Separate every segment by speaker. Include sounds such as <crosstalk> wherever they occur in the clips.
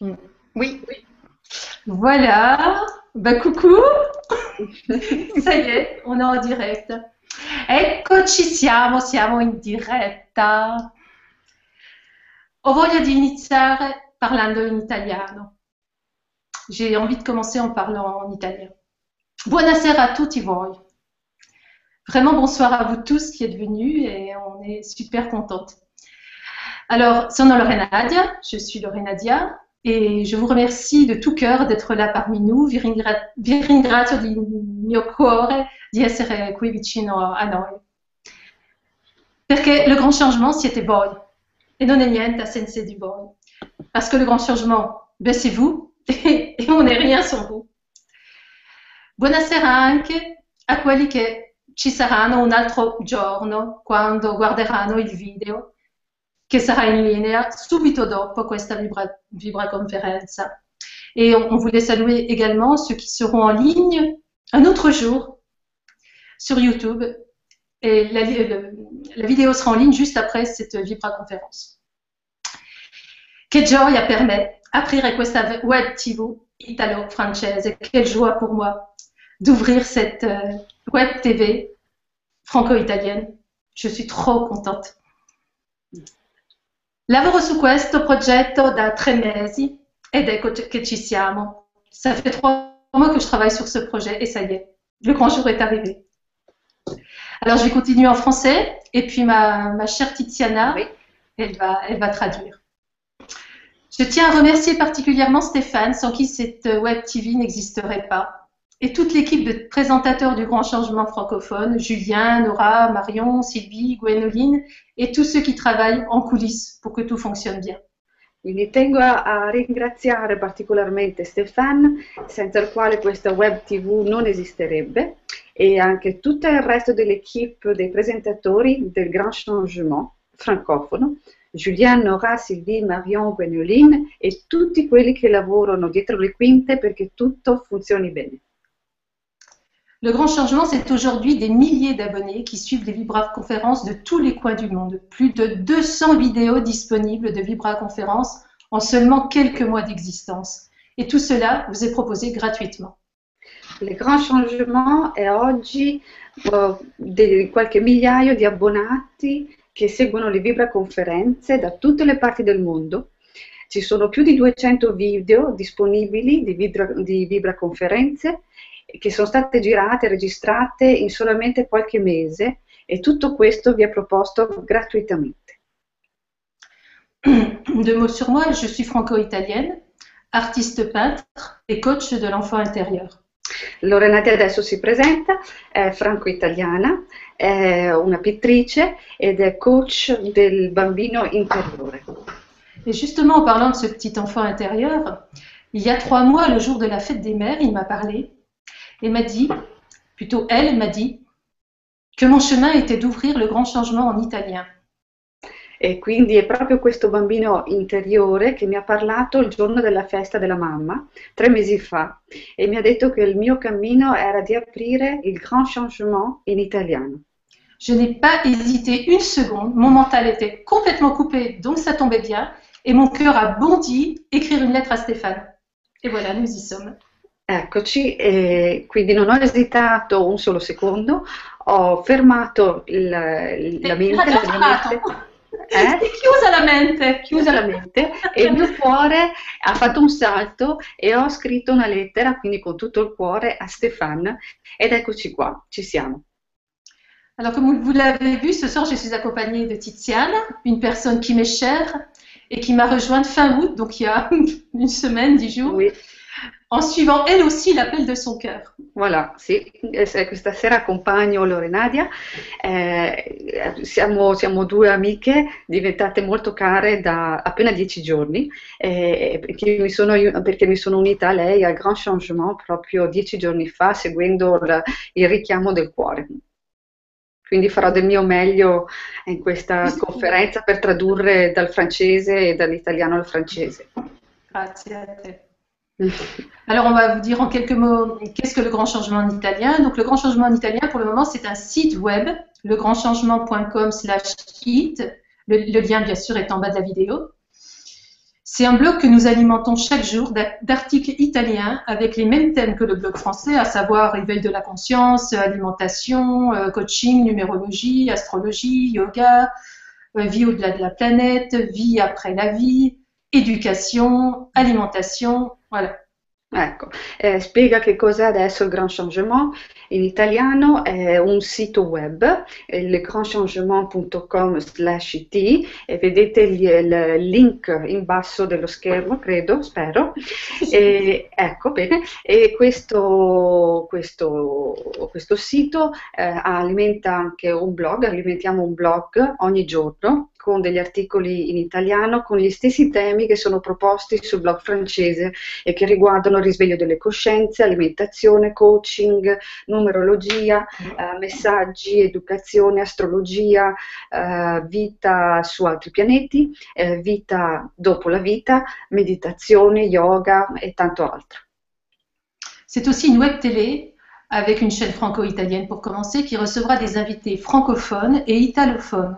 Speaker 1: Oui.
Speaker 2: Voilà. Bah, coucou. <laughs> Ça y est, on est en direct. Eccoci siamo, siamo in diretta. Ho voglia di iniziare parlando in italiano. J'ai envie de commencer en parlant en italien. Buonasera a tutti voi. Vraiment bonsoir à vous tous qui êtes venus et on est super contente. Alors, sono Lorena Nadia, je suis Lorena Nadia et je vous remercie de tout cœur d'être là parmi nous. Vi, ringra- vi ringrazio di mio cuore di essere qui vicino a noi. Perché le grand changement siete voi e non è niente senza di voi. Parce que le grand changement, ben c'est vous <laughs> et on n'est rien sans vous. Buonasera anche a quelli che ci saranno un altro giorno quando guarderanno il video che sarà in linea subito dopo questa vibra, vibra-conferenza. Et on, voulait saluer également ceux qui seront en ligne un autre jour sur YouTube. Et la, vidéo sera en ligne juste après cette vibra-conférence. Che gioia per me aprire questa web TV italo-francese. Quelle joie pour moi d'ouvrir cette euh, web TV franco-italienne. Je suis trop contente. Lavoro su questo progetto da tre mesi ed ecco che ci siamo. Ça fait trois mois que je travaille sur ce projet et ça y est, le grand jour est arrivé. Alors je vais continuer en français et puis ma, ma chère Tiziana,
Speaker 1: Oui.
Speaker 2: elle, va, elle va traduire. Je tiens à remercier particulièrement Stéphane, sans qui cette web TV n'existerait pas, et toute l'équipe de présentateurs du Grand Changement francophone, Julien, Nora, Marion, Sylvie, Gwénoline, et tous ceux qui travaillent en coulisses pour que tout fonctionne bien.
Speaker 1: Quindi tengo a, ringraziare particolarmente Stefan, senza il quale questa web TV non esisterebbe, e anche tutto il resto dell'equipe dei presentatori del Grand Changement francofono, Julien, Nora, Sylvie, Marion, Gwenoline e tutti quelli che lavorano dietro le quinte perché tutto funzioni bene.
Speaker 2: Le Grand Changement, c'est aujourd'hui des milliers d'abonnés qui suivent les Vibra-conférences de tous les coins du monde. Plus de 200 vidéos disponibles de Vibra-conférences en seulement quelques mois d'existence. Et tout cela vous est proposé gratuitement.
Speaker 1: Il Grand Changement è oggi eh, di qualche migliaio di abbonati che seguono le Vibra-conferenze da tutte le parti del mondo. Ci sono più di 200 video disponibili di, Vibra, che sono state girate e registrate in solamente qualche mese e tutto questo vi è proposto gratuitamente.
Speaker 2: Deux mots sur moi, je suis franco-italienne, artiste peintre et coach de l'enfant intérieur.
Speaker 1: Lorenati adesso si presenta, è franco-italiana, è una pittrice ed è coach del bambino interiore.
Speaker 2: Et justement, en parlant de ce petit enfant intérieur, il y a trois mois, le jour de la fête des mères, il m'a parlé et m'a dit, plutôt elle m'a dit, que mon chemin était d'ouvrir le grand changement en italien.
Speaker 1: E quindi è proprio questo bambino interiore che mi ha parlato il giorno della festa della mamma, tre mesi fa, e mi ha detto che il mio cammino era di aprire il grand changement in italiano.
Speaker 2: Je n'ai pas hésité une seconde, mon mental était complètement coupé, donc ça tombait bien, et mon cœur a bondi, écrire une lettre à Stéphane. Et voilà, nous y sommes.
Speaker 1: Eccoci, e quindi non ho esitato un solo secondo, ho fermato il- la mente, la mente, <laughs> Eh?
Speaker 2: Chiusa la mente.
Speaker 1: chiusa la mente <laughs> e il mio cuore ha fatto un salto e ho scritto una lettera, quindi con tutto il cuore, a Stéphane ed eccoci qua, ci siamo.
Speaker 2: Alors, comme vous l'avez vu, ce soir, je suis accompagnée de Tiziane, une personne qui m'est chère et qui m'a rejointe fin août, donc il y a <laughs> une semaine, dix jours,
Speaker 1: Oui,
Speaker 2: en suivant elle aussi l'appel de son cœur.
Speaker 1: voilà, sì, questa sera accompagno Lorenadia, eh, siamo, siamo due amiche diventate molto care da appena dieci giorni, eh, perché, mi sono, perché mi sono unita a lei al Grand Changement proprio dieci giorni fa, seguendo il, il richiamo del cuore. Quindi farò del mio meglio in questa conferenza per tradurre dal francese e dall'italiano al francese.
Speaker 2: Grazie a te. <laughs> Alors, on va vous dire en quelques mots qu'est-ce que le grand changement en italien? Donc, le grand changement en italien, pour le moment, c'est un site web, legrandchangement.com slash it. Le, le lien, bien sûr, est en bas de la vidéo. C'est un blog que nous alimentons chaque jour d'articles italiens avec les mêmes thèmes que le blog français, à savoir éveil de la conscience, alimentation, euh, coaching, numérologie, astrologie, yoga, euh, vie au-delà de la planète, vie après la vie, éducation, alimentation, voilà.
Speaker 1: Ecco, eh, spiega che cos'è adesso il Grand Changement. In italiano è un sito web, legrandchangement.com slash it, e vedete il, link in basso dello schermo, credo, spero. E, ecco, bene. E questo, questo, questo sito eh, alimenta anche un blog, alimentiamo un blog ogni giorno con degli articoli in italiano con gli stessi temi che sono proposti sul blog francese e che riguardano il risveglio delle coscienze, alimentazione, coaching, numerologia, eh, messaggi, educazione, astrologia, eh, vita su altri pianeti, eh, vita dopo la vita, meditazione, yoga et tanto altro.
Speaker 2: C'est aussi une web télé avec une chaîne franco-italienne pour commencer qui recevra des invités francophones et italophones.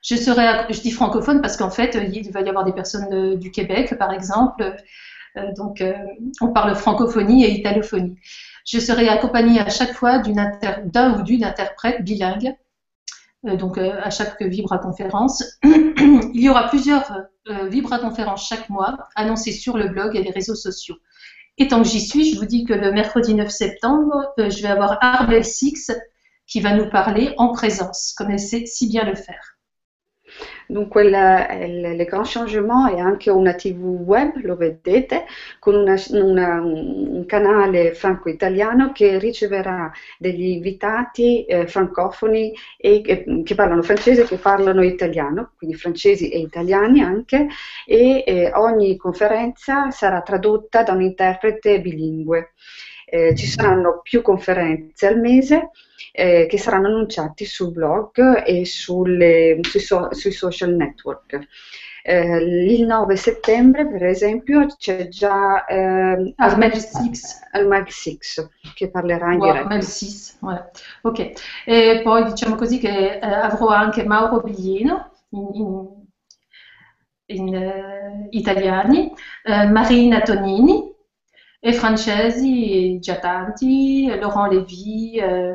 Speaker 2: Je serai, je dis francophone parce qu'en fait, il va y avoir des personnes du Québec, par exemple. Euh, donc, euh, on parle francophonie et italophonie. Je serai accompagnée à chaque fois d'un ou d'une interprète bilingue. Euh, donc, à chaque Vibra-conférence. <clears throat> il y aura plusieurs Vibra-conférences chaque mois annoncées sur le blog et les réseaux sociaux. Et tant que j'y suis, je vous dis que le mercredi 9 septembre, je vais avoir Arbel Six qui va nous parler en présence, comme elle sait si bien le faire.
Speaker 1: Dunque il, Grand Changement è anche una tv web, lo vedete, con una, una, un canale franco-italiano che riceverà degli invitati eh, francofoni e, eh, che parlano francese e che parlano italiano, quindi francesi e italiani anche, e eh, ogni conferenza sarà tradotta da un interprete bilingue. Eh, ci saranno più conferenze al mese eh, che saranno annunciati sul blog e sulle, sui, so, sui, social network. Eh, il 9 settembre, per esempio, c'è già eh,
Speaker 2: Ahmed Six.
Speaker 1: Ahmed Six che parlerà in wow, diretta.
Speaker 2: Ahmed Six, ouais. ok. E poi diciamo così che eh, avrò anche Mauro Biglino in, in, in uh, italiani, uh, Marina Tonini, e francesi, già tanti, Laurent Lévy, euh,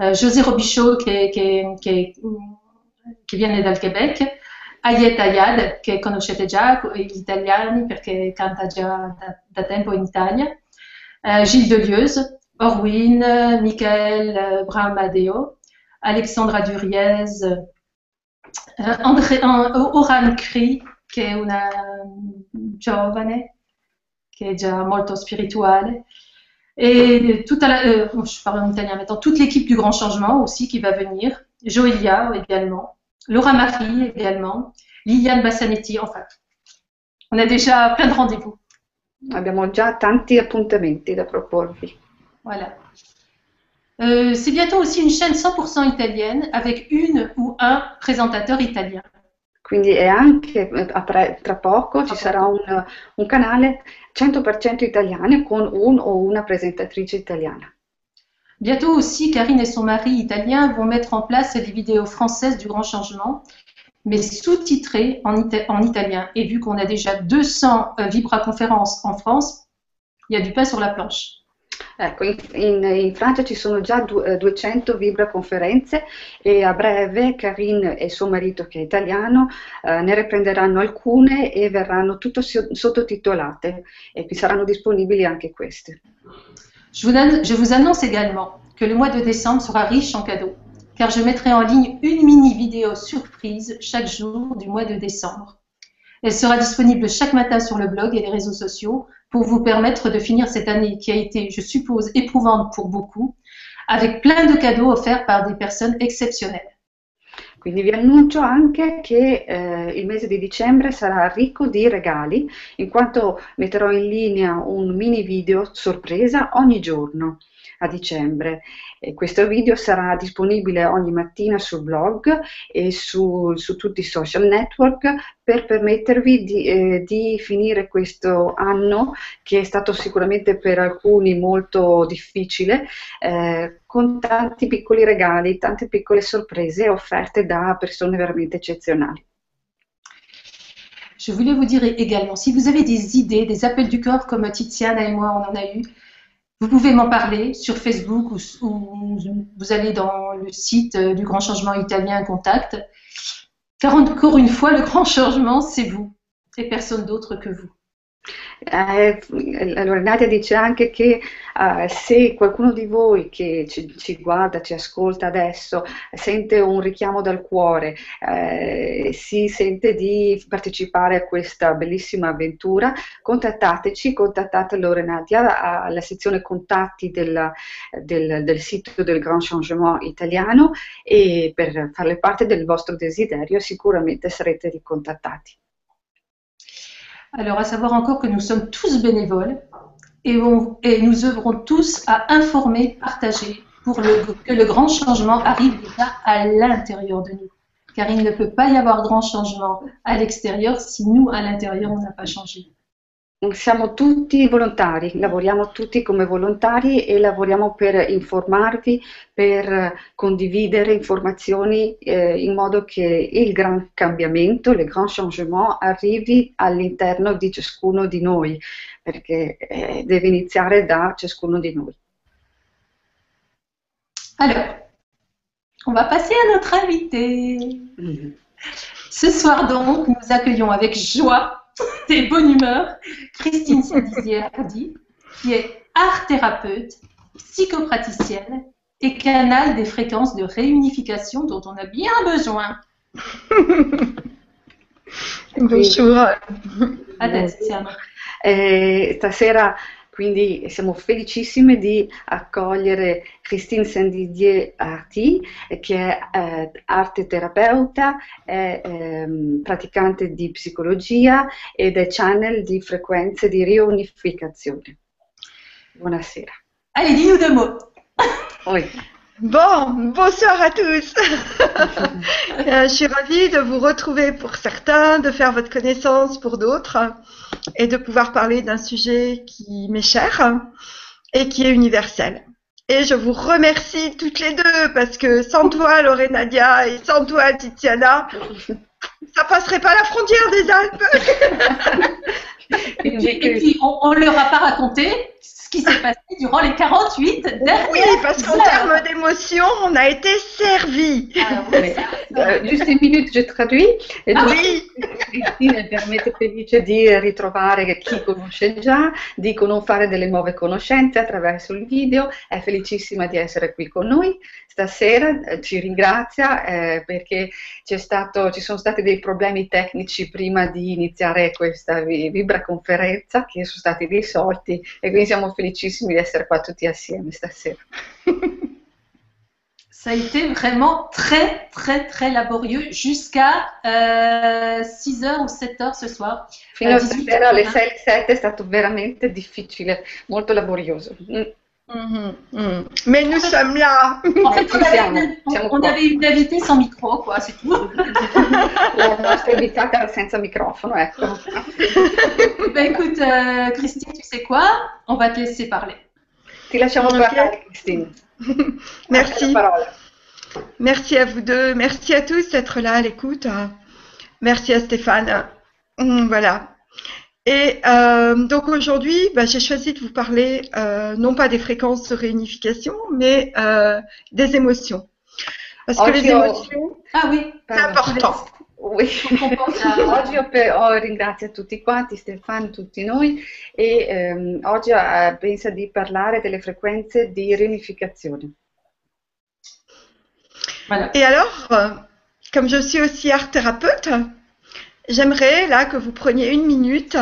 Speaker 2: euh, José Robichaud che, che, che, che, viene dal Quebec, Ayet Ayad che conoscete già, gli italiani perché canta già da, da tempo in Italia, uh, Gilles Delieuse, Orwin, Michael Bramadeo, Alexandra Duriez, uh, André, Oran Cri che è una giovane che è già molto spirituale. Et toute la, euh, je parle en italien maintenant, toute l'équipe du Grand Changement aussi qui va venir, Joelia également, Laura Marie également, Liliane Bassanetti, enfin, on a déjà plein de rendez-vous.
Speaker 1: Abbiamo già tanti appuntamenti da proporvi.
Speaker 2: Voilà. Euh, c'est bientôt aussi une chaîne 100% italienne avec une ou un présentateur italien.
Speaker 1: Quindi è anche eh, tra poco ci sarà un, un canale 100% italiano con un o una presentatrice italiana.
Speaker 2: Bientôt aussi, Karine et son mari italien vont mettre en place les vidéos françaises du Grand Changement, mais sous-titrées en, ita en, italien. Et vu qu'on a déjà 200 euh, Vibra-conférences en France, il y a du pain sur la planche.
Speaker 1: Ecco, in, in, in, Francia ci sono già du, 200 eh, Vibra conferenze e a breve Karine e suo marito che è italiano eh, ne riprenderanno alcune e verranno tutto sottotitolate e saranno disponibili anche queste.
Speaker 2: Je vous, je vous annonce également que le mois de décembre sera riche en cadeaux car je mettrai en ligne une mini vidéo surprise chaque jour du mois de décembre. Elle sera disponible chaque matin sur le blog et les réseaux sociaux pour vous permettre de finir cette année qui a été, je suppose, éprouvante pour beaucoup, avec plein de cadeaux offerts par des personnes exceptionnelles.
Speaker 1: Quindi vi annuncio anche che eh, il mese di dicembre sarà ricco di regali, in quanto metterò in linea un mini video sorpresa ogni giorno a dicembre. E questo video sarà disponibile ogni mattina sul blog e su, su tutti i social network per permettervi di, eh, di, finire questo anno che è stato sicuramente per alcuni molto difficile eh, con tanti piccoli regali, tante piccole sorprese offerte da persone veramente eccezionali.
Speaker 2: je voulais vous dire également, si vous avez des idées, des appels du corps comme Tiziana et moi, on en a eu, vous pouvez m'en parler sur Facebook ou, vous allez dans le site euh, du Grand Changement Italien Contact. Car encore une fois, le grand changement, c'est vous et personne d'autre que vous.
Speaker 1: Eh, allora Nadia dice anche che eh, se qualcuno di voi che ci, ci, guarda, ci ascolta adesso, sente un richiamo dal cuore, eh, si sente di partecipare a questa bellissima avventura, contattateci, contattate Lore Nadia alla sezione contatti del, del, del sito del Grand Changement italiano e per farle parte del vostro desiderio sicuramente sarete ricontattati.
Speaker 2: Alors, à savoir encore que nous sommes tous bénévoles et, nous œuvrons tous à informer, partager pour que le grand changement arrive déjà à l'intérieur de nous. Car il ne peut pas y avoir grand changement à l'extérieur si nous, à l'intérieur, on n'a pas changé.
Speaker 1: Siamo tutti volontari, lavoriamo tutti come volontari e lavoriamo per informarvi, per condividere informazioni eh, in modo che il gran cambiamento, le grand changement arrivi all'interno di ciascuno di noi, perché eh, deve iniziare da ciascuno di noi.
Speaker 2: Alors, on va passer à notre invité. Mm -hmm. Ce soir donc, nous accueillons avec joie <laughs> et bonne humeur, Christine Sadizier-Hardy, qui est art thérapeute, psychopraticienne et canal des fréquences de réunification dont on a bien besoin. <laughs>
Speaker 1: Bonjour. Eh, stasera Quindi siamo felicissime di accogliere Christine Sandidier Arti, che è eh, arte terapeuta, è eh, praticante di psicologia ed è channel di frequenze di riunificazione. Buonasera.
Speaker 2: Allez, dis-nous deux mots.
Speaker 3: Oui. Bon, bonsoir à tous. <laughs> Euh, je suis ravie de vous retrouver pour certains, de faire votre connaissance pour d'autres et de pouvoir parler d'un sujet qui m'est cher et qui est universel. Et je vous remercie toutes les deux parce que sans toi, Lorenadia, et sans toi, Tiziana, ça passerait pas la frontière des Alpes. <laughs>
Speaker 2: et, puis, on, ne leur a pas raconté ce qui s'est passé durant les 48 dernières
Speaker 3: Oui, parce qu'en termes d'émotion, on a été servi.
Speaker 1: Ah, euh, juste une minute, je traduis. E ah, oui. Cristina permette felice di ritrovare chi conosce già, di non fare delle nuove conoscenze attraverso il video, è felicissima di essere qui con noi stasera, eh, ci ringrazia eh, perché stato, ci sono stati dei problemi tecnici prima di iniziare questa Vibra conferenza che sono stati risolti e quindi siamo felicissimi di essere qua tutti assieme stasera. <laughs>
Speaker 2: Ça a été vraiment très, très, très laborieux jusqu'à euh, 6h ou 7h ce soir.
Speaker 1: Fino a stasera alle 6-7 è stato veramente difficile, molto laborioso. Mm.
Speaker 3: Mm -hmm. Mais nous sommes là.
Speaker 2: En fait, on avait, une, on, on avait une invitée sans micro, quoi, c'est tout. <laughs>
Speaker 1: La nostra invitata senza microfono, ecco. <laughs>
Speaker 2: ben écoute, euh, Christine, tu sais quoi? On va te laisser parler.
Speaker 1: Ti lasciamo okay. parlare, Christine. <laughs>
Speaker 3: Merci. Merci à vous deux. Merci à tous d'être là à l'écoute. Merci à Stéphane. Mm, voilà. Et euh, donc aujourd'hui, bah, j'ai choisi de vous parler euh, non pas des fréquences de réunification, mais euh, des émotions. Parce que les émotions,
Speaker 2: ah oui,
Speaker 3: c'est important.
Speaker 1: Oui. oggi ho, ho, ringrazio tutti quanti, Stefano, tutti noi, e ehm, oggi eh, pensa di parlare delle frequenze di riunificazione.
Speaker 3: Voilà. Et alors, comme je suis aussi art thérapeute, j'aimerais là que vous preniez une minute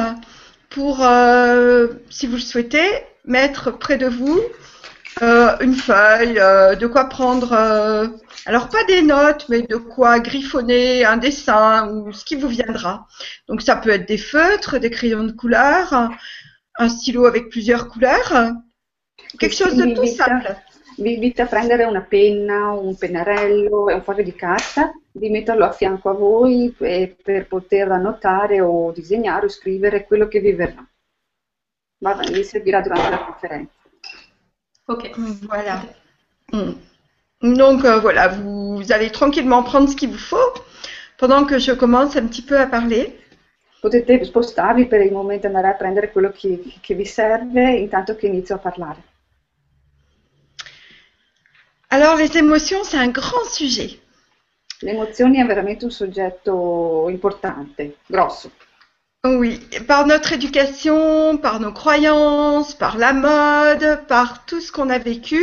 Speaker 3: pour, euh, si vous le souhaitez, mettre près de vous euh, une feuille, euh, de quoi prendre, euh, alors pas des notes, mais de quoi griffonner un dessin ou ce qui vous viendra. Donc ça peut être des feutres, des crayons de couleur, un stylo avec plusieurs couleurs, quelque chose de tout simple.
Speaker 1: Vi invito a prendere una penna, un pennarello e un foglio di carta, di metterlo a fianco a voi per poter annotare o disegnare o scrivere quello che vi verrà. Va bene, vi servirà durante la conferenza.
Speaker 3: Ok, voilà. Mm. Donc euh, voilà, vous allez tranquillement prendre ce qu'il vous faut pendant que je commence un petit peu à parler.
Speaker 1: Potete spostarvi per il momento andare a prendere quello che, che vi serve intanto che inizio a parlare.
Speaker 3: Alors les émotions, c'est un grand sujet.
Speaker 1: Le emozioni è veramente un soggetto importante, grosso.
Speaker 3: Oui, par notre éducation, par nos croyances, par la mode, par tout ce qu'on a vécu,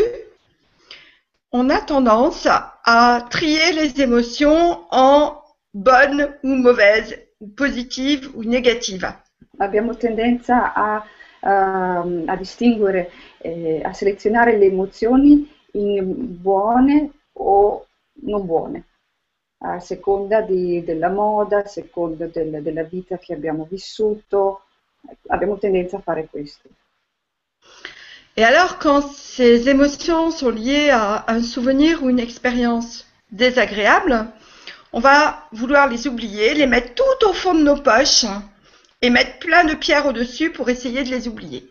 Speaker 3: on a tendance à trier les émotions en bonnes ou mauvaises, ou positives ou négatives.
Speaker 1: Abbiamo tendenza a, ehm, a distinguere, eh, a selezionare le emozioni in buone o non buone, a seconda di- della moda, a seconda del- della vita che abbiamo vissuto. Abbiamo tendenza a fare questo.
Speaker 3: Et alors, quand ces émotions sont liées à un souvenir ou une expérience désagréable, on va vouloir les oublier, les mettre tout au fond de nos poches et mettre plein de pierres au-dessus pour essayer de les oublier.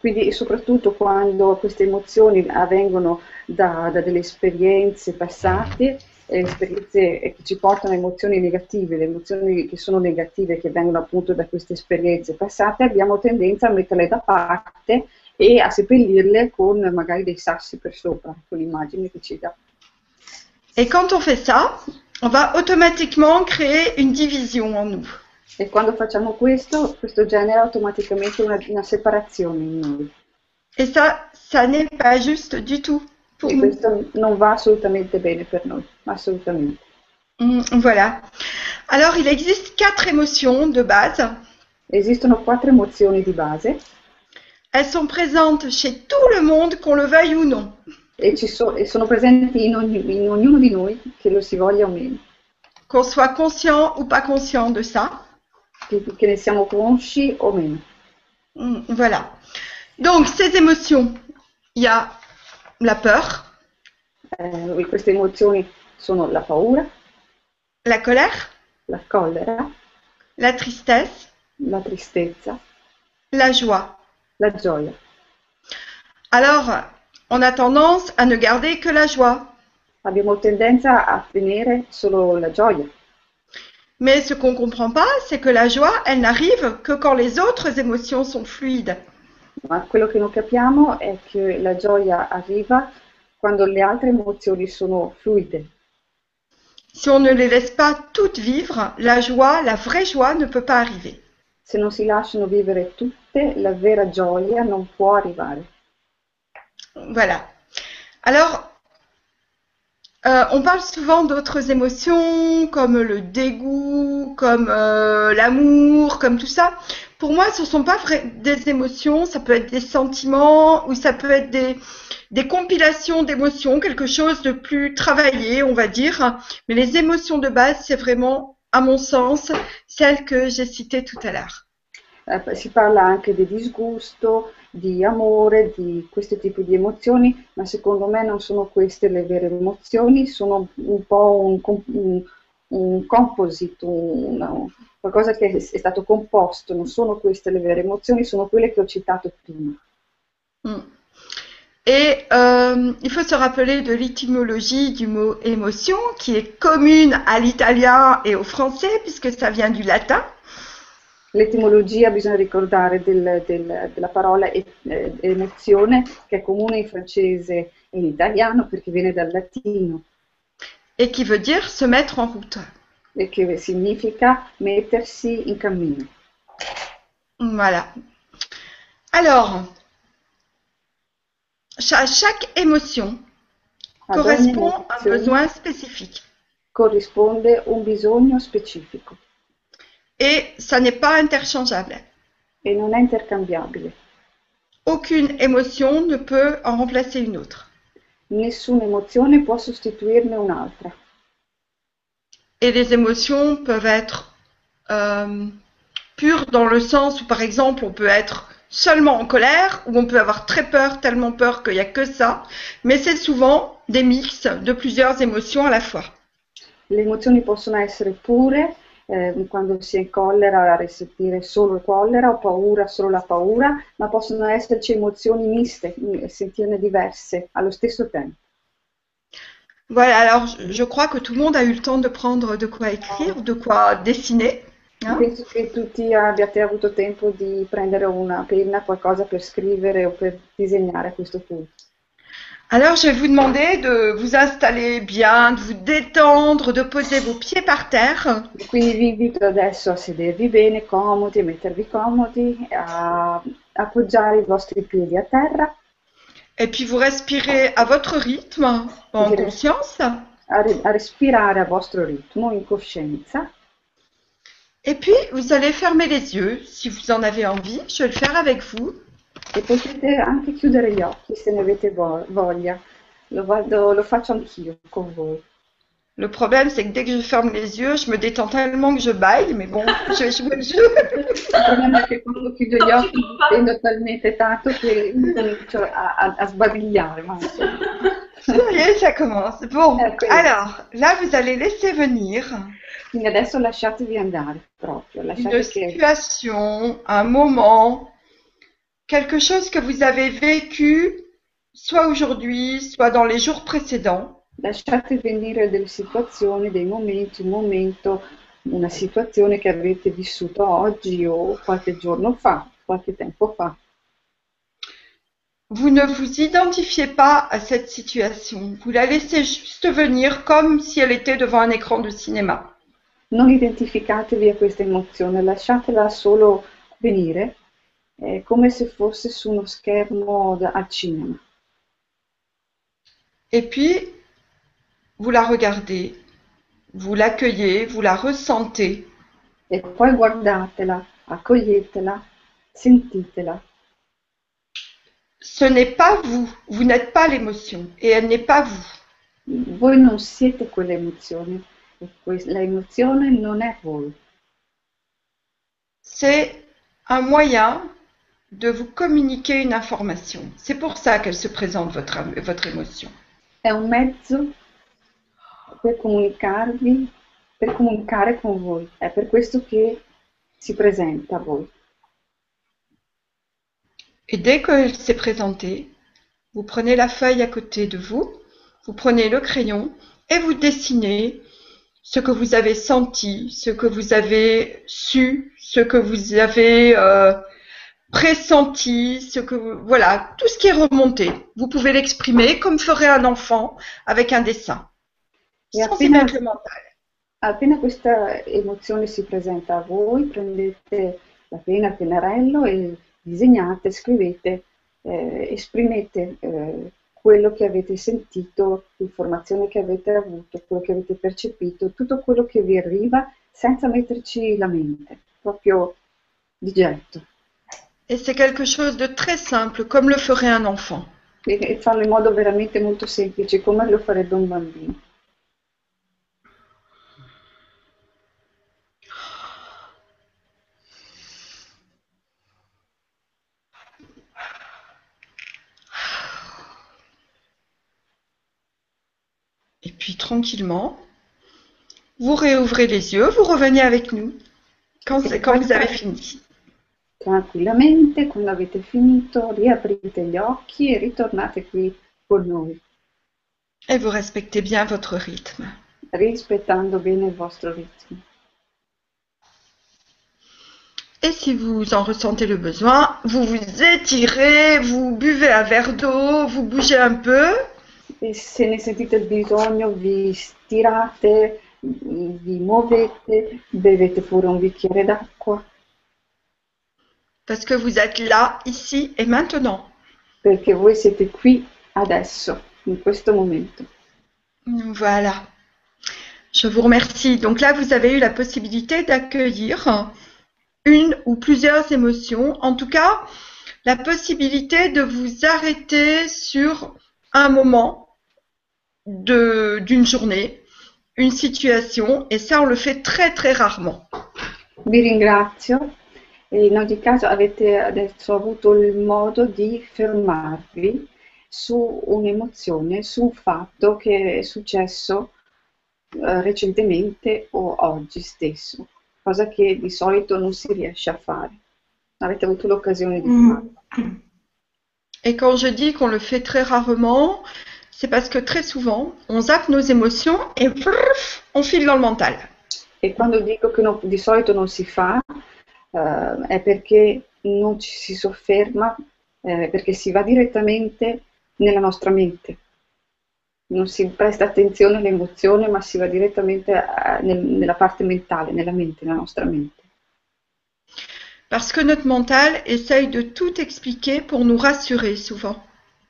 Speaker 1: Quindi soprattutto quando queste emozioni avvengono da, da delle esperienze passate, eh, esperienze che ci portano a emozioni negative, le emozioni che sono negative, che vengono appunto da queste esperienze passate, abbiamo tendenza a metterle da parte e a seppellirle con magari dei sassi per sopra, con l'immagine che ci dà.
Speaker 3: Et quand on fait ça, on va automatiquement créer une division en nous.
Speaker 1: E quando facciamo questo, questo genera automaticamente una, una separazione in noi.
Speaker 3: Et ça, ça n'est pas juste du tout pour
Speaker 1: E
Speaker 3: nous.
Speaker 1: questo non va assolutamente bene per noi, assolutamente.
Speaker 3: Mm, Voilà. Alors, il existe quatre émotions de base.
Speaker 1: Esistono quattro emozioni di base
Speaker 3: Elles sont présentes chez tout le monde, qu'on le veuille ou non.
Speaker 1: e, ci so- e sono presenti in, ogni- in ognuno di noi, che lo si voglia o meno,
Speaker 3: Qu'on soit conscient ou pas conscient de ça.
Speaker 1: Che, che ne siamo consci o meno.
Speaker 3: Mm, Voilà. Donc, ces émotions, il y a la peur,
Speaker 1: Eh, queste emozioni sono la paura,
Speaker 3: la colère,
Speaker 1: la collera,
Speaker 3: la tristesse,
Speaker 1: la tristezza,
Speaker 3: la joie.
Speaker 1: la gioia.
Speaker 3: Alors, on a tendance à ne garder que la joie.
Speaker 1: Abbiamo tendenza a tenere solo la gioia,
Speaker 3: Mais ce qu'on ne comprend pas, c'est que la joie, elle n'arrive que quand les autres émotions sont fluides.
Speaker 1: ma quello che non capiamo è che la gioia arriva quando le altre emozioni sono fluide.
Speaker 3: Si on ne les laisse pas toutes vivre, la joie, la vraie joie ne peut pas arriver.
Speaker 1: Se non si lasciano vivere tutte, la vera gioia non può arrivare.
Speaker 3: Voilà. Alors, euh, on parle souvent d'autres émotions comme le dégoût, comme euh, l'amour, comme tout ça. Pour moi, ce ne sont pas des émotions, ça peut être des sentiments ou ça peut être des compilations d'émotions, quelque chose de plus travaillé, on va dire. Mais les émotions de base, c'est vraiment, à mon sens, celles que j'ai citées tout à l'heure.
Speaker 1: Eh, si parla anche di disgusto, di amore, di questo tipo di emozioni, ma secondo me non sono queste le vere emozioni, sono un po' un, un- un composite, un- qualcosa che è è stato composto, non sono queste le vere emozioni, sono quelle che ho citato prima.
Speaker 3: Mm. Et euh, il faut se rappeler de l'étymologie du mot émotion, qui est commune à l'italien et au français, puisque ça vient du latin.
Speaker 1: L'etimologia bisogna ricordare del- del- della parola e- eh, emozione, che è comune in francese e in italiano perché viene dal latino
Speaker 3: et qui veut dire se mettre en route.
Speaker 1: e che significa mettersi in cammino.
Speaker 3: Voilà. Alors, cha- chaque émotion
Speaker 1: Ad
Speaker 3: correspond à un besoin spécifique.
Speaker 1: corrisponde un bisogno specifico
Speaker 3: Et ça n'est pas interchangeable.
Speaker 1: e non intercambiabile.
Speaker 3: Aucune émotion ne peut en remplacer une autre.
Speaker 1: Nessuna emozione può sostituirne un'altra.
Speaker 3: Et les émotions peuvent être euh, pures dans le sens où, par exemple, on peut être seulement en colère, ou on peut avoir très peur, tellement peur qu'il n'y a que ça. Mais c'est souvent des mix de plusieurs émotions à la fois.
Speaker 1: Le emozioni possono essere pure, eh, quando si è in collera, risentire solo collera o paura, solo la paura, ma possono esserci emozioni miste, mm, sentirne diverse allo stesso tempo.
Speaker 3: Voilà, alors je- crois que tout le monde a eu le temps de prendre de quoi écrire, de quoi dessiner. hein.
Speaker 1: Penso che tutti abbiate avuto tempo di prendere una penna, qualcosa per scrivere o per disegnare a questo punto.
Speaker 3: Alors, je vais vous demander de vous installer bien, de vous détendre, de poser vos pieds par terre.
Speaker 1: Quindi vi invito adesso a sedervi bene, comodi, mettervi comodi, a appoggiare i vostri piedi a terra,
Speaker 3: Et puis, vous respirez à votre rythme, en conscience.
Speaker 1: a, ri- a respirare a vostro ritmo, in coscienza.
Speaker 3: Et puis, vous allez fermer les yeux si vous en avez envie. Je vais le faire avec vous.
Speaker 1: E potete anche chiudere gli occhi se ne avete vo- voglia. Lo, vado- lo faccio anch'io con voi.
Speaker 3: Le problème, c'est que dès que je ferme les yeux, je me détends tellement que je baille, mais bon, <laughs> je vais jouer le jeu.
Speaker 1: Il problema è che quando chiudo gli occhi mi tendo talmente tanto che comincio a, a, a sbadigliare. Ma insomma.
Speaker 3: Ça y est, ça commence. Bon,
Speaker 1: Ok.
Speaker 3: alors, là, vous allez laisser venir
Speaker 1: Quindi adesso lasciatevi andare proprio,
Speaker 3: une
Speaker 1: lasciate che
Speaker 3: situation, un moment, quelque chose que vous avez vécu, soit aujourd'hui, soit dans les jours précédents.
Speaker 1: lasciate venire delle situazioni, dei momenti, un momento, una situazione che avete vissuto oggi o qualche giorno fa, qualche tempo fa.
Speaker 3: Vous ne vous identifiez pas à cette situation. Vous la laissez juste venir comme si elle était devant un écran de cinéma.
Speaker 1: Non identificatevi a questa emozione, lasciatela solo venire, eh, come se fosse su uno schermo da- al cinema.
Speaker 3: Et puis, vous la regardez, vous l'accueillez, vous la ressentez.
Speaker 1: E poi guardatela, accoglietela, sentitela.
Speaker 3: Ce n'est pas vous, vous n'êtes pas l'émotion et elle n'est pas vous.
Speaker 1: Voi non siete quell'emozione, e l'emozione non è voi.
Speaker 3: C'est un moyen de vous communiquer une information. C'est pour ça qu'elle se présente, votre, votre émotion.
Speaker 1: È un mezzo per comunicarvi, per comunicare con voi. È per questo che si presenta a voi.
Speaker 3: Et dès qu'elle s'est présentée, vous prenez la feuille à côté de vous, vous prenez le crayon et vous dessinez ce que vous avez senti, ce que vous avez su, ce que vous avez euh, pressenti, ce que voilà, tout ce qui est remonté. Vous pouvez l'exprimer comme ferait un enfant avec un dessin, y
Speaker 1: appena-. Appena questa emozione si presenta a voi, prendete la penna, il pennarello e disegnate, scrivete, eh, esprimete eh, quello che avete sentito, l'informazione che avete avuto, quello che avete percepito, tutto quello che vi arriva senza metterci la mente, proprio di getto.
Speaker 3: Et c'est quelque chose de très simple, comme le ferait un enfant.
Speaker 1: E, e farlo in modo veramente molto semplice, come lo farebbe un bambino.
Speaker 3: Et puis tranquillement, vous réouvrez les yeux, vous revenez avec nous quand, vous avez fini.
Speaker 1: Tranquillamente, quando avete finito, riaprite gli occhi e ritornate qui con noi,
Speaker 3: Et vous respectez bien votre rythme.
Speaker 1: rispettando bene il vostro ritmo.
Speaker 3: Et si vous en ressentez le besoin, vous vous étirez, vous buvez un verre d'eau, vous bougez un peu.
Speaker 1: E se ne sentite il bisogno, vi stirate, vi muovete, bevete pure un bicchiere d'acqua,
Speaker 3: Parce que vous êtes là, ici et maintenant.
Speaker 1: perché voi siete qui adesso, in questo momento.
Speaker 3: Voilà. Je vous remercie. Donc là, vous avez eu la possibilité d'accueillir une ou plusieurs émotions. En tout cas, la possibilité de vous arrêter sur un moment d'une journée, une situation. Et ça, on le fait très, très rarement.
Speaker 1: Vi ringrazio in ogni caso avete adesso avuto il modo di fermarvi su un'emozione, su un fatto che è successo eh, recentemente o oggi stesso, cosa che di solito non si riesce a fare. Avete avuto l'occasione di farlo.
Speaker 3: Et quand je dis qu'on le fait très rarement, c'est parce que très souvent, on zappe nos émotions et brrr, on file dans le mental.
Speaker 1: E quando dico che non- di solito non si fa, eh, è perché non ci si sofferma, eh, perché si va direttamente nella nostra mente. Non si presta attenzione all'emozione, ma si va direttamente a- nel- nella parte mentale, nella mente, nella nostra mente.
Speaker 3: Parce que notre mental essaye de tout expliquer pour nous rassurer souvent.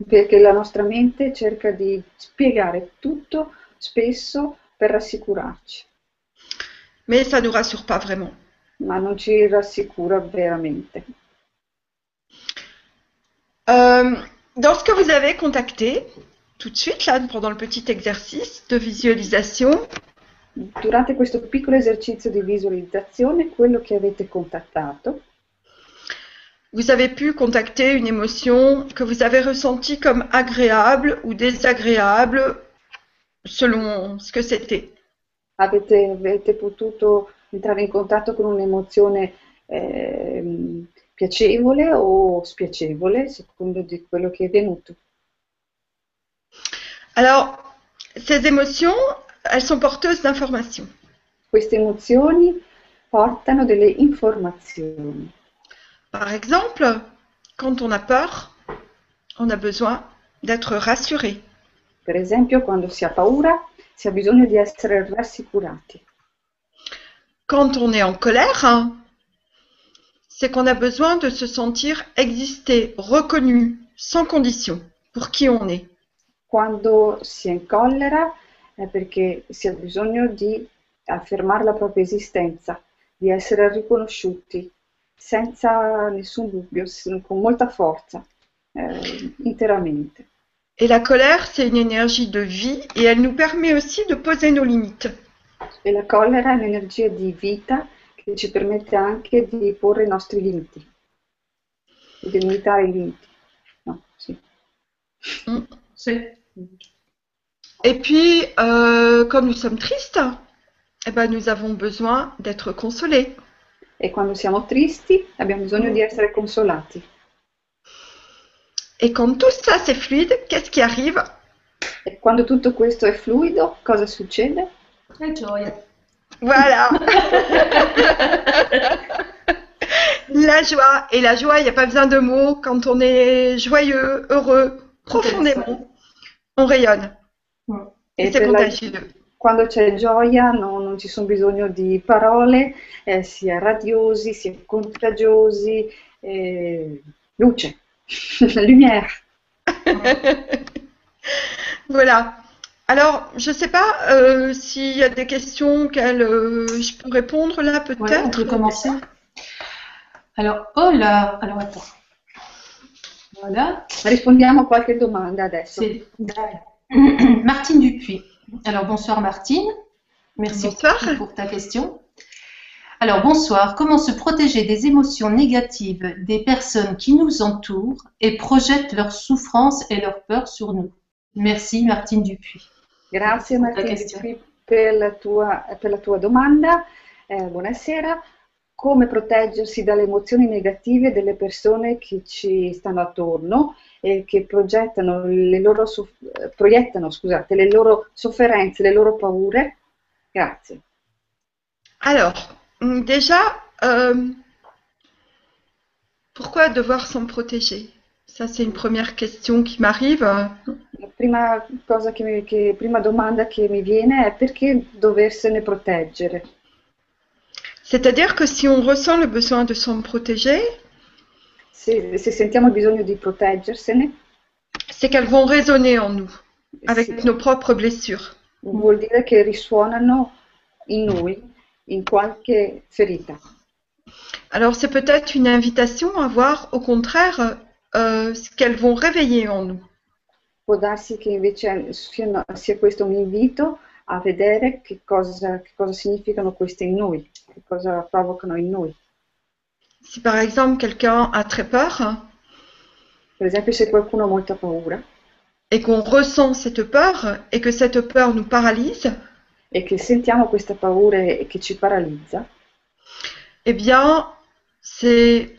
Speaker 1: Perché la nostra mente cerca di spiegare tutto spesso per rassicurarci,
Speaker 3: Mais ça ne nous rassure pas vraiment.
Speaker 1: Ma non ci rassicura veramente.
Speaker 3: Euh, dans ce que vous avez contacté, tout de suite, là, pendant le petit exercice de visualisation,
Speaker 1: Durante questo piccolo esercizio di visualizzazione, quello che avete contattato,
Speaker 3: vous avez pu contacter une émotion que vous avez ressentie comme agréable ou désagréable selon ce que c'était.
Speaker 1: avete, avete potuto entrare in contatto con un'emozione ehm, piacevole o spiacevole, secondo di quello che è venuto.
Speaker 3: Alors, ces émotions, elles sont porteuses d'informations.
Speaker 1: Queste emozioni portano delle informazioni.
Speaker 3: Par exemple, quand on a peur, on a besoin d'être rassuré.
Speaker 1: Per esempio, quando si ha paura, si ha bisogno di essere rassicurati.
Speaker 3: Quand on est en colère, hein, c'est qu'on a besoin de se sentir exister, reconnu, sans condition, pour qui on est.
Speaker 1: Quando si è in collera è perché si ha bisogno di affermare la propria esistenza, di essere riconosciuti senza nessun dubbio, con molta forza, eh, interamente.
Speaker 3: Et la colère, c'est une énergie de vie et elle nous permet aussi de poser nos limites.
Speaker 1: E la collera è un'energia di vita che ci permette anche di porre i nostri limiti, di limitare i limiti. No, sì.
Speaker 2: C'est
Speaker 3: Et puis, euh, comme nous sommes tristes, eh ben, nous avons besoin d'être consolés.
Speaker 1: E quando siamo tristi abbiamo bisogno di essere consolati.
Speaker 3: Et quand tout ça c'est fluide, qu'est-ce qui arrive
Speaker 1: E quando tutto questo è fluido, cosa succede?
Speaker 2: La gioia.
Speaker 3: Voilà <laughs> La joie. Et la joie, il n'y a pas besoin de mots. Quand on est joyeux, heureux, profondément, on rayonne. Et
Speaker 1: E
Speaker 3: c'est
Speaker 1: la-
Speaker 3: contagieux.
Speaker 1: quando c'è gioia no- non ci sono bisogno di parole, eh, si è radiosi, si è contagiosi, eh, luce, <laughs> lumière. <laughs>
Speaker 3: Voilà. Alors, je ne sais pas euh, s'il y a des questions auxquelles euh, je peux répondre là,
Speaker 2: Ouais, on
Speaker 3: peut-être.
Speaker 2: peut commencer. Alors, oh là, alors attends. Voilà,
Speaker 1: Rispondiamo qualche domanda adesso.
Speaker 2: Martine Dupuis. Alors, bonsoir Martine. Merci
Speaker 3: Bonsoir.
Speaker 2: pour ta question. Alors, bonsoir. Comment se protéger des émotions négatives des personnes qui nous entourent et projettent leurs souffrances et leurs peurs sur nous? Merci Martine Dupuis.
Speaker 1: Grazie Martina per la tua, per la tua domanda. Eh, buonasera. Come proteggersi dalle emozioni negative delle persone che ci stanno attorno e che progettano le loro, proiettano scusate, le loro sofferenze, le loro paure? Grazie.
Speaker 3: Alors, hum, déjà, euh, pourquoi devoir s'en protéger? Ça, c'est une première question qui m'arrive.
Speaker 1: La prima cosa che mi, che- prima domanda che mi viene è perché doversene proteggere?
Speaker 3: C'est-à-dire que si on ressent le besoin de s'en protéger,
Speaker 1: Se, se sentiamo il bisogno di proteggersene,
Speaker 3: c'est qu'elles vont résonner en nous avec
Speaker 1: sì,
Speaker 3: nos propres blessures.
Speaker 1: vuol dire che risuonano in noi, in qualche ferita.
Speaker 3: Alors, c'est peut-être une invitation à voir au contraire euh, ce qu'elles vont réveiller en nous.
Speaker 1: Può darsi che invece sia, sia questo un invito a vedere che cosa, che cosa significano queste in noi, che cosa provocano in noi.
Speaker 3: Si par exemple quelqu'un a très peur
Speaker 1: Per esempio, se qualcuno ha molta paura
Speaker 3: et qu'on ressent cette peur et que cette peur nous paralyse,
Speaker 1: e che sentiamo questa paura e che ci paralizza,
Speaker 3: eh bien, c'est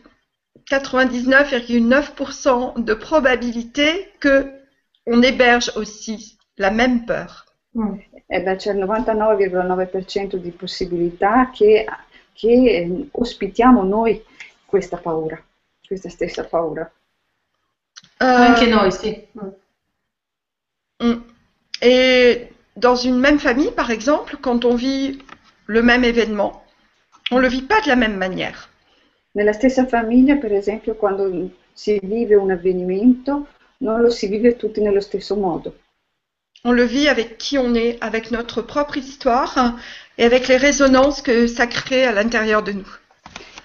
Speaker 3: 99,9% de probabilité que on héberge aussi la même peur.
Speaker 2: Mm.
Speaker 1: E beh, c'è il 99,9% di possibilità che, che eh, ospitiamo noi questa paura, questa stessa paura.
Speaker 2: Anche
Speaker 3: Euh,
Speaker 2: noi, sì. Mm.
Speaker 3: mm. Et dans une même famille, par exemple, quand on vit le même événement, on ne le vit pas de la même manière.
Speaker 1: Nella stessa famiglia, per esempio, quando si vive un avvenimento, non lo si vive tutti nello stesso modo.
Speaker 3: On le vit avec qui on est, avec notre propre histoire et avec les résonances que ça crée à l'intérieur de nous.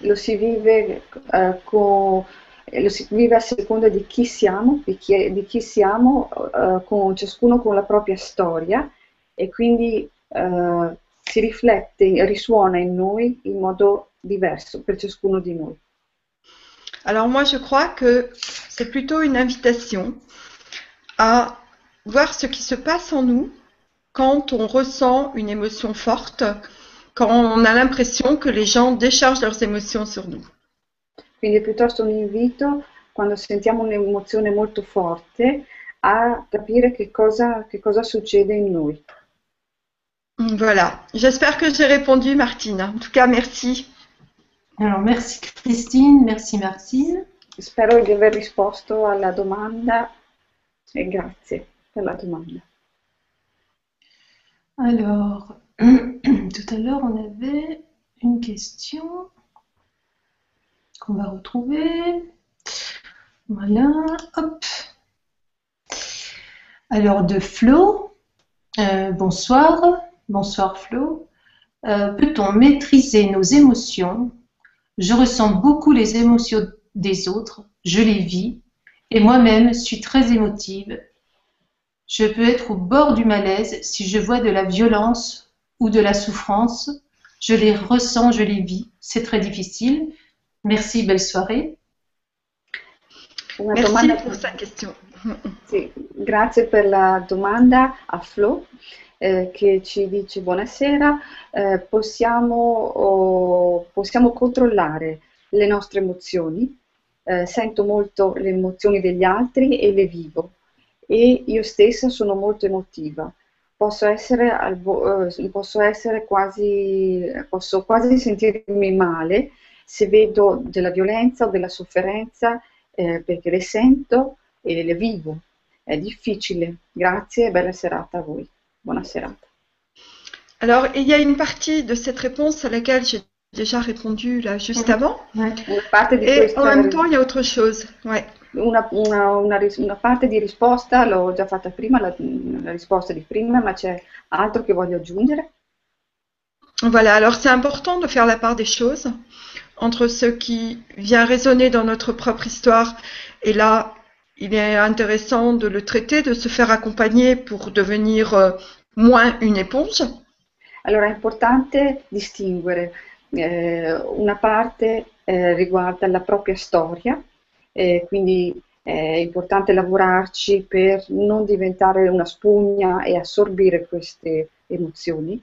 Speaker 1: Lo si vive, eh, co- lo si vive a seconda di chi siamo, di chi, di chi siamo, eh, con ciascuno con la propria storia e quindi eh, si riflette, risuona in noi in modo diverso per ciascuno di noi.
Speaker 3: Alors moi, je crois que c'est plutôt une invitation à voir ce qui se passe en nous quand on ressent une émotion forte, quand on a l'impression que les gens déchargent leurs émotions sur nous.
Speaker 1: Quindi piuttosto un invito, quando sentiamo un'emozione molto forte, a capire che cosa, che cosa succede in noi.
Speaker 3: Voilà. J'espère que j'ai répondu, Martine. En tout cas, merci.
Speaker 2: Alors, merci Christine, merci Martine.
Speaker 1: Spero di aver risposto alla domanda e grazie per la domanda.
Speaker 2: Alors, <clears throat> tout à l'heure, on avait une question qu'on va retrouver. Voilà, hop. Alors, de Flo. Euh, bonsoir, bonsoir Flo. Euh, Peut-on maîtriser nos émotions Je ressens beaucoup les émotions des autres, je les vis, et moi-même suis très émotive. Je peux être au bord du malaise si je vois de la violence ou de la souffrance. Je les ressens, je les vis. C'est très difficile. Merci, belle soirée.
Speaker 1: Una
Speaker 3: Merci
Speaker 1: domanda
Speaker 3: pour sa question. <laughs>
Speaker 1: Sì, grazie per la domanda a Flo eh, che ci dice buonasera, eh, possiamo, oh, possiamo controllare le nostre emozioni, Eh, sento molto le emozioni degli altri e le vivo e io stessa sono molto emotiva. Posso essere, al eh, posso essere quasi, posso quasi sentirmi male se vedo della violenza o della sofferenza eh, perché le sento e le vivo. È difficile. Grazie e bella serata a voi. Buona serata.
Speaker 3: Alors, il y a une partie de cette réponse à laquelle j'ai déjà répondu là juste avant.
Speaker 1: Una parte di,
Speaker 3: Et en même temps, il y a autre chose. Ouais.
Speaker 1: una, una- una una parte di risposta l'ho già fatta prima, la, la risposta di prima, ma c'è altro che voglio aggiungere?
Speaker 3: Voilà, alors c'est important de faire la part des choses entre ce qui vient résonner dans notre propre histoire et là, il est intéressant de le traiter, de se faire accompagner pour devenir euh, moins une éponge.
Speaker 1: Allora è importante distinguere eh, una parte eh, riguarda la propria storia, eh, quindi è importante lavorarci per non diventare una spugna e assorbire queste emozioni.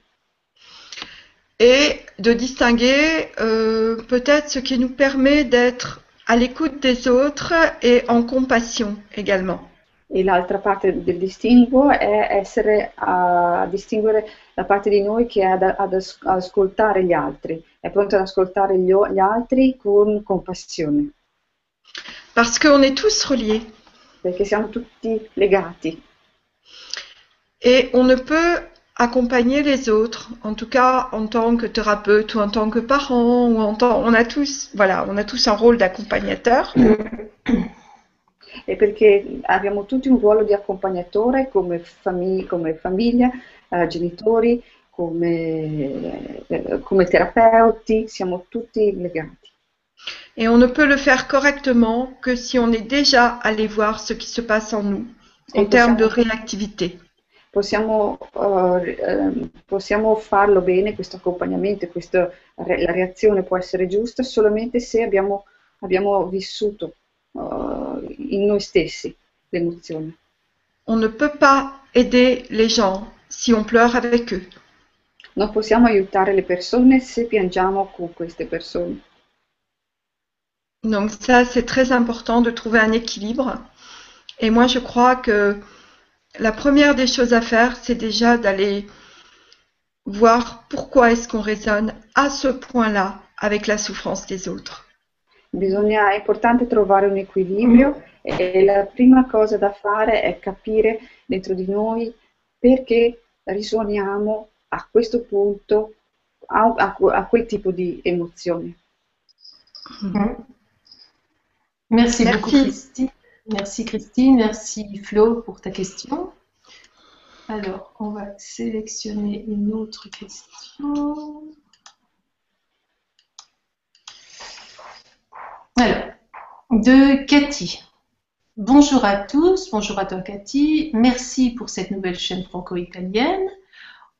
Speaker 3: et de distinguer euh, peut-être ce qui nous permet d'être à l'écoute des autres et en compassion également.
Speaker 1: E l'altra parte del distinguo è essere a distinguere la parte di noi che è ad, ad as- ascoltare gli altri, è pronta ad ascoltare gli, gli altri con compassione,
Speaker 3: Parce qu'on est tous reliés.
Speaker 1: Perché siamo tutti legati.
Speaker 3: Et on ne peut accompagner les autres, en tout cas en tant que thérapeute ou en tant que parent, ou en tant, on a tous, voilà, on a tous un rôle d'accompagnateur. <coughs>
Speaker 1: e perché abbiamo tutti un ruolo di accompagnatore come, fami- come famiglia, eh, genitori, come, eh, come terapeuti, siamo tutti legati.
Speaker 3: Et on ne peut le faire correctement que si on est déjà allé voir ce qui se passe en nous en termes de
Speaker 1: possiamo-
Speaker 3: réactivité.
Speaker 1: Possiamo, ehm, possiamo farlo bene, questo accompagnamento, questo- la reazione può essere giusta solamente se abbiamo, abbiamo vissuto in noi stessi l'emozione.
Speaker 3: On ne peut pas aider les gens si on pleure avec eux.
Speaker 1: Non possiamo aiutare le persone se piangiamo con queste persone.
Speaker 3: Donc ça, c'est très important de trouver un équilibre. Et moi, je crois que la première des choses à faire, c'est déjà d'aller voir pourquoi est-ce qu'on résonne à ce point-là avec la souffrance des autres.
Speaker 1: Bisogna, è importante trovare un equilibrio e la prima cosa da fare è capire dentro di noi perché risuoniamo a questo punto a, a, a quel tipo di emozioni.
Speaker 2: Merci, Merci, beaucoup Christine. Merci Christine, merci Flo pour ta question. Alors, on va sélectionner une autre question. Alors, de Cathy. Bonjour à tous, bonjour à toi Cathy. Merci pour cette nouvelle chaîne franco-italienne.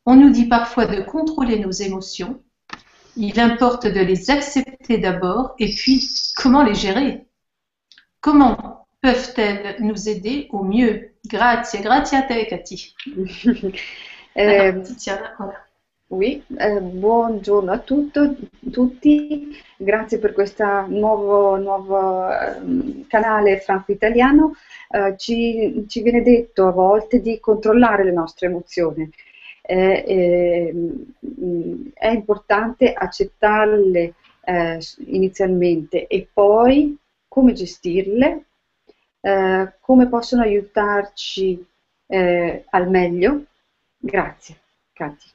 Speaker 2: On nous dit parfois de contrôler nos émotions. Il importe de les accepter d'abord et puis comment les gérer? Comment peuvent-elles nous aider au mieux? Grazie, grazie a te Cathy. <laughs> Alors, Tiziana, voilà.
Speaker 1: Oui, eh, buongiorno a tutto, tutti, grazie per questo nuovo, nuovo ehm, canale franco-italiano. Eh, ci, ci viene detto a volte di controllare le nostre emozioni. Eh, ehm, è importante accettarle eh, inizialmente e poi come gestirle, eh, come possono aiutarci eh, al meglio. Grazie, Katy.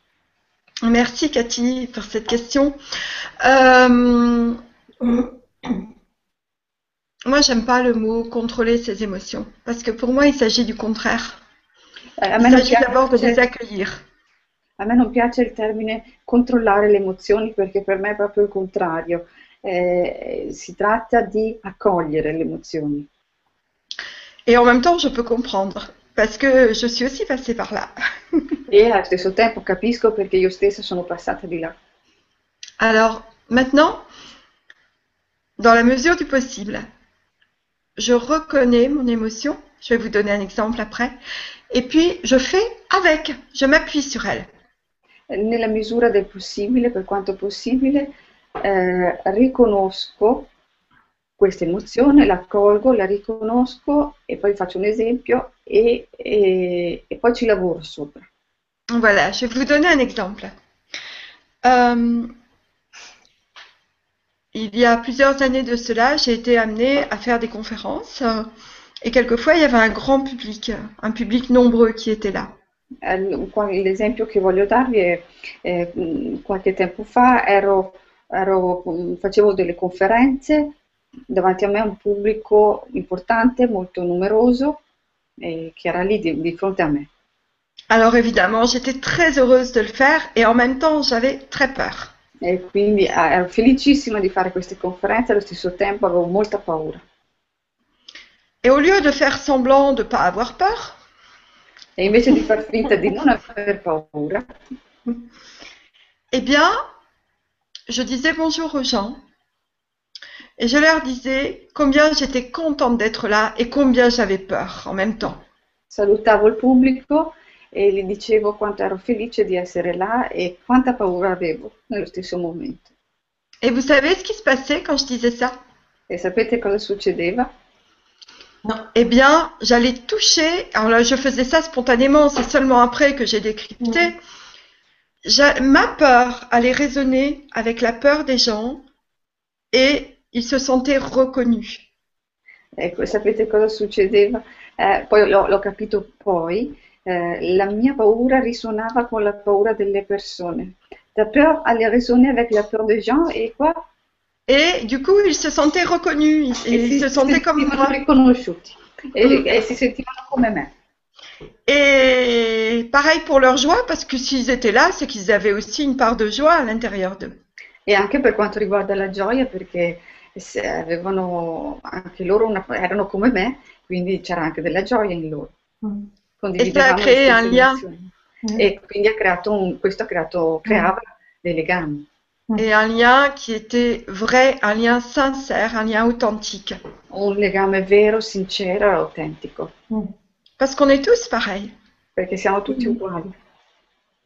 Speaker 3: Merci Cathy pour cette question. Euh, moi, j'aime pas le mot contrôler ses émotions parce que pour moi, il s'agit du contraire.
Speaker 1: Eh,
Speaker 3: Il s'agit d'abord de les accueillir.
Speaker 1: a me non piace il termine controllare le emozioni perché per me è proprio il contrario. Eh, si tratta di accogliere le emozioni.
Speaker 3: Et en même temps, je peux comprendre parce que je suis aussi passée par là.
Speaker 1: E allo stesso tempo capisco perché io stessa sono passata di là.
Speaker 3: Alors, maintenant, dans la mesure du possible, je reconnais mon émotion. Je vais vous donner un exemple après. Et puis, je fais avec. Je m'appuie sur elle.
Speaker 1: Nella misura del possibile, per quanto possibile, eh, riconosco questa emozione, la accolgo, la riconosco e poi faccio un esempio e, e- e poi ci lavoro sopra.
Speaker 3: Voilà, je vais vous donner un exemple. Euh, il y a plusieurs années de cela, j'ai été amenée à faire des conférences euh, et quelquefois il y avait un grand public, un public nombreux qui était là.
Speaker 1: Eh, L'esempio che voglio darvi è, eh, qualche tempo fa ero, ero- mh, facevo delle conferenze davanti a me un pubblico importante, molto numeroso, di, di fronte a me.
Speaker 3: Alors évidemment, j'étais très heureuse de le faire et en même temps j'avais très peur.
Speaker 1: E quindi ah, ero felicissima di fare queste conferenze, allo stesso tempo avevo molta paura.
Speaker 3: Et au lieu de faire semblant de ne pas avoir peur,
Speaker 1: E invece di far finta di non aver paura,
Speaker 3: eh bien, je disais bonjour aux gens et je leur disais combien j'étais contente d'être là et combien j'avais peur en même temps.
Speaker 1: salutavo il pubblico e gli dicevo quanto ero felice di essere là e quanta paura avevo nello stesso momento.
Speaker 3: Et vous savez ce qui se passait quand je disais ça?
Speaker 1: E sapete cosa succedeva?
Speaker 2: Non.
Speaker 3: Eh bien, j'allais toucher. Alors là, je faisais ça spontanément, c'est seulement après que j'ai décrypté. J'a- Ma peur allait résonner avec la peur des gens et ils se sentaient reconnus.
Speaker 1: Ecco, sapete cosa succedeva? Eh, poi l'ho, capito poi, eh, la mia paura risuonava con la paura delle persone. La peur allait résonner avec la peur des gens et quoi?
Speaker 3: Et du coup, ils se sentaient reconnus, ils, ils
Speaker 1: si
Speaker 3: se sentaient comme moi.
Speaker 1: riconosciuti e, e si sentivano come me.
Speaker 3: Et pareil pour leur joie, parce que s'ils étaient là, c'est qu'ils avaient aussi une part de joie à l'intérieur d'eux.
Speaker 1: E anche per quanto riguarda la gioia, perché avevano anche loro una, erano come me, quindi c'era anche della gioia in loro.
Speaker 2: Mm.
Speaker 1: Condividevamo le stesse
Speaker 3: un lien.
Speaker 1: emozioni.
Speaker 2: Mm.
Speaker 1: E quindi ha creato un, questo ha creato, creava dei legami.
Speaker 3: Et un lien qui était vrai, un lien sincère, un lien authentique.
Speaker 1: Un legame vero, sincero e autentico,
Speaker 2: Mm.
Speaker 3: Parce qu'on est tous pareils.
Speaker 1: perché siamo tutti uguali.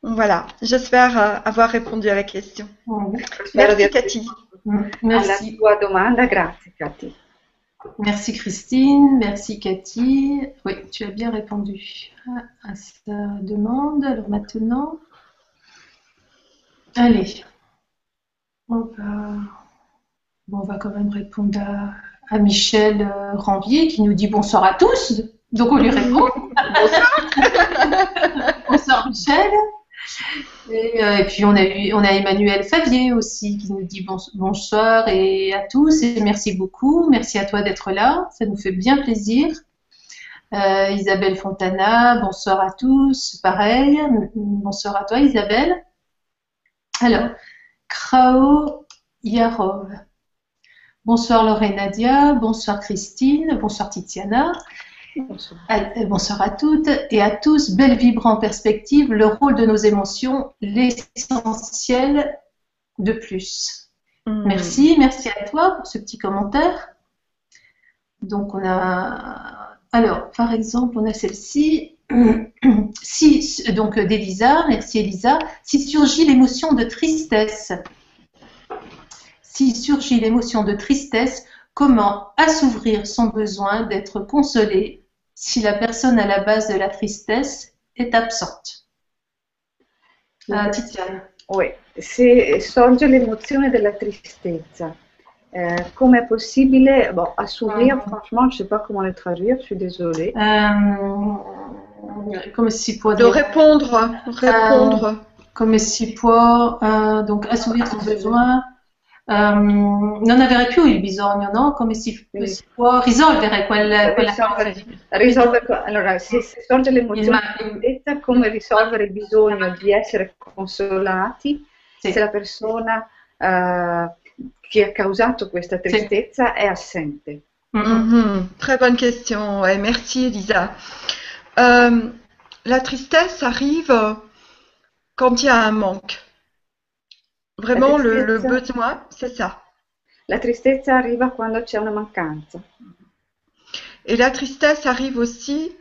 Speaker 3: Voilà, j'espère euh, avoir répondu à la question.
Speaker 2: Mm.
Speaker 3: Merci Cathy.
Speaker 2: Mm.
Speaker 1: alla
Speaker 2: Merci.
Speaker 1: tua domanda, grazie Katy.
Speaker 2: Merci Christine, merci Cathy. Oui, tu as bien répondu à, à sa demande. Alors maintenant, allez, on va, bon, on va quand même répondre à, à Michel euh, Ranvier qui nous dit bonsoir à tous. Donc on lui répond. <laughs> bonsoir Michel. Et, euh, et puis on a, eu, on a Emmanuel Favier aussi qui nous dit bon- bonsoir et à tous et merci beaucoup. Merci à toi d'être là, ça nous fait bien plaisir. Euh, Isabelle Fontana, bonsoir à tous, pareil. Bonsoir à toi Isabelle. Alors, Krao Yarov. Bonsoir Lorraine Nadia, bonsoir Christine, bonsoir Titiana.
Speaker 1: Bonsoir.
Speaker 2: Bonsoir à toutes et à tous. Belle vibre en perspective, le rôle de nos émotions, l'essentiel de plus.
Speaker 3: Hmm.
Speaker 2: Merci, merci à toi pour ce petit commentaire. Donc on a, alors par exemple, on a celle-ci. <clears throat> Si, donc d'Elisa, merci Elisa. Si surgit l'émotion de tristesse, si surgit l'émotion de tristesse, comment assouvrir son besoin d'être consolé si la personne à la base de la tristesse est absente Ah, Titiane.
Speaker 1: Oui, se sorge l'emozione della tristezza, euh, come è possibile, bon, assouvir,
Speaker 2: Mhm.
Speaker 1: franchement, je ne sais pas comment le traduire, je suis désolée.
Speaker 2: Euh, come si può
Speaker 3: De
Speaker 2: dire
Speaker 3: répondre, répondre.
Speaker 2: Come si eh, donc assouvir son besoin ehm, non avere più il bisogno, no? Come si,
Speaker 1: Sì.
Speaker 2: si può risolvere quel, quella
Speaker 1: Risolvere, risolvere- allora, se, se sorge l'emozione
Speaker 2: Il
Speaker 1: di tristezza, come risolvere il bisogno di essere consolati
Speaker 2: Sì.
Speaker 1: se la persona eh, che ha causato questa tristezza è assente?
Speaker 2: Mm, mm.
Speaker 3: Mhm, Très bonne question. Ouais, merci Elisa. Euh, la tristesse arrive quand il y a un manque. Vraiment, le, besoin, c'est ça.
Speaker 1: La tristezza arriva quando c'è una mancanza.
Speaker 3: Et la tristesse arrive aussi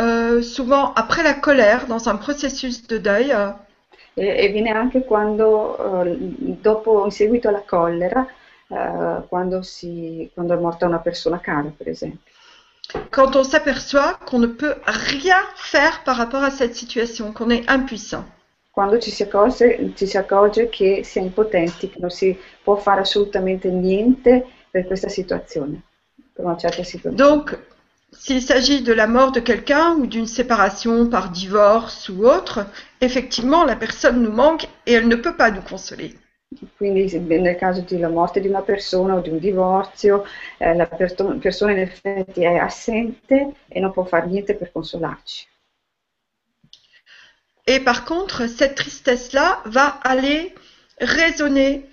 Speaker 3: euh, souvent après la colère, dans un processus de deuil. euh,
Speaker 1: E, e viene anche quando, eh, dopo, in seguito alla collera, eh, quando, si, quando è morta una persona cara, per esempio.
Speaker 3: quand on s'aperçoit qu'on ne peut rien faire par rapport à cette situation, qu'on est impuissant.
Speaker 1: Quando ci si accorge, ci si accorge che si è impotenti, che non si può fare assolutamente niente per questa situazione, per una certa situazione.
Speaker 3: Donc, s'il s'agit de la mort de quelqu'un ou d'une séparation par divorce ou autre, effectivement, la personne nous manque et elle ne peut pas nous consoler.
Speaker 1: Quindi nel caso della morte di una persona o di un divorzio, eh, la perto- persona in effetti è assente e non può fare niente per consolarci.
Speaker 3: Et par contre, cette tristesse-là va aller résonner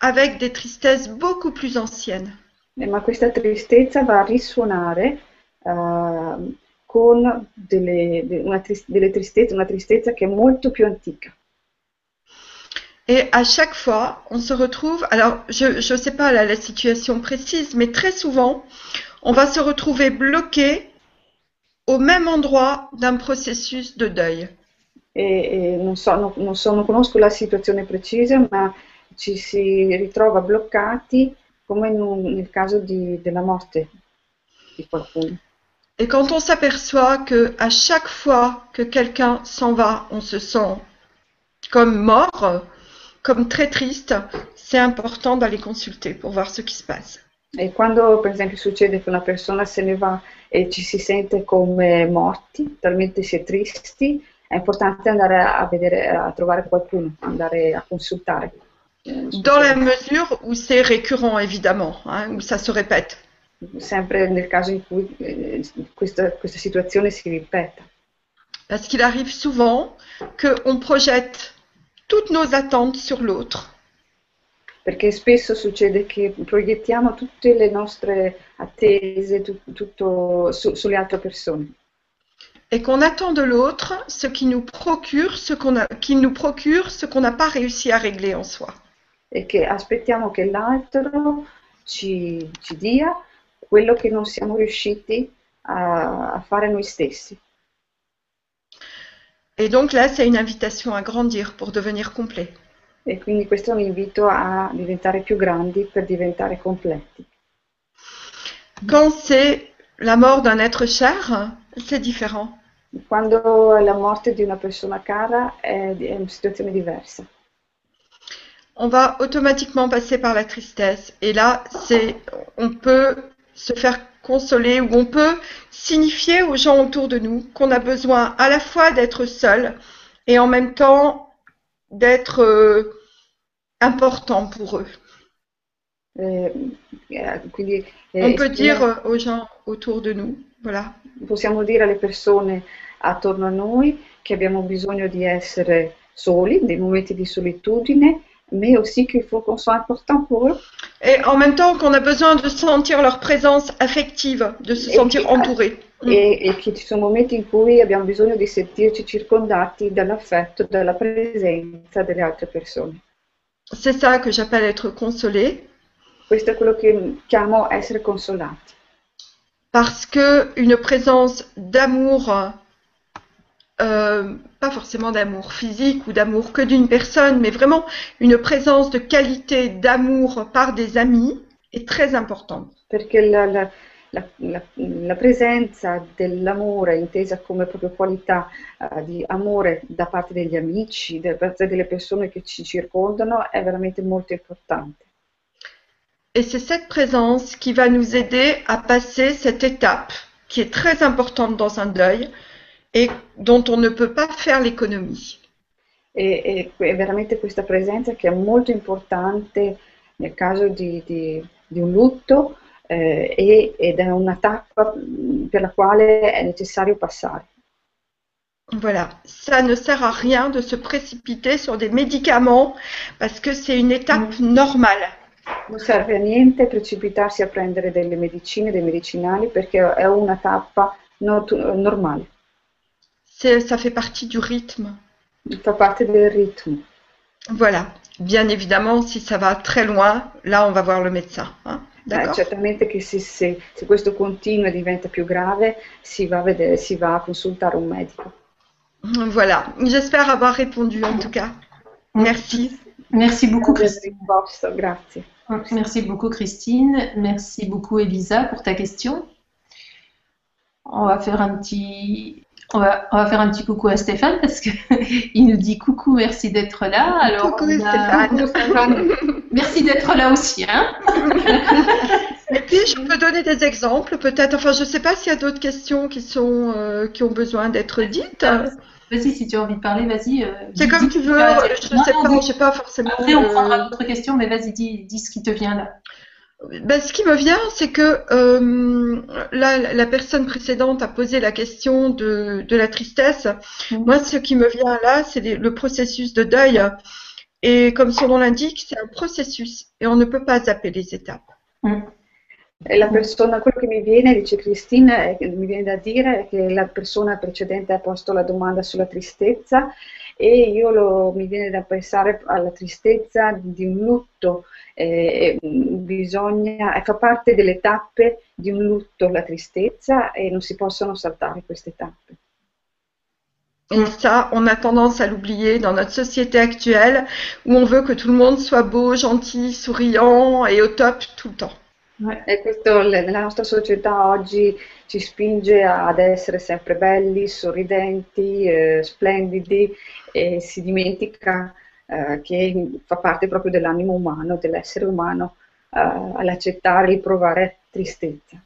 Speaker 3: avec des tristesses beaucoup plus anciennes.
Speaker 1: Eh, ma questa tristezza va a risuonare eh, con delle, de- una, tris- delle tristezze, una tristezza che è molto più antica.
Speaker 3: Et à chaque fois, on se retrouve, alors je ne sais pas la, la situation précise, mais très souvent, on va se retrouver bloqué au même endroit d'un processus de deuil.
Speaker 1: E, e non, so, non, non so- non conosco la situazione precisa, ma ci si ritrova bloccati come un- nel caso di- della morte di qualcuno.
Speaker 3: Et quand on s'aperçoit que à chaque fois que quelqu'un s'en va, on se sent comme mort, comme très triste, c'est important d'aller consulter pour voir ce qui se passe.
Speaker 1: E quando per esempio succede che una persona se ne va e ci si sente come morti, talmente si è tristi, è importante andare a vedere, a trovare qualcuno, andare a consultare. Eh,
Speaker 3: Dans la mesure où c'est récurrent, évidemment, hein, où ça se répète.
Speaker 1: Sempre nel caso in cui eh, questa, questa situazione si ripeta.
Speaker 3: Parce qu'il arrive souvent qu'on projette toutes nos attentes sur l'autre.
Speaker 1: Perché spesso succede che proiettiamo tutte le nostre attese tu- tutto su- sulle altre persone
Speaker 3: Et qu'on attend de l'autre ce qui nous procure ce qu'on a, qui nous procure ce qu'on n'a pas réussi à régler en soi.
Speaker 1: e che aspettiamo che l'altro ci, ci dia quello che non siamo riusciti a, a fare noi stessi.
Speaker 3: Et donc là, c'est une invitation à grandir pour devenir complet.
Speaker 1: E quindi questo è un invito a diventare più grandi per diventare completi.
Speaker 3: Quand c'est la mort d'un être cher, c'est différent.
Speaker 1: Quando è la morte di una persona cara è, è una situazione diversa.
Speaker 3: On va automatiquement passer par la tristesse. Et là, c'est, on peut se faire consoler ou on peut signifier aux gens autour de nous qu'on a besoin à la fois d'être seul et en même temps d'être euh, important pour eux.
Speaker 1: Quindi eh,
Speaker 3: On peut dire euh, aux gens autour de nous, voilà,
Speaker 1: possiamo dire alle persone attorno a noi che abbiamo bisogno di essere soli, dei momenti di solitudine, mais aussi qu'il faut qu'on soit important pour eux.
Speaker 3: et en même temps qu'on a besoin de sentir leur présence affective, de se sentir entouré. Mm.
Speaker 1: E, e che ci sono momenti in cui abbiamo bisogno di sentirci circondati dall'affetto, dalla presenza delle altre persone.
Speaker 3: C'est ça que j'appelle être consolé,
Speaker 1: Questo è quello che chiamo essere consolati,
Speaker 3: parce que une présence d'amour, euh, pas forcément d'amour physique ou d'amour que d'une personne, mais vraiment une présence de qualité d'amour par des amis est très importante.
Speaker 1: perché la, la- la- la- presenza dell'amore, intesa come proprio qualità eh, di amore da parte degli amici, da parte delle persone che ci circondano, è veramente molto importante.
Speaker 3: Et c'est cette présence qui va nous aider à passer cette étape qui est très importante dans un deuil et dont on ne peut pas faire l'économie.
Speaker 1: E, e è veramente questa presenza che è molto importante nel caso di, di- di un lutto eh, e- ed è una tappa per la quale è necessario passare.
Speaker 3: Voilà, ça ne sert à rien de se précipiter sur des médicaments parce que c'est une étape normale.
Speaker 1: Non serve a niente precipitarsi a prendere delle medicine, dei medicinali, perché è una tappa not- normale,
Speaker 3: ça fait partie du rythme.
Speaker 1: fa parte del ritmo.
Speaker 3: Voilà. Bien évidemment, si ça va très loin, là, on va voir le médecin. hein.
Speaker 1: Eh, certamente che se, se- se questo continua e diventa più grave, si va a, vedere, si va a consultare un medico.
Speaker 3: Voilà. J'espère avoir répondu en tout cas. Merci.
Speaker 2: Merci beaucoup, Christine.
Speaker 1: grazie.
Speaker 2: Merci beaucoup, Christine. Merci beaucoup, Elisa, pour ta question. On va faire un petit, on va, on va faire un petit coucou à Stéphane parce que <laughs> il nous dit coucou, merci d'être là. Alors,
Speaker 3: Coucou, Stéphane.
Speaker 2: Merci d'être là aussi, hein. <laughs>
Speaker 3: Et puis, je peux donner des exemples, peut-être. Enfin, je ne sais pas s'il y a d'autres questions qui sont, euh, qui ont besoin d'être dites.
Speaker 2: Vas-y, si tu as envie de parler, vas-y. euh,
Speaker 3: C'est comme tu veux. Je
Speaker 2: Non,
Speaker 3: sais pas.
Speaker 2: dis-
Speaker 3: Je sais pas forcément.
Speaker 2: Après, on
Speaker 3: euh,
Speaker 2: prendra d'autres questions, mais vas-y, dis, dis ce qui te vient là.
Speaker 3: Ben, ce qui me vient, c'est que euh, là, la personne précédente a posé la question de, de la tristesse.
Speaker 2: Mhm.
Speaker 3: Moi, ce qui me vient là, c'est le processus de deuil. Et comme son nom l'indique, c'est un processus et on ne peut pas zapper les étapes.
Speaker 1: E la persona, quello che mi viene, dice Cristina, mi viene da dire è che la persona precedente ha posto la domanda sulla tristezza e io lo- mi viene da pensare alla tristezza di un lutto, eh, bisogna, fa parte delle tappe di un lutto la tristezza e non si possono saltare queste tappe.
Speaker 3: Et ça, on a tendance à l'oublier dans notre société actuelle où on veut que tout le monde soit beau, gentil, souriant et au top tout le temps.
Speaker 1: E questo l- nella nostra società oggi ci spinge ad essere sempre belli, sorridenti, eh, splendidi e si dimentica eh, che fa parte proprio dell'animo umano, dell'essere umano, eh, all'accettare e provare tristezza.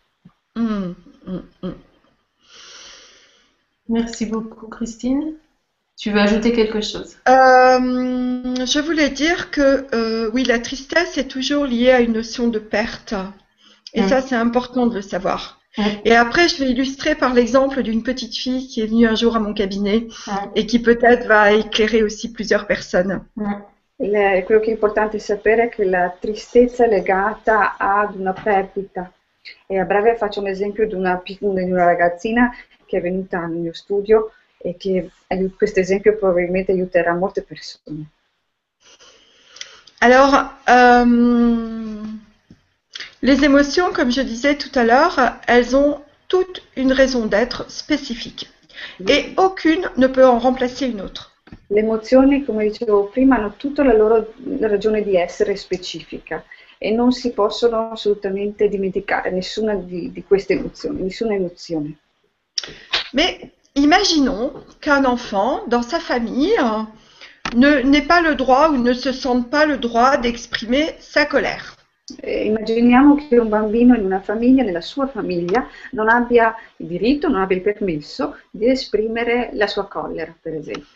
Speaker 3: Mm, mm, mm.
Speaker 2: Merci beaucoup, Christine. Tu veux ajouter quelque chose?
Speaker 3: Euh, je voulais dire que euh, oui, la tristesse est toujours liée à une notion de perte. Et ça, c'est important de le savoir. Et après, je vais illustrer par l'exemple d'une petite fille qui est venue un jour à mon cabinet et qui peut-être va éclairer aussi plusieurs personnes.
Speaker 1: Il- quello che è importante sapere è che la tristezza è legata ad una perdita. E a breve faccio un esempio di una, di una ragazzina che è venuta nel mio studio e che questo esempio probabilmente aiuterà molte persone.
Speaker 3: Alors, euh, les émotions, comme je disais tout à l'heure, elles ont toutes une raison d'être spécifique. Et aucune ne peut en remplacer une autre.
Speaker 1: Le emozioni, come dicevo prima, hanno tutta la loro ragione di essere specifica e non si possono assolutamente dimenticare nessuna di, di queste emozioni, nessuna emozione.
Speaker 3: Mais imaginons qu'un enfant, dans sa famille, euh, ne- n'ait pas le droit ou ne se sente pas le droit d'exprimer sa colère.
Speaker 1: Eh, immaginiamo che un bambino in una famiglia, nella sua famiglia, non abbia il diritto, non abbia il permesso di esprimere la sua collera, per esempio.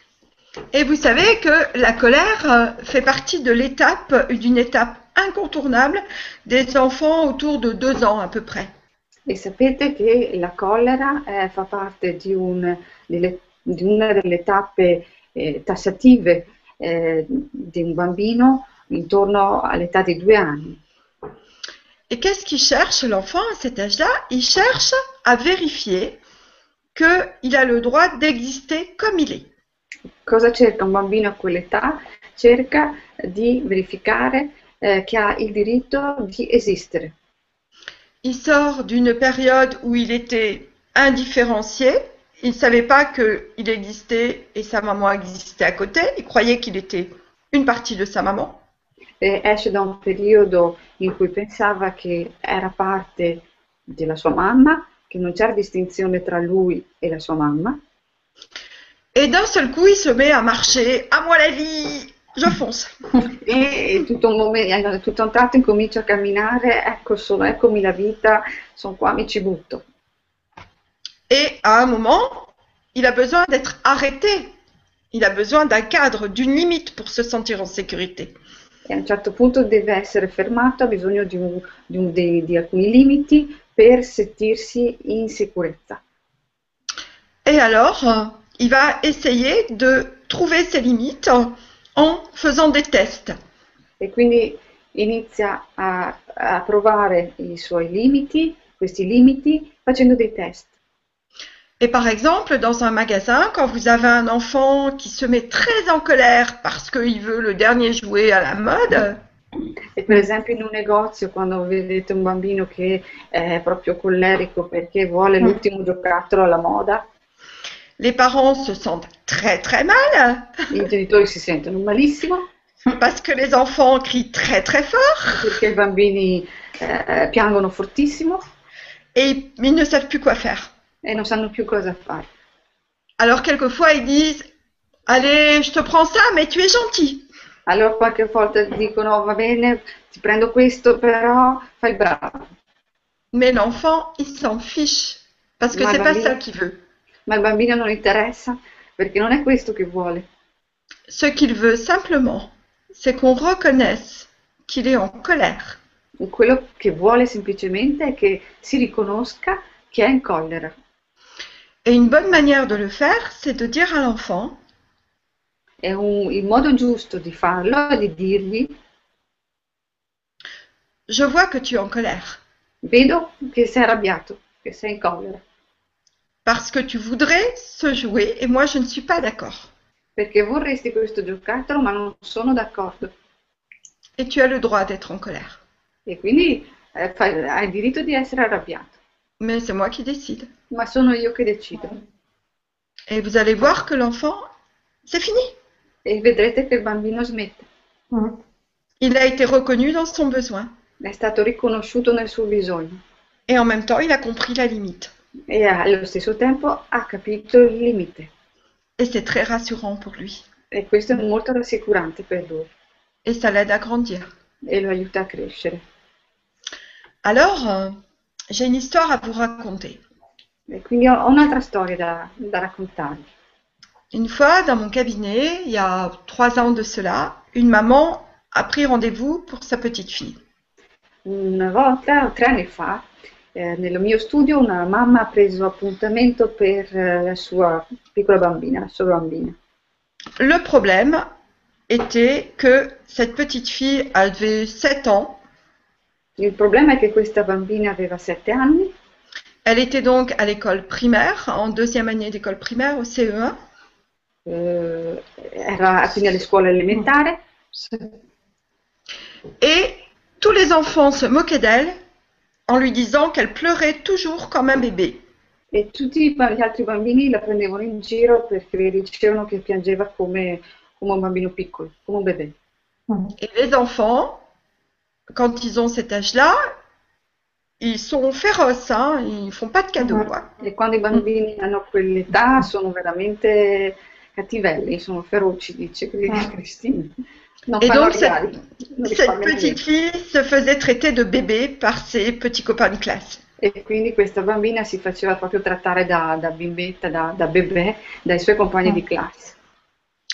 Speaker 3: Et vous savez que la colère euh, fait partie de l'étape, d'une étape incontournable des enfants autour de deux ans à peu près.
Speaker 1: E sapete che la collera eh, fa parte di, un- delle- di una delle tappe eh, tassative eh, di un bambino intorno all'età di due anni.
Speaker 3: Et qu'est-ce qu'il cherche l'enfant à cet âge-là Il cherche à vérifier qu'il a le droit d'exister comme il est.
Speaker 1: Cosa cerca un bambino a quell'età? Cerca di verificare eh, che ha il diritto di esistere.
Speaker 3: Il sort d'une période où il était indifférencié. Il ne savait pas qu'il existait et sa maman existait à côté. Il croyait qu'il était une partie de sa maman.
Speaker 1: E esce da un periodo in cui pensava che era parte della sua mamma, che non c'era distinzione tra lui e la sua mamma,
Speaker 3: Et d'un seul coup, il se met à marcher. À moi la vie Je fonce.
Speaker 1: e tutto un, momento, tutto un tratto incomincia a camminare, ecco sono, eccomi la vita, sono qua, mi ci butto.
Speaker 3: Et à un moment, il a besoin d'être arrêté. Il a besoin d'un cadre, d'une limite pour se sentir en sécurité.
Speaker 1: E a un certo punto deve essere fermato, ha bisogno di, un- di un- di- di alcuni limiti per sentirsi in sicurezza.
Speaker 3: Et alors, il va essayer de trouver ses limites en faisant des tests.
Speaker 1: E quindi inizia a, a provare i suoi limiti, questi limiti, facendo dei test.
Speaker 3: Et par exemple, dans un magasin, quand vous avez un enfant qui se met très en colère parce qu'il veut le dernier jouet à la mode,
Speaker 1: E per esempio in un negozio, quando vedete un bambino che è proprio collerico perché vuole l'ultimo giocattolo alla moda,
Speaker 3: les parents se sentent très très mal
Speaker 1: i genitori si sentono malissimo
Speaker 3: parce que les enfants crient très très fort
Speaker 1: perché i bambini eh, piangono fortissimo
Speaker 3: et ils ne savent plus quoi faire.
Speaker 1: e non sanno più cosa fare.
Speaker 3: Alors quelquefois ils disent Allez, je te prends ça, mais tu es gentil.
Speaker 1: Allora qualche volta dicono "Oh, va bene, ti prendo questo, però fai bravo.
Speaker 3: Mais l'enfant, il s'en fiche parce que c'est pas ça qu'il veut.
Speaker 1: Ma il bambino non interessa perché non è questo che vuole.
Speaker 3: Ce qu'il veut simplement, c'est qu'on reconnaisse qu'il est en colère.
Speaker 1: Quello che vuole semplicemente è che si riconosca che è in collera.
Speaker 3: Et une bonne manière de le faire, c'est de dire à l'enfant
Speaker 1: È un- il modo giusto di farlo è di dirgli
Speaker 3: Je vois que tu es en colère
Speaker 1: vedo che sei arrabbiato, che sei in collera,
Speaker 3: parce que tu voudrais ce jouet et moi je ne suis pas d'accord.
Speaker 1: perché vorresti questo giocattolo ma non sono d'accordo.
Speaker 3: Et tu as le droit d'être en colère.
Speaker 1: E quindi eh, hai il diritto di essere arrabbiato,
Speaker 3: Mais c'est moi qui décide.
Speaker 1: ma sono io che decido.
Speaker 3: Et vous allez voir que l'enfant, c'est fini.
Speaker 1: E vedrete che il bambino smette.
Speaker 2: Mm.
Speaker 3: Il a été reconnu dans son besoin.
Speaker 1: È stato riconosciuto nel suo bisogno
Speaker 3: Et en même temps, il a compris la limite.
Speaker 1: E allo stesso tempo ha capito il limite.
Speaker 3: Et c'est très rassurant pour lui.
Speaker 1: E questo è molto rassicurante per lui
Speaker 3: Et ça l'aide à grandir.
Speaker 1: e lo aiuta a crescere.
Speaker 3: Alors, euh, j'ai une histoire à vous raconter.
Speaker 1: E quindi ho un'altra storia da, da raccontarvi.
Speaker 3: Une fois, dans mon cabinet, il y a trois ans de cela, une maman a pris rendez-vous pour sa petite fille.
Speaker 1: Una volta, tre anni fa, eh, nel mio studio una mamma ha preso appuntamento per eh, la sua piccola bambina, la sua bambina.
Speaker 3: Le problème était que cette petite fille avait 7 ans.
Speaker 1: Il problema è che questa bambina aveva sette anni,
Speaker 3: Elle était donc à l'école primaire, en deuxième année d'école primaire, au E CE1.
Speaker 1: eh, era quindi alle scuole elementari
Speaker 3: Et tous les enfants se moquaient d'elle en lui disant qu'elle pleurait toujours comme un bébé.
Speaker 1: e tutti gli altri bambini la prendevano in giro perché le dicevano che piangeva come, come un bambino piccolo, come un bebè.
Speaker 2: Mm.
Speaker 3: Et les enfants quand ils ont cet âge-là, ils sont féroces, hein, ils font pas de cadeaux. quoi.
Speaker 1: E quando i bambini hanno quell'età sono veramente cattivelli, sono feroci, dice
Speaker 2: Ah.
Speaker 1: Cristina. Non
Speaker 3: Et donc, cette, petite fille se faisait traiter de bébé par ses petits copains de classe.
Speaker 1: E quindi questa bambina si faceva proprio trattare da, da bimbetta, da, da bebè, dai suoi compagni di classe.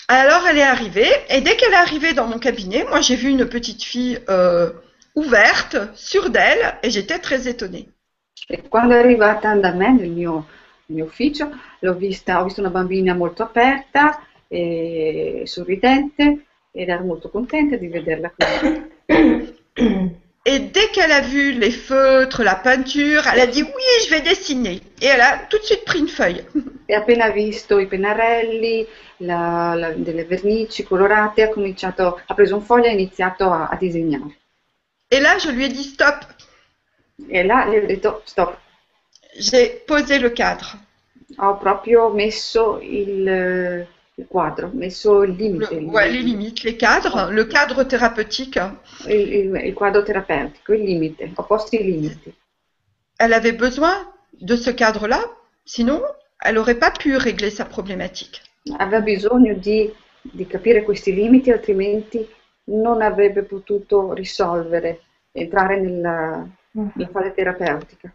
Speaker 3: Alors elle est arrivée, et dès qu'elle est arrivée dans mon cabinet, moi j'ai vu une petite fille euh, ouverte, sûre d'elle, et j'étais très étonnée.
Speaker 1: E quando è arrivata da me nel mio, mio ufficio, l'ho vista, ho visto una bambina molto aperta e sorridente ed ero molto contenta di vederla così. <coughs>
Speaker 3: Et dès qu'elle a vu les feutres, la peinture, elle a dit oui, je vais dessiner. Et elle a tout de suite pris une feuille. <laughs>
Speaker 1: E appena visto i pennarelli, la- la- delle vernici colorate, ha cominciato, ha preso un foglio e ha iniziato a, a disegnare.
Speaker 3: Et là, je lui ai dit stop.
Speaker 1: E là le ho detto stop,
Speaker 3: J'ai posé le cadre,
Speaker 1: ho proprio messo il, eh, il quadro, messo il
Speaker 3: Le-
Speaker 1: limite, il,
Speaker 3: ouais, les limites, les cadres, le cadre thérapeutique.
Speaker 1: il- il- il quadro terapeutico, il limite, ho posto i limiti.
Speaker 3: Elle avait besoin de ce cadre-là, sinon elle n'aurait pas pu régler sa problématique.
Speaker 1: Aveva bisogno di, di capire questi limiti, altrimenti non avrebbe potuto risolvere, entrare nella, nella fase terapeutica.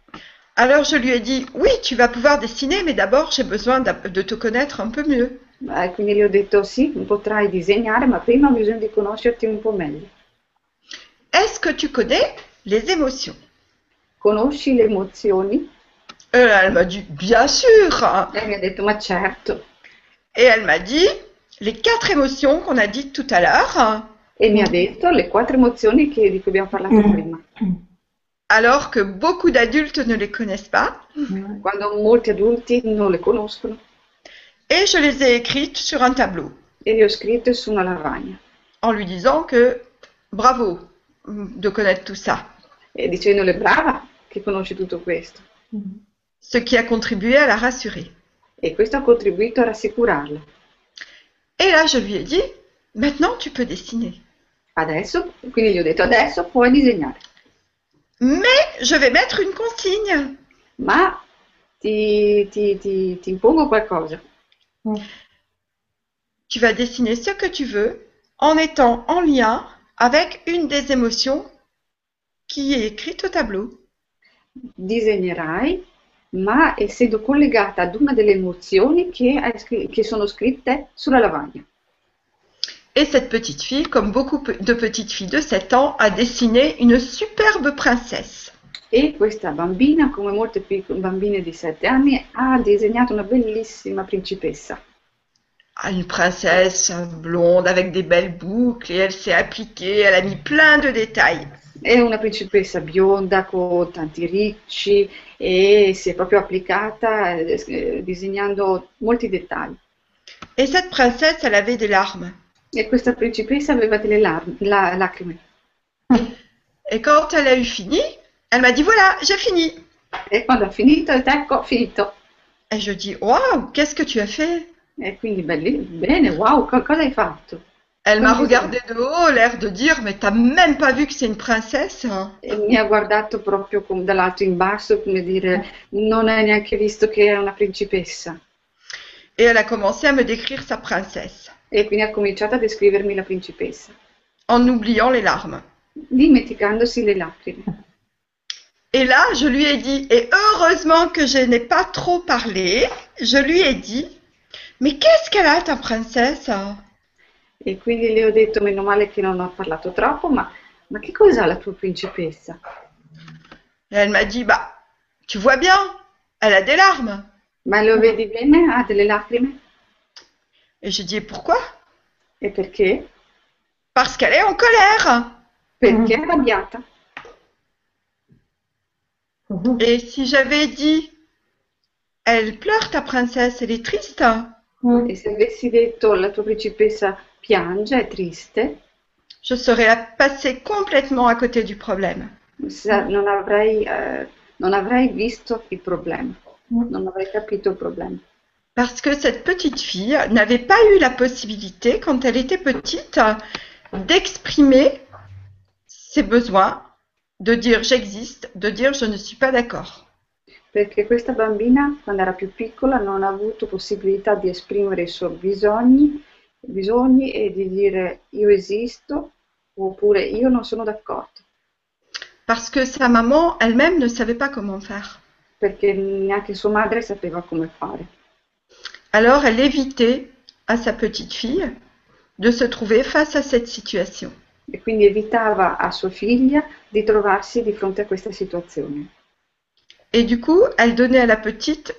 Speaker 3: Alors je lui ai dit oui, tu vas pouvoir dessiner, mais d'abord j'ai besoin de te connaître un peu mieux.
Speaker 1: Eh, quindi gli ho detto sì, potrai disegnare, ma prima ho bisogno di conoscerti un po' meglio.
Speaker 3: Est-ce que tu connais les émotions
Speaker 1: Conosci le emozioni?
Speaker 3: Euh, Elle m'a dit bien sûr.
Speaker 1: Lei mi ha detto ma certo.
Speaker 3: Et elle m'a dit les quatre émotions qu'on a dites tout à l'heure,
Speaker 1: E mi ha detto le quattro emozioni che- di cui abbiamo parlato
Speaker 2: Mm.
Speaker 1: prima.
Speaker 3: alors que beaucoup d'adultes ne les connaissent pas.
Speaker 1: Quando molti adulti non le conoscono.
Speaker 3: Et je les ai écrites sur un tableau
Speaker 1: E le ho scritte su una lavagna.
Speaker 3: en lui disant que bravo de connaître tout ça.
Speaker 1: E dicendole brava che conosci tutto questo.
Speaker 3: Ce qui a contribué à la rassurer.
Speaker 1: E questo ha contribuito a rassicurarla.
Speaker 3: Et là, je lui ai dit, maintenant tu peux dessiner.
Speaker 1: Adesso, quindi gli ho detto adesso puoi disegnare,
Speaker 3: Mais je vais mettre une consigne.
Speaker 1: ma ti, ti, ti, ti impongo qualcosa.
Speaker 3: Tu vas dessiner ce que tu veux en étant en lien avec une des émotions qui est écrite au tableau.
Speaker 1: Disegnerai, ma essendo collegata ad una delle emozioni che, che sono scritte sulla lavagna.
Speaker 3: Et cette petite fille, comme beaucoup de petites filles de 7 ans, a dessiné une superbe princesse.
Speaker 1: E questa bambina, come molte bambine di 7 anni, ha disegnato una bellissima principessa.
Speaker 3: Ah, Une princesse blonde avec des belles boucles et elle s'est appliquée, elle a mis plein de détails.
Speaker 1: È una principessa bionda con tanti ricci e si è proprio applicata eh, disegnando molti dettagli.
Speaker 3: Et cette princesse, elle avait des larmes.
Speaker 1: E questa principessa aveva delle la- lacrime. <laughs>
Speaker 3: Et quand elle a eu fini, elle m'a dit voilà, j'ai fini.
Speaker 1: E quando ha finito, ecco, ho finito.
Speaker 3: Et je dis waouh, qu'est-ce que tu as fait?
Speaker 1: E quindi belli- bene, wow, co- cosa hai fatto?
Speaker 3: Elle m'a regardé de haut, l'air de dire mais t'as même pas vu que c'est une princesse hein
Speaker 1: E mi ha guardato proprio com- dall'alto in basso, come dire, non hai neanche visto che è una principessa.
Speaker 3: Et elle a commencé à me décrire sa princesse,
Speaker 1: E quindi ha cominciato a descrivermi la principessa,
Speaker 3: en oubliant les larmes.
Speaker 1: dimenticandosi le lacrime.
Speaker 3: Et là, je lui ai dit, et heureusement que je n'ai pas trop parlé, je lui ai dit, mais qu'est-ce qu'elle a ta princesse?
Speaker 1: E quindi le ho detto, meno male che non ho parlato troppo, ma, ma che cos'ha la tua principessa?
Speaker 3: Et elle m'a dit, bah, tu vois bien, elle a des larmes.
Speaker 1: Ma lo vedi bene? Ha delle lacrime?
Speaker 3: Et j'ai dit, pourquoi?
Speaker 1: E perché?
Speaker 3: Parce qu'elle est en colère.
Speaker 1: Perché è arrabbiata.
Speaker 3: Et si j'avais dit, elle pleure ta princesse, elle est triste,
Speaker 1: E se avessi detto la tua principessa piange, è triste,
Speaker 3: je serais passée complètement à côté du problème.
Speaker 1: sa- non avrei, eh, non avrei visto il problema, non avrei capito il problema.
Speaker 3: Parce que cette petite fille n'avait pas eu la possibilité, quand elle était petite, d'exprimer ses besoins, de dire j'existe, de dire je ne suis pas d'accord.
Speaker 1: Perché questa bambina, quando era più piccola, non ha avuto possibilità di esprimere i suoi bisogni, bisogni e di dire io esisto oppure io non sono d'accordo.
Speaker 3: Parce que sa maman elle-même ne savait pas comment faire.
Speaker 1: Perché neanche sua madre sapeva come fare.
Speaker 3: Alors elle évitait à sa petite fille de se trouver face à cette situation.
Speaker 1: E quindi evitava a sua figlia di trovarsi di fronte a questa situazione.
Speaker 3: Et du coup, elle donnait à la petite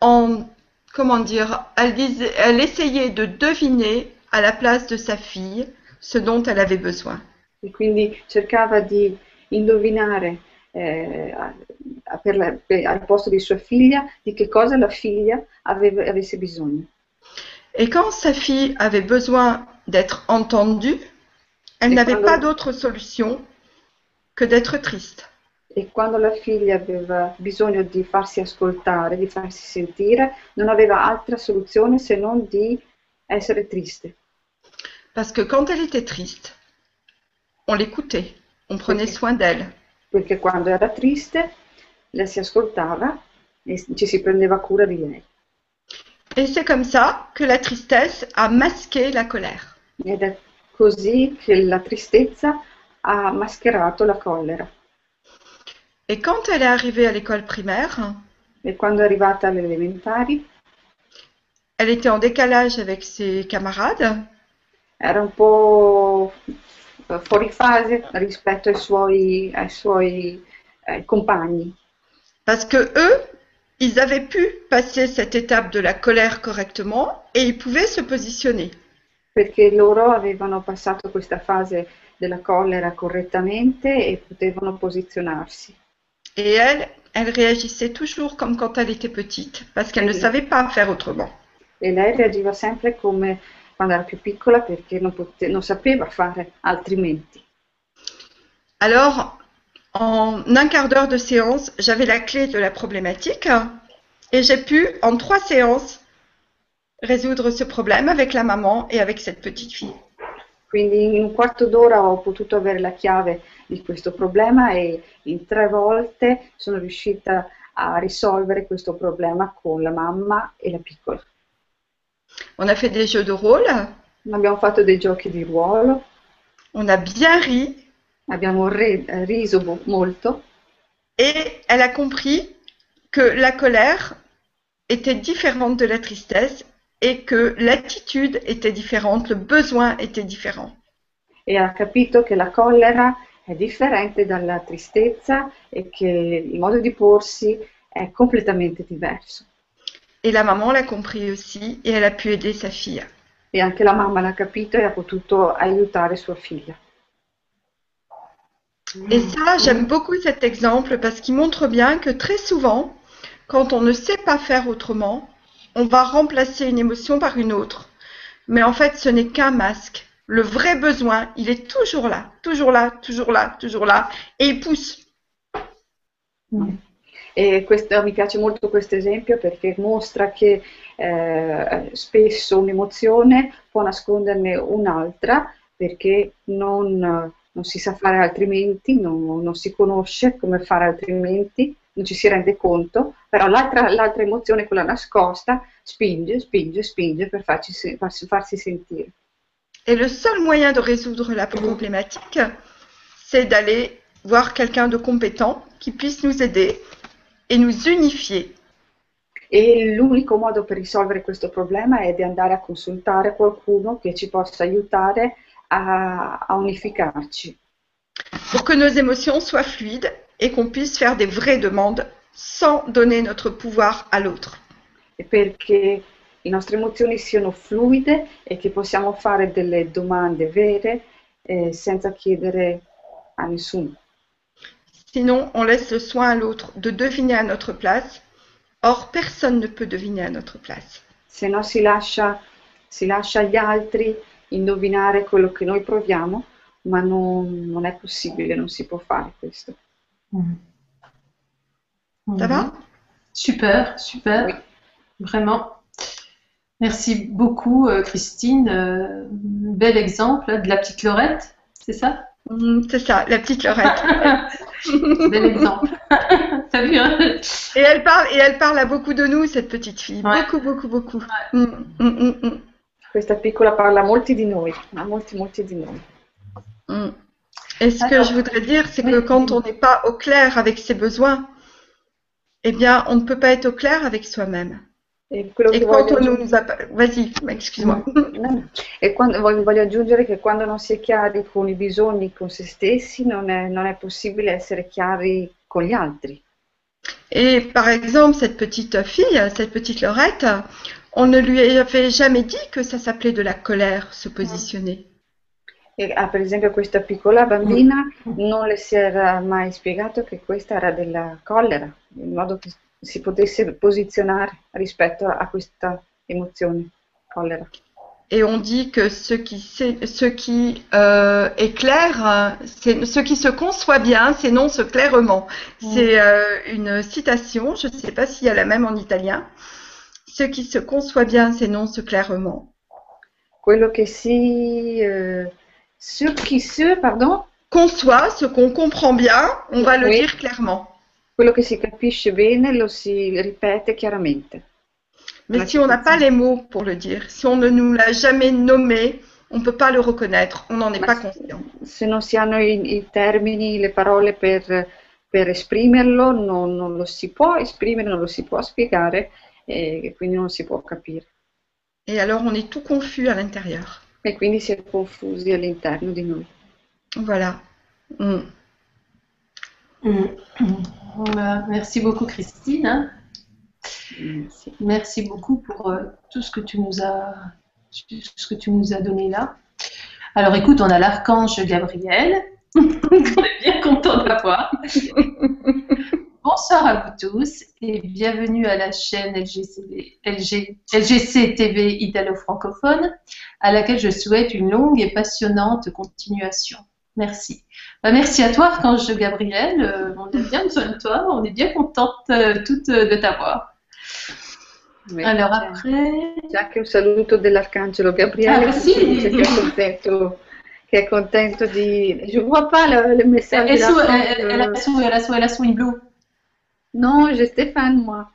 Speaker 3: en, comment dire, elle, disait, elle essayait de deviner à la place de sa fille ce dont elle avait besoin.
Speaker 1: E quindi cercava di indovinare eh, per la- per- al posto di sua figlia di che cosa la figlia aveva- avesse bisogno.
Speaker 3: Et quand sa fille avait besoin d'être entendue, elle n'avait pas d'autre solution que d'être triste.
Speaker 1: E quando la figlia aveva bisogno di farsi ascoltare, di farsi sentire, non aveva altra soluzione se non di essere triste.
Speaker 3: Parce que quand elle était triste, on l'écoutait, on prenait soin d'elle.
Speaker 1: Perché quando era triste, la si ascoltava e ci si prendeva cura di lei.
Speaker 3: Et c'est comme ça que la tristesse a masqué la colère.
Speaker 1: Ed è così che la tristezza ha mascherato la collera.
Speaker 3: Et quand elle est arrivée à l'école primaire,
Speaker 1: E quando è arrivata alle elementari,
Speaker 3: elle était en décalage avec ses camarades?
Speaker 1: Era un po' fuori fase rispetto ai suoi, ai suoi eh, compagni,
Speaker 3: parce que eux, ils avaient pu passer cette étape de la colère correctement et ils pouvaient se positionner.
Speaker 1: Perché loro avevano passato questa fase della collera correttamente e potevano posizionarsi.
Speaker 3: Et elle, elle réagissait toujours comme quand elle était petite, parce qu'elle ne savait pas faire autrement.
Speaker 1: E lei reagiva sempre come quando era più piccola perché non, pote- non sapeva fare altrimenti.
Speaker 3: Alors, en un quart d'heure de séance, j'avais la clé de la problématique et j'ai pu, en trois séances, résoudre ce problème avec la maman et avec cette petite fille.
Speaker 1: Quindi in un quarto d'ora ho potuto avere la chiave di questo problema e in tre volte sono riuscita a risolvere questo problema con la mamma e la piccola.
Speaker 3: On a fait des jeux de rôle,
Speaker 1: Abbiamo fatto dei giochi di ruolo,
Speaker 3: on a bien ri
Speaker 1: abbiamo re- riso mo- molto
Speaker 3: et elle a compris que la colère était différente de la tristesse et que l'attitude était différente, le besoin était différent.
Speaker 1: e ha capito che la collera è differente dalla tristezza e che il modo di porsi è completamente diverso.
Speaker 3: Et la maman l'a compris aussi et elle a pu aider sa fille.
Speaker 1: E anche la mamma l'ha capito e ha potuto aiutare sua figlia.
Speaker 3: Et ça, j'aime beaucoup cet exemple parce qu'il montre bien que très souvent, quand on ne sait pas faire autrement, on va remplacer une émotion par une autre. Mais en fait, ce n'est qu'un masque. Le vrai besoin, il est toujours là, toujours là, toujours là, toujours là, et il pousse.
Speaker 1: E questo, mi piace molto questo esempio perché mostra che eh, spesso un'emozione può nasconderne un'altra perché non, non si sa fare altrimenti, non, non si conosce come fare altrimenti, non ci si rende conto, però l'altra, l'altra emozione, quella nascosta, spinge, spinge, spinge per farci, farsi, farsi sentire.
Speaker 3: Et le seul moyen de résoudre la problématique, c'est d'aller voir quelqu'un de compétent qui puisse nous aider et nous unifier.
Speaker 1: E l'unico modo per risolvere questo problema è di andare a consultare qualcuno che ci possa aiutare a, a unificarci,
Speaker 3: pour que nos émotions soient fluides et qu'on puisse faire des vraies demandes sans donner notre pouvoir à l'autre.
Speaker 1: e perché le nostre emozioni siano fluide e che possiamo fare delle domande vere eh, senza chiedere a nessuno.
Speaker 3: Sinon, on laisse le soin à l'autre de deviner à notre place. Or, personne ne peut deviner à notre place.
Speaker 1: Se no si lascia, si lascia agli altri indovinare quello che noi proviamo, ma non, non è possibile, non si può fare questo.
Speaker 3: Ça va?
Speaker 2: Super, super.
Speaker 1: Oui.
Speaker 2: Vraiment. Merci beaucoup, euh, Christine. Euh, bel exemple hein, de la petite Laurette, c'est ça?
Speaker 3: Mm, c'est ça, la petite Lorette. <laughs>
Speaker 2: Bel exemple. <laughs> T'as vu, hein?
Speaker 3: Et elle parle, et elle parle à beaucoup de nous, cette petite fille.
Speaker 2: Ouais.
Speaker 3: Beaucoup, beaucoup, beaucoup. Mm, mm, mm, mm,
Speaker 1: Questa piccola parla a molti di noi, a molti, molti di noi.
Speaker 3: Et ce que
Speaker 2: Alors,
Speaker 3: je voudrais dire, c'est
Speaker 2: oui,
Speaker 3: que quand on n'est pas au clair avec ses besoins, eh bien, on ne peut pas être au clair avec soi-même.
Speaker 1: E quello
Speaker 3: Et
Speaker 1: che
Speaker 3: quand
Speaker 1: voglio
Speaker 3: on
Speaker 1: aggiungere-
Speaker 3: nous a... Vas-y, excuse-moi.
Speaker 1: No, E quando, voglio, voglio aggiungere che quando non si è chiari con i bisogni, con se stessi, non è, non è possibile essere chiari con gli altri.
Speaker 3: Et par exemple, cette petite fille, cette petite Laurette, on ne lui avait jamais dit que ça s'appelait de la colère, se positionner.
Speaker 1: E, ah, per esempio, questa piccola bambina non le si era mai spiegato che questa era della collera, in modo che si potesse posizionare rispetto a questa emozione, collera.
Speaker 3: Et on dit que ce qui, sait- ce qui euh, est clair, c'est ce qui se conçoit bien, s'énonce clairement. C'est euh, une citation, je ne sais pas s'il y a la même en italien. Ce qui se conçoit bien s'énonce clairement.
Speaker 1: Quello che si... eh, ce qui se, pardon,
Speaker 3: Conçoit, ce qu'on comprend bien, on va le dire clairement.
Speaker 1: quello che si capisce bene lo si ripete chiaramente.
Speaker 3: Mais
Speaker 1: La
Speaker 3: si on n'a pas les mots pour le dire, si on ne nous l'a jamais nommé, on ne peut pas le reconnaître, on n'en est
Speaker 1: Ma
Speaker 3: pas conscient.
Speaker 1: se non si hanno i, i termini, le parole per, per esprimerlo, non, non lo si può esprimere, non lo si può spiegare e quindi non si può capire.
Speaker 3: Et alors on est tout confus à l'intérieur.
Speaker 1: E quindi si è confusi all'interno di noi.
Speaker 3: Voilà. Mm.
Speaker 2: Voilà. Merci beaucoup, Christine. hein. Merci beaucoup pour euh, tout ce que tu nous as, tout ce que tu nous as donné là. Alors, écoute, on a l'archange Gabriel. <laughs> on est bien content de l'avoir. <laughs> Bonsoir à vous tous et bienvenue à la chaîne LGC, LG, LGC TV italo-francophone à laquelle je souhaite une longue et passionnante continuation. Merci. Bah, merci à toi, Archange Gabriel. Euh, on a bien besoin de toi. On est bien contente euh, toutes euh, de t'avoir. Alors après,
Speaker 1: anche un saluto dell'Arcangelo Gabriele
Speaker 2: Ah,
Speaker 1: dice che è contento, è di... Je vois pas le, le
Speaker 2: sous, elle a sous,
Speaker 1: Non, j'ai Stéphane, moi.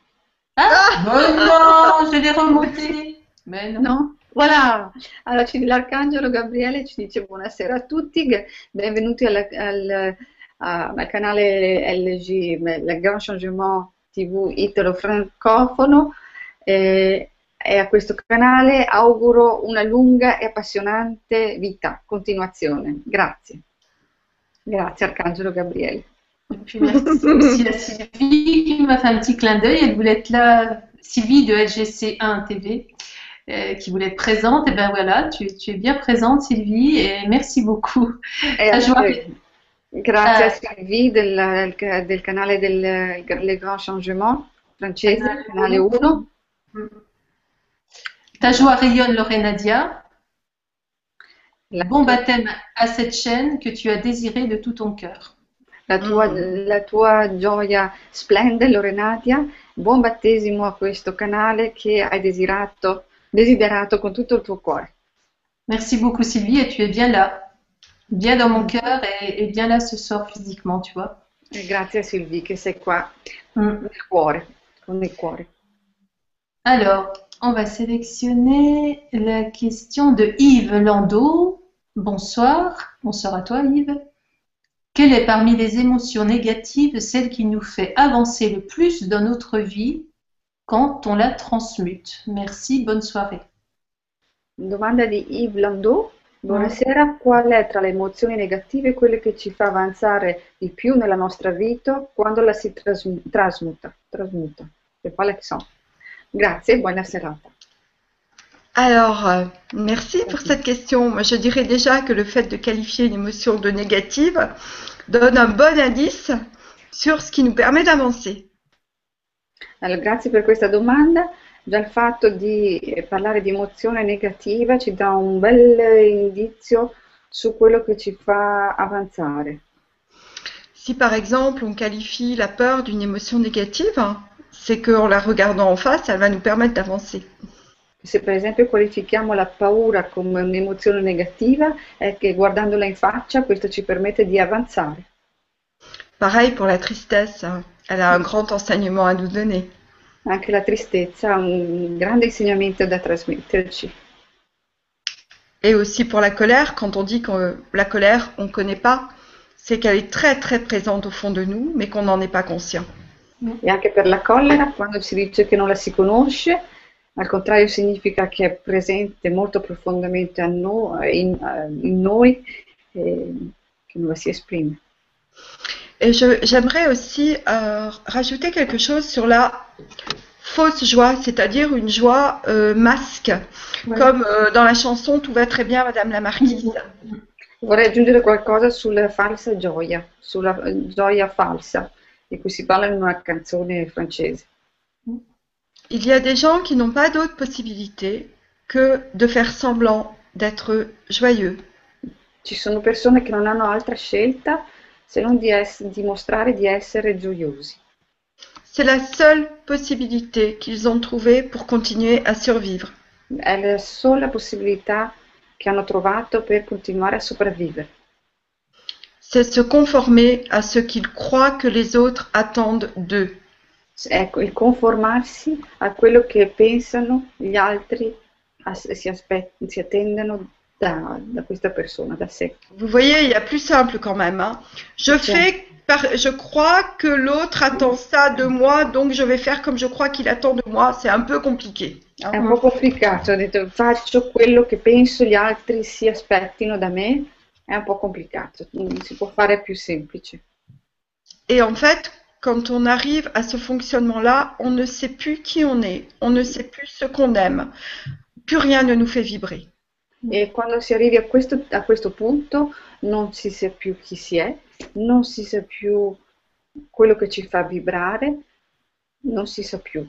Speaker 2: Ah, <laughs> mais non, je l'ai remonté. Mais non.
Speaker 1: No? Voilà, allora l'Arcangelo Gabriele ci dice buonasera a tutti, benvenuti alla- al, al canale LG, Le Grand Changement TV italo-francofono eh, e a questo canale auguro una lunga e appassionante vita, continuazione. Grazie. Grazie Arcangelo Gabriele.
Speaker 2: Et puis merci aussi <laughs> à Sylvie qui m'a fait un petit clin d'œil. Elle voulait être là, Sylvie de LGC1 TV, euh, qui voulait être présente. Et ben voilà, tu, tu es bien présente, Sylvie, et merci beaucoup.
Speaker 1: E
Speaker 2: Ah, vois
Speaker 1: anche grazie a
Speaker 2: Eh.
Speaker 1: Sylvie del, del canale del Le Grand Changement francese,
Speaker 2: Canale
Speaker 1: canale
Speaker 2: uno.
Speaker 1: 1.
Speaker 2: Ta joie rayonne, Lorenadia. Bon baptême à cette chaîne que tu as désirée de tout ton cœur.
Speaker 1: La tua, la tua gioia splende, Lorenadia. Buon battesimo a questo canale che hai desiderato, desiderato con tutto il tuo cuore.
Speaker 2: Merci beaucoup, Sylvie, et tu es bien là. Bien dans mon cœur et, et bien là ce soir physiquement, tu vois.
Speaker 1: E grazie a Sylvie che sei qua
Speaker 2: Mm.
Speaker 1: nel cuore, con il cuore.
Speaker 2: Alors, on va sélectionner la question de Yves Landau. Bonsoir. Bonsoir à toi, Yves. Quelle est parmi les émotions négatives celle qui nous fait avancer le plus dans notre vie quand on la transmute? Merci, bonne soirée.
Speaker 1: Domanda di Yves Landau. Buonasera, qual è tra le emozioni negative quelle che ci fa avanzare di più nella nostra vita quando la si trasmu- trasmuta? Trasmuta? E quale sono? Grazie e buona serata.
Speaker 3: Alors, euh, merci pour cette question. Moi, je dirais déjà que le fait de qualifier une émotion de négative donne un bon indice sur ce qui nous permet d'avancer.
Speaker 1: Allora, grazie per questa domanda. Già il fatto di parlare di emozione negativa ci dà un bel indizio su quello che ci fa avanzare.
Speaker 3: Si par exemple on qualifie la peur d'une émotion négative, c'est qu'en la regardant en face, elle va nous permettre d'avancer.
Speaker 1: Se per esempio qualifichiamo la paura come un'emozione negativa, è che guardandola in faccia questo ci permette di avanzare.
Speaker 3: Pareil pour la tristesse, hein. elle a un grand enseignement à nous donner.
Speaker 1: Anche la tristezza ha un grande insegnamento da trasmetterci.
Speaker 3: Et aussi pour la colère, quand on dit que la colère, on ne connaît pas, c'est qu'elle est très très présente au fond de nous, mais qu'on n'en est pas conscient.
Speaker 1: E anche per la collera, quando si dice che non la si conosce, al contrario significa che è presente molto profondamente a no- in, in noi e che non la si esprime.
Speaker 3: Et j'aimerais aussi euh, rajouter quelque chose sur la fausse joie, c'est-à-dire une joie euh, masque,
Speaker 1: Ouais.
Speaker 3: comme euh, dans la chanson Tout va très bien, Madame la Marquise.
Speaker 1: Vorrei aggiungere qualcosa sulla falsa gioia, sulla eh, gioia falsa, di cui si parla in una canzone francese.
Speaker 3: Il y a des gens qui n'ont pas d'autre possibilité que de faire semblant d'être joyeux.
Speaker 1: Ci sono persone che non hanno altra scelta se non di dimostrare di essere gioiosi.
Speaker 3: C'est la seule possibilité qu'ils ont trouvée pour continuer à survivre.
Speaker 1: È la sola possibilità che hanno trovato per continuare a sopravvivere.
Speaker 3: C'est se conformer à ce qu'ils croient que les autres attendent d'eux.
Speaker 1: Ecco, il conformarsi a quello che pensano gli altri si, si attendono da, da questa persona, da sé.
Speaker 3: Vous voyez, il y a plus simple quand même. hein. Je
Speaker 1: Tiens.
Speaker 3: fais, par- je crois que l'autre attend ça de moi, donc je vais faire comme je crois qu'il attend de moi. C'est un peu compliqué. hein.
Speaker 1: È un po' complicato, ho detto faccio quello che penso gli altri si aspettino da me, è un po' complicato, si può fare più semplice.
Speaker 3: Et en fait, quand on arrive à ce fonctionnement-là, on ne sait plus qui on est, on ne sait plus ce qu'on aime. Plus rien ne nous fait vibrer.
Speaker 1: E quando si arrivi a questo, a questo punto non si sa più chi si è, non si sa più quello che ci fa vibrare, non si sa più.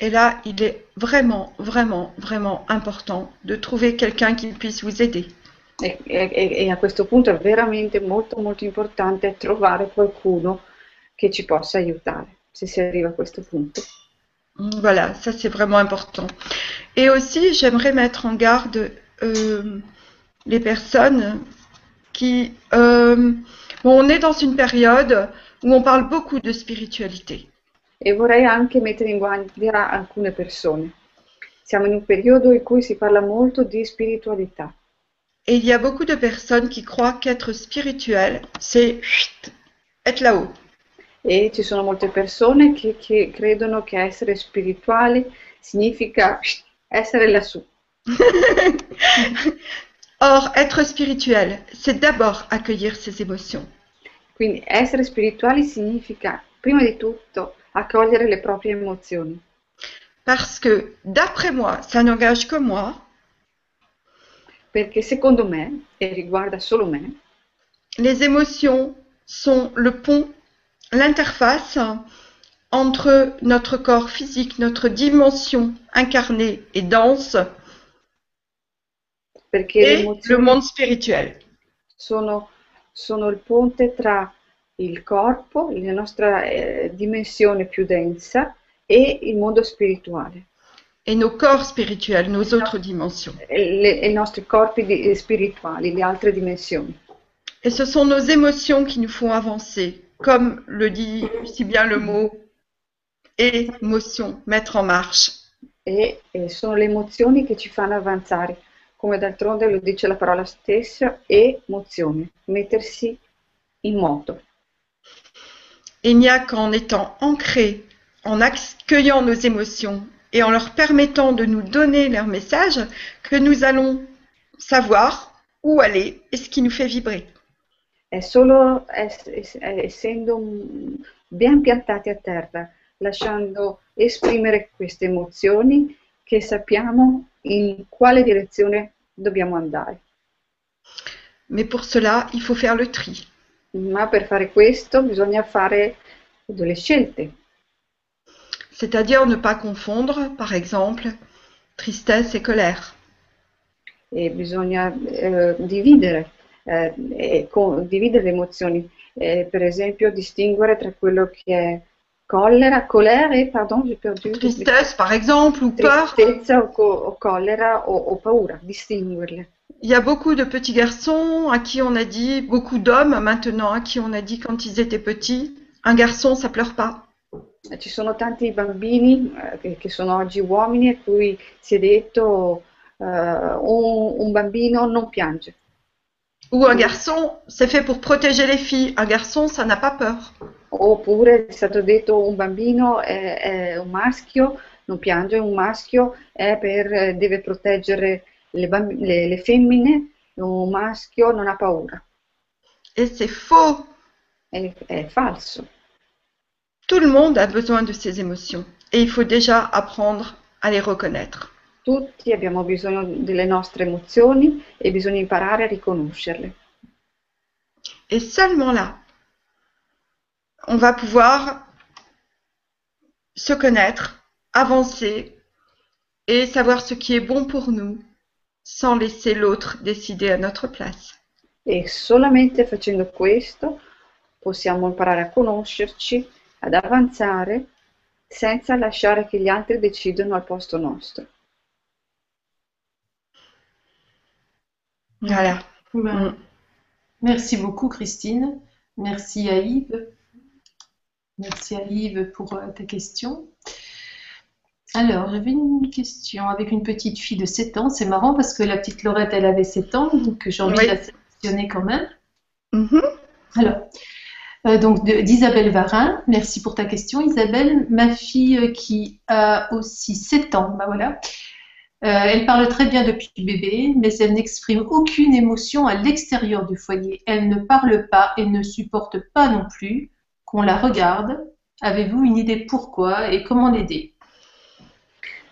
Speaker 3: Et là, il est vraiment, vraiment, vraiment important de trouver quelqu'un qui puisse vous aider.
Speaker 1: E, e- e a questo punto è veramente molto molto importante trovare qualcuno che ci possa aiutare, se si arriva a questo punto.
Speaker 3: Voilà, ça c'est vraiment important. Et aussi, j'aimerais mettre en garde euh, les personnes qui... euh, bon, on est dans une période où on parle beaucoup de spiritualité.
Speaker 1: E vorrei anche mettere in guardia alcune persone. Siamo in un periodo in cui si parla molto di spiritualità
Speaker 3: Et il y a beaucoup de personnes qui croient qu'être spirituel, c'est être là-haut.
Speaker 1: E ci sono molte persone che, che credono che essere spirituali significa essere lassù. <laughs>
Speaker 3: Or, être spirituel, c'est d'abord accueillir ses émotions.
Speaker 1: Quindi essere spirituali significa prima di tutto accogliere le proprie emozioni,
Speaker 3: Parce que, d'après moi, ça n'engage que moi,
Speaker 1: perché secondo me, e riguarda solo me,
Speaker 3: les émotions sont le pont, l'interface entre notre corps physique, notre dimension incarnée et dense,
Speaker 1: perché
Speaker 3: et le monde spirituel.
Speaker 1: sono, sono il ponte tra il corpo, la nostra eh, dimensione più densa, e il mondo spirituale,
Speaker 3: Et nos corps spirituels, nos autres dimensions.
Speaker 1: e e i nostri corpi di- spirituali, le altre dimensioni.
Speaker 3: Et ce sont nos émotions qui nous font avancer, comme le dit si bien le mot émotion, mettre en marche.
Speaker 1: E, e sono le emozioni che ci fanno avanzare, come d'altronde lo dice la parola stessa, emozione, mettersi in moto.
Speaker 3: Il n'y a qu'en étant ancrés, en accueillant nos émotions et en leur permettant de nous donner leur message, que nous allons savoir où aller et ce qui nous fait vibrer.
Speaker 1: È solo es- es- essendo ben piantati a terra, lasciando esprimere queste emozioni, che sappiamo in quale direzione dobbiamo andare.
Speaker 3: Mais pour cela, il faut faire le tri.
Speaker 1: Ma per fare questo bisogna fare delle scelte,
Speaker 3: C'est-à-dire ne pas confondre, par exemple, tristesse et colère.
Speaker 1: e bisogna eh, dividere, eh, e co- dividere le emozioni, Eh, per esempio distinguere tra quello che è collera, colère et, pardon, j'ai perdu.
Speaker 3: Tristesse, par exemple, ou peur.
Speaker 1: Tristezza o, co- o collera o, o paura, distinguerle.
Speaker 3: Il y a beaucoup de petits garçons à qui on a dit, beaucoup d'hommes maintenant à qui on a dit quand ils étaient petits, un garçon, ça pleure pas.
Speaker 1: Ci sono tanti bambini eh, che, che sono oggi uomini a cui si è detto eh, un, un bambino non piange.
Speaker 3: Ou un garçon, c'est fait pour protéger les filles. Un garçon, ça n'a pas peur.
Speaker 1: Oppure è stato detto un bambino è, è un maschio, non piange, un maschio è per, deve proteggere le, le- le femmine, un maschio non ha paura.
Speaker 3: Et c'est faux.
Speaker 1: È, è falso.
Speaker 3: Tout le monde a besoin de ses émotions. Et il faut déjà apprendre à les reconnaître.
Speaker 1: Tutti abbiamo bisogno delle nostre emozioni e bisogna imparare a riconoscerle.
Speaker 3: Et seulement là, on va pouvoir se connaître, avancer et savoir ce qui est bon pour nous sans laisser l'autre décider à notre place.
Speaker 1: E solamente facendo questo possiamo imparare a conoscerci, ad avanzare, senza lasciare che gli altri decidano al posto nostro.
Speaker 3: Voilà. Mm.
Speaker 2: Merci beaucoup, Christine. Merci à Yves. Merci à Yves pour euh, ta question. Alors, j'avais une question avec une petite fille de 7 ans. C'est marrant parce que la petite Laurette, elle avait 7 ans, donc j'ai envie
Speaker 3: Oui.
Speaker 2: de la sélectionner quand même.
Speaker 3: Mhm.
Speaker 2: Alors, euh, donc d'Isabelle Varin, merci pour ta question. Isabelle, ma fille euh, qui a aussi 7 ans, bah voilà. Euh, elle parle très bien depuis bébé, mais elle n'exprime aucune émotion à l'extérieur du foyer. Elle ne parle pas et ne supporte pas non plus qu'on la regarde. Avez-vous une idée pourquoi et comment l'aider?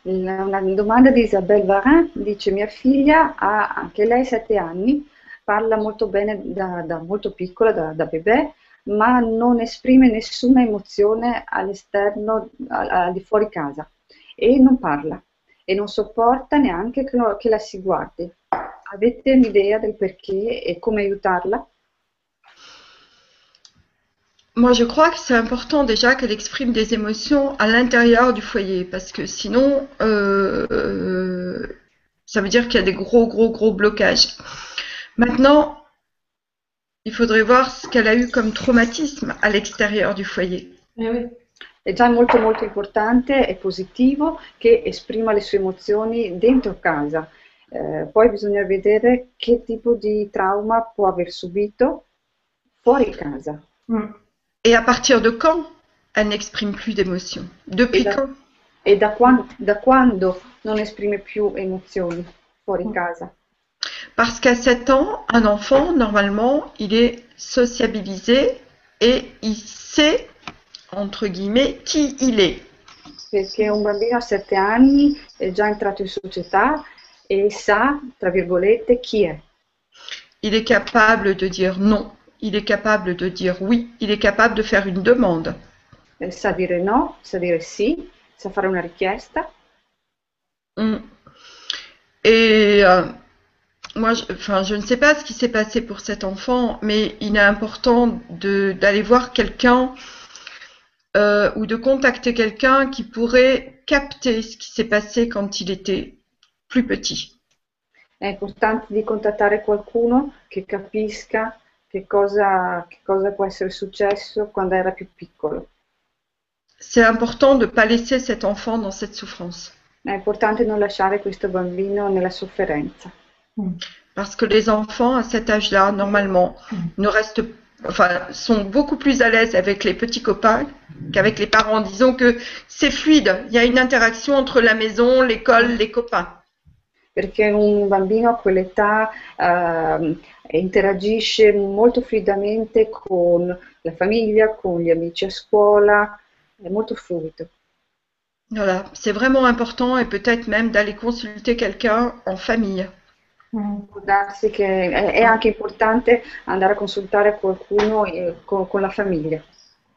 Speaker 1: La- Una domanda di Isabelle Varin dice: Mia figlia ha anche lei sette anni, parla molto bene da, da molto piccola, da, da bebè, ma non esprime nessuna emozione all'esterno, al, al di fuori casa e non parla e non sopporta neanche che, lo- che la si guardi. Avete un'idea del perché e come aiutarla?
Speaker 3: Moi, je crois que c'est important déjà qu'elle exprime des émotions à l'intérieur du foyer, parce que sinon, euh, euh, ça veut dire qu'il y a des gros, gros, gros blocages. Maintenant, il faudrait voir ce qu'elle a eu comme traumatisme à l'extérieur du foyer.
Speaker 2: Eh oui.
Speaker 1: È già molto molto importante e positivo che esprima le sue emozioni dentro casa. Eh, poi bisogna vedere che tipo di trauma può aver subito fuori casa.
Speaker 2: Mm.
Speaker 3: Et à partir de quand elle n'exprime plus d'émotions Depuis quand
Speaker 1: E da, quan- da quando non esprime più emozioni fuori
Speaker 2: Mm.
Speaker 1: casa?
Speaker 3: Parce qu'à 7 ans, un enfant, normalement, il est sociabilisé et il sait, entre guillemets, qui il est.
Speaker 1: Perché un bambino a sette anni è già entrato in società e sa, tra virgolette, chi è.
Speaker 3: Il est capable de dire non, il est capable de dire oui, il est capable de faire une demande.
Speaker 1: Eh, Sa dire no, sa dire sì, sa fare una richiesta.
Speaker 3: Mm. Et euh, moi, je, enfin, je ne sais pas ce qui s'est passé pour cet enfant, mais il est important d'aller voir quelqu'un euh, ou de contacter quelqu'un qui pourrait capter ce qui s'est passé quand il était plus petit.
Speaker 1: È importante di contattare qualcuno che capisca che cosa, che cosa può essere successo quando era più piccolo.
Speaker 3: C'est important de ne pas laisser cet enfant dans cette souffrance.
Speaker 1: È importante non lasciare questo bambino nella sofferenza,
Speaker 3: Parce que les enfants à cet âge-là, normalement, ne restent, enfin, sont beaucoup plus à l'aise avec les petits copains qu'avec les parents. Disons que c'est fluide. Il y a une interaction entre la maison, l'école, les copains.
Speaker 1: perché un bambino a quell'età ehm, interagisce molto fluidamente con la famiglia, con gli amici a scuola, è molto fluido.
Speaker 3: Voilà, c'est vraiment important et peut-être même d'aller consulter quelqu'un en famille.
Speaker 2: Mm.
Speaker 1: Può darsi che è, anche importante andare a consultare qualcuno eh, con, con la famiglia,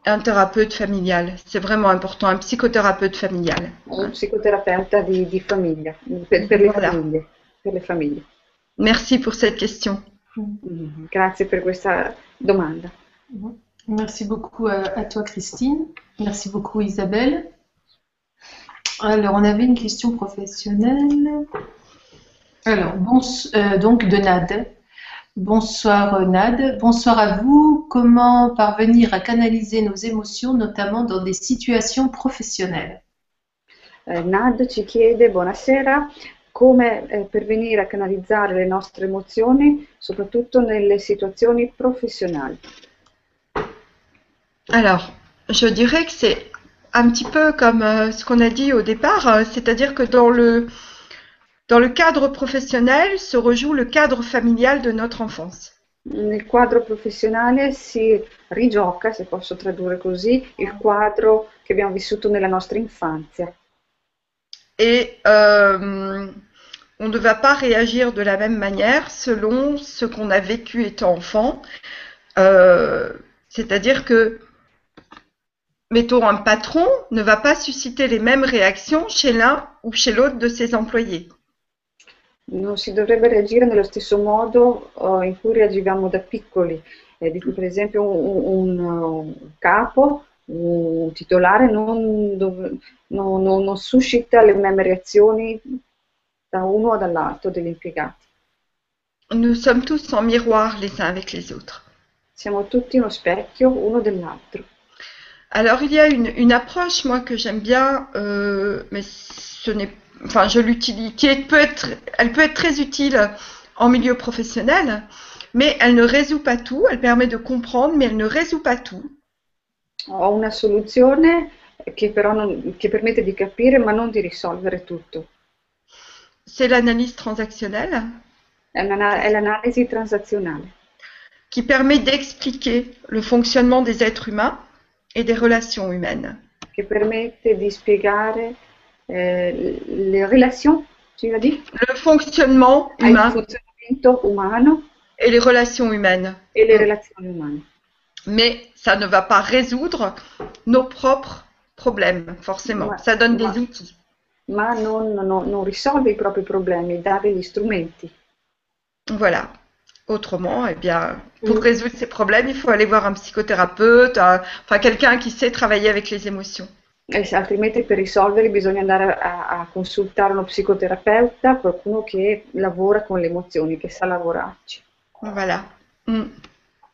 Speaker 3: Un thérapeute familial, c'est vraiment important, un psychothérapeute familial.
Speaker 1: un psicoterapeuta di, di famiglia, per, per le
Speaker 3: Voilà.
Speaker 1: famiglie. Per le famiglie.
Speaker 3: Merci pour cette question.
Speaker 1: Mm, Grazie per questa domanda.
Speaker 2: Mhm. Merci beaucoup à, à toi, Christine. Merci beaucoup, Isabelle. Alors, on avait une question professionnelle. Alors, bon, euh, donc de Nad. Bonsoir Nad. Bonsoir à vous. Comment parvenir à canaliser nos émotions, notamment dans des situations professionnelles?
Speaker 1: Eh, Nad ci chiede buonasera come eh, pervenire a canalizzare le nostre emozioni, soprattutto nelle situazioni professionali.
Speaker 3: Alors, je dirais que c'est un petit peu comme euh, ce qu'on a dit au départ, euh, c'est-à-dire que dans le, dans le cadre professionnel se rejoue le cadre familial de notre enfance.
Speaker 1: Nel quadro professionale si rigioca, se posso tradurre così, il quadro che abbiamo vissuto nella nostra infanzia.
Speaker 3: Et euh, on ne va pas réagir de la même manière selon ce qu'on a vécu étant enfant. Euh, c'est-à-dire que, mettons, un patron ne va pas susciter les mêmes réactions chez l'un ou chez l'autre de ses employés.
Speaker 1: Non si dovrebbe reagire nello stesso modo eh, in cui reagivamo da piccoli. Eh, per esempio un, un, un capo, un titolare non, dov- non- non- non suscita le meme reazioni da uno o dall'altro degli impiegati.
Speaker 3: Nous sommes tous en miroir les uns avec les autres.
Speaker 1: Siamo tutti uno specchio uno dell'altro.
Speaker 3: Alors il y a une, une approche moi que j'aime bien, euh, mais ce n'est, enfin je l'utilise, qui est- peut être, elle peut être très utile en milieu professionnel, mais elle ne résout pas tout. Elle permet de comprendre, mais elle ne résout pas tout.
Speaker 1: Ho una soluzione che però non- che permette di capire ma non di risolvere tutto.
Speaker 3: C'est l'analyse transactionnelle
Speaker 1: è l'analisi transazionale
Speaker 3: qui permet d'expliquer le fonctionnement des êtres humains et des relations humaines.
Speaker 1: che permette di spiegare eh, le relazioni, tu l'as dit?
Speaker 3: Le fonctionnement humain
Speaker 1: funzionamento umano
Speaker 3: et les relations humaines.
Speaker 1: e le relazioni umane.
Speaker 3: Mais ça ne va pas résoudre nos propres problèmes, forcément.
Speaker 1: Ouais.
Speaker 3: Ça donne des
Speaker 1: Ouais.
Speaker 3: outils.
Speaker 1: Ma non, non- non risolve i propri problemi, dà degli strumenti.
Speaker 3: Voilà. Autrement, eh bien, pour
Speaker 1: Mm.
Speaker 3: résoudre ces problèmes, il faut aller voir un psychothérapeute, un- enfin quelqu'un qui sait travailler avec les émotions.
Speaker 1: E se- altrimenti per risolverli bisogna andare a, a consultare uno psicoterapeuta, qualcuno che lavora con le emozioni, che sa lavorarci.
Speaker 3: Voilà. Mm.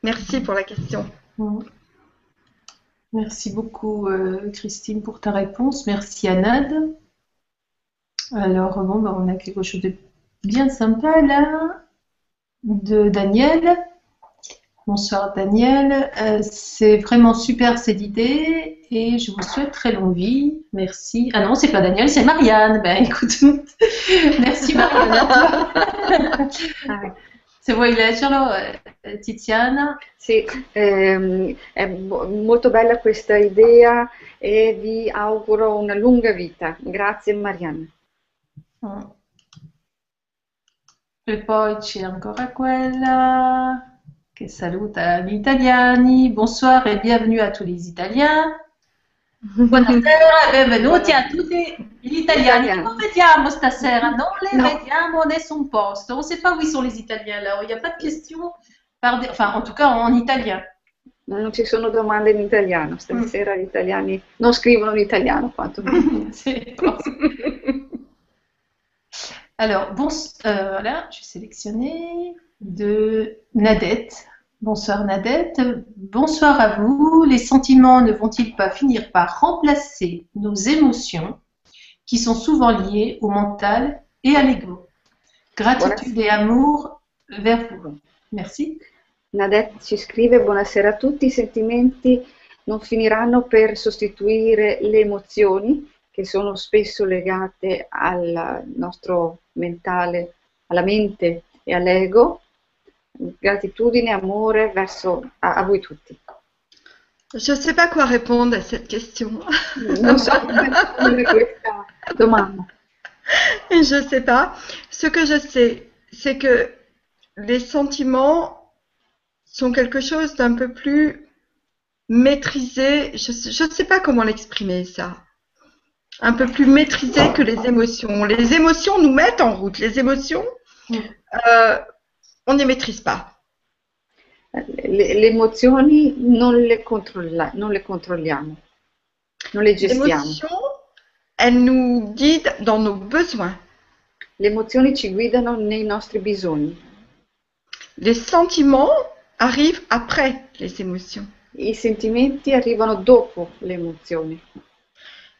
Speaker 3: Merci pour la question.
Speaker 2: Mm. Merci beaucoup, euh, Christine, pour ta réponse. Merci, Anad. Alors, bon, bah, on a quelque chose de bien sympa là, de Daniel. Bonsoir, Daniel. Euh, c'est vraiment super cette idée et je vous souhaite très longue vie. Merci. Ah non, c'est pas Daniel, c'est Marianne. Ben <laughs> écoute, merci Marianne. à toi. Se vuoi leggerlo, Tiziana.
Speaker 1: Sì, ehm, è mo- molto bella questa idea e vi auguro una lunga vita. Grazie Marianne.
Speaker 2: Mm. E poi c'è ancora quella che saluta gli italiani. Bonsoir e bienvenue a tous les Italiens. Buonasera <laughs> e benvenuti a tutti gli italiani. Non vediamo stasera, non les
Speaker 1: No.
Speaker 2: vediamo nessun posto. On ne sait pas où ils sont les Italiens là. Il n'y a pas de questions, par des- enfin en tout cas en italien.
Speaker 1: Non ci sono domande in italiano, stasera gli italiani non scrivono in italiano quanto
Speaker 2: bon. <laughs> Alors, bon, euh, voilà, je vais sélectionner de Nadette. Bonsoir Nadette. Bonsoir à vous. Les sentiments ne vont-ils pas finir par remplacer nos émotions qui sont souvent liées au mental et à l'ego? Gratitude et amour vers vous. Merci.
Speaker 1: Nadette ci scrive buonasera a tutti, i sentimenti non finiranno per sostituire le emozioni che sono spesso legate al nostro mentale, alla mente e all'ego. Gratitudine, amore verso a, a voi tutti.
Speaker 3: Je ne sais pas quoi répondre à cette question.
Speaker 1: Non so questa domanda.
Speaker 3: Je ne sais pas. Ce que je sais, c'est que les sentiments sont quelque chose d'un peu plus maîtrisé. Je ne sais pas comment l'exprimer ça. Un peu plus maîtrisé que les émotions. Les émotions nous mettent en route. Les émotions,
Speaker 2: Mm.
Speaker 3: euh, on ne les maîtrise pas.
Speaker 1: Le, le emozioni non le, controlla- non le controlliamo, non le gestiamo.
Speaker 3: L'émotion, elle nous guide dans nos besoins.
Speaker 1: Le emozioni ci guidano nei nostri bisogni.
Speaker 3: Les sentiments arrivent après les émotions.
Speaker 1: I sentimenti arrivano dopo le emozioni.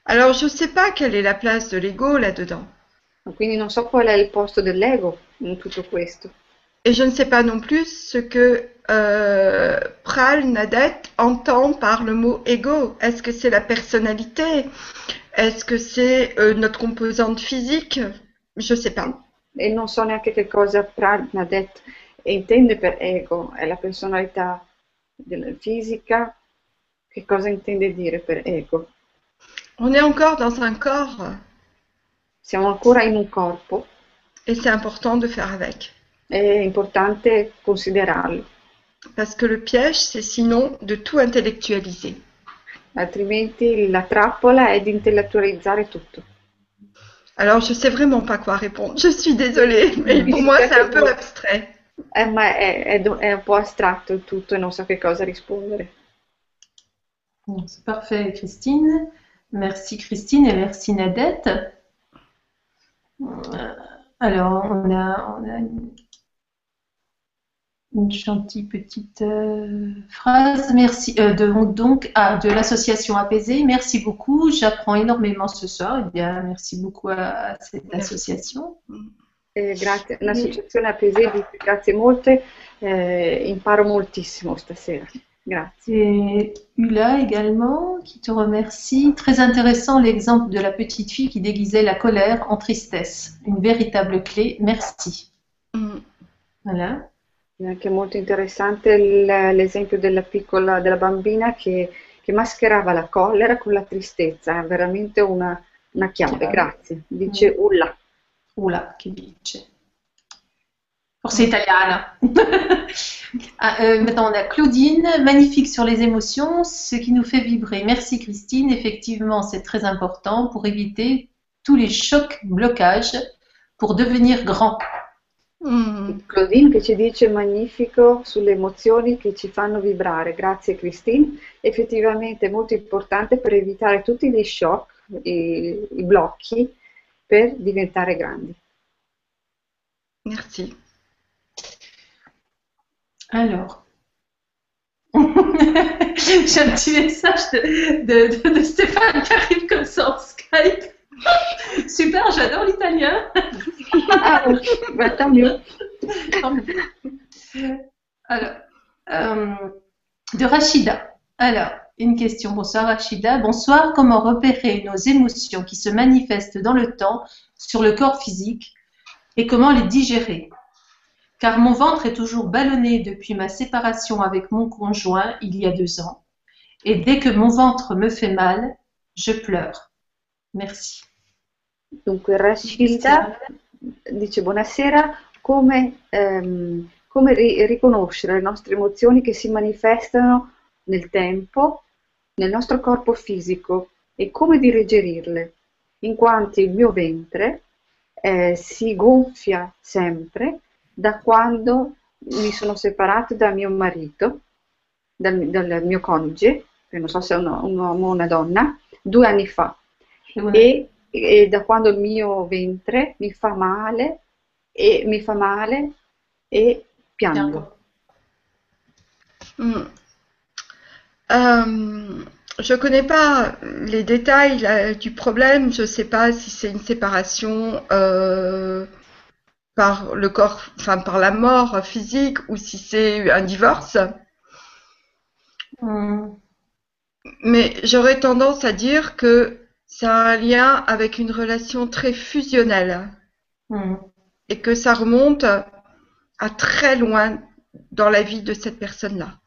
Speaker 3: Alors, je ne sais pas quelle est la place de l'ego là-dedans.
Speaker 1: Quindi non so qual è il posto dell'ego in tutto questo.
Speaker 3: Et je ne sais pas non plus ce que euh, Pral Nadet entend par le mot ego. Est-ce que c'est la personnalité? Est-ce que c'est euh, notre composante physique? Je ne sais pas.
Speaker 1: E non so neanche che cosa Pradnadet intende per ego, è la personalità fisica, che cosa intende dire per ego?
Speaker 3: On est encore dans un corps
Speaker 1: Siamo ancora in un corpo,
Speaker 3: et c'est important de faire avec.
Speaker 1: È importante considerarlo,
Speaker 3: Parce que le piège, c'est sinon de tout intellectualiser.
Speaker 1: altrimenti la trappola è di intellettualizzare tutto.
Speaker 3: Alors, je sais vraiment pas quoi répondre. Je suis désolée, mais <laughs> pour moi, c'est un peu abstrait.
Speaker 1: Eh, ma è, è do- è un po' astratto il tutto e non so che cosa rispondere.
Speaker 2: C'est parfait, Christine. Merci, Christine, et merci, Nadette. Euh, Alors, on a, on a une, une gentille petite euh, phrase. Merci euh, de, donc ah, de l'association Apaisée. Merci beaucoup. J'apprends énormément ce soir. Eh bien, merci beaucoup à, à cette association.
Speaker 1: Eh, grazie, l'associazione Apese dice grazie molte, eh, imparo moltissimo stasera. Grazie.
Speaker 2: Et Ula également, qui te remercie. Très intéressant l'exemple de la petite fille qui déguisait la colère en tristesse. Une véritable clé. Merci.
Speaker 3: Mm.
Speaker 2: Voilà.
Speaker 1: È anche molto interessante l'esempio della piccola, della bambina che, che mascherava la collera con la tristezza, è veramente una, una chiave,
Speaker 2: Chiave.
Speaker 1: grazie. Dice Ulla.
Speaker 2: Oula, che dice? Forse italiana. <laughs> Ah, euh, maintenant, on a Claudine, magnifique sur les émotions, ce qui nous fait vibrer. Merci Christine. Effectivement, c'est très important pour éviter tous les chocs, blocages, pour devenir grand.
Speaker 3: Mm.
Speaker 1: Claudine che ci dice magnifico sulle emozioni che ci fanno vibrare. Grazie Christine. Effettivamente è molto importante per evitare tutti gli shock, i, i blocchi, per diventare grandi.
Speaker 3: Merci.
Speaker 2: Alors, <laughs> j'ai un petit message de, de- de- de Stéphane qui arrive comme ça en Skype. <laughs> Super, j'adore l'italien.
Speaker 1: Ah, bah, tant mieux.
Speaker 2: Alors, euh, de Rachida. Alors, une question. Bonsoir Rachida. Bonsoir. Comment repérer nos émotions qui se manifestent dans le temps sur le corps physique et comment les digérer? Car mon ventre est toujours ballonné depuis ma séparation avec mon conjoint il y a deux ans. Et dès que mon ventre me fait mal, je pleure. Merci.
Speaker 1: Dunque, Rashida dice buonasera, come, ehm, come ri- riconoscere le nostre emozioni che si manifestano nel tempo, nel nostro corpo fisico e come digerirle, in quanto il mio ventre eh, si gonfia sempre da quando mi sono separato da mio marito, dal, dal mio coniuge, che non so se è un, un uomo o una donna, due anni fa. E, e da quando il mio ventre mi fa male e mi fa male e piango.
Speaker 3: Mm. Euh, je connais pas les détails là, du problème. Je sais pas si c'est une séparation euh, par le corps, enfin par la mort physique ou si c'est un divorce.
Speaker 2: Hum,
Speaker 3: Mais j'aurais tendance à dire que ça a un lien avec une relation très fusionnelle
Speaker 2: hum.
Speaker 3: et que ça remonte à très loin dans la vie de cette personne-là.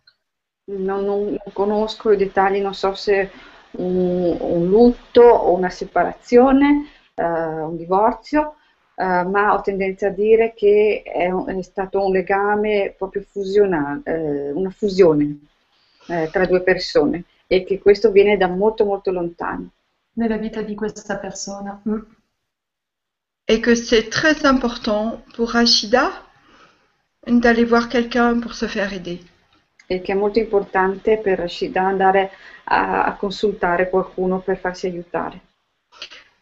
Speaker 1: Non, non- conosco i dettagli, non so se un, un lutto o una separazione, eh, un divorzio, eh, ma ho tendenza a dire che è, è stato un legame proprio fusionale, eh, una fusione tra due persone e che questo viene da molto molto lontano.
Speaker 2: Nella vita di questa persona. Hum.
Speaker 3: et que c'est très important pour Rachida d'aller voir quelqu'un pour se faire aider.
Speaker 1: e che è molto importante per Rashida andare a, a consultare qualcuno per farsi aiutare.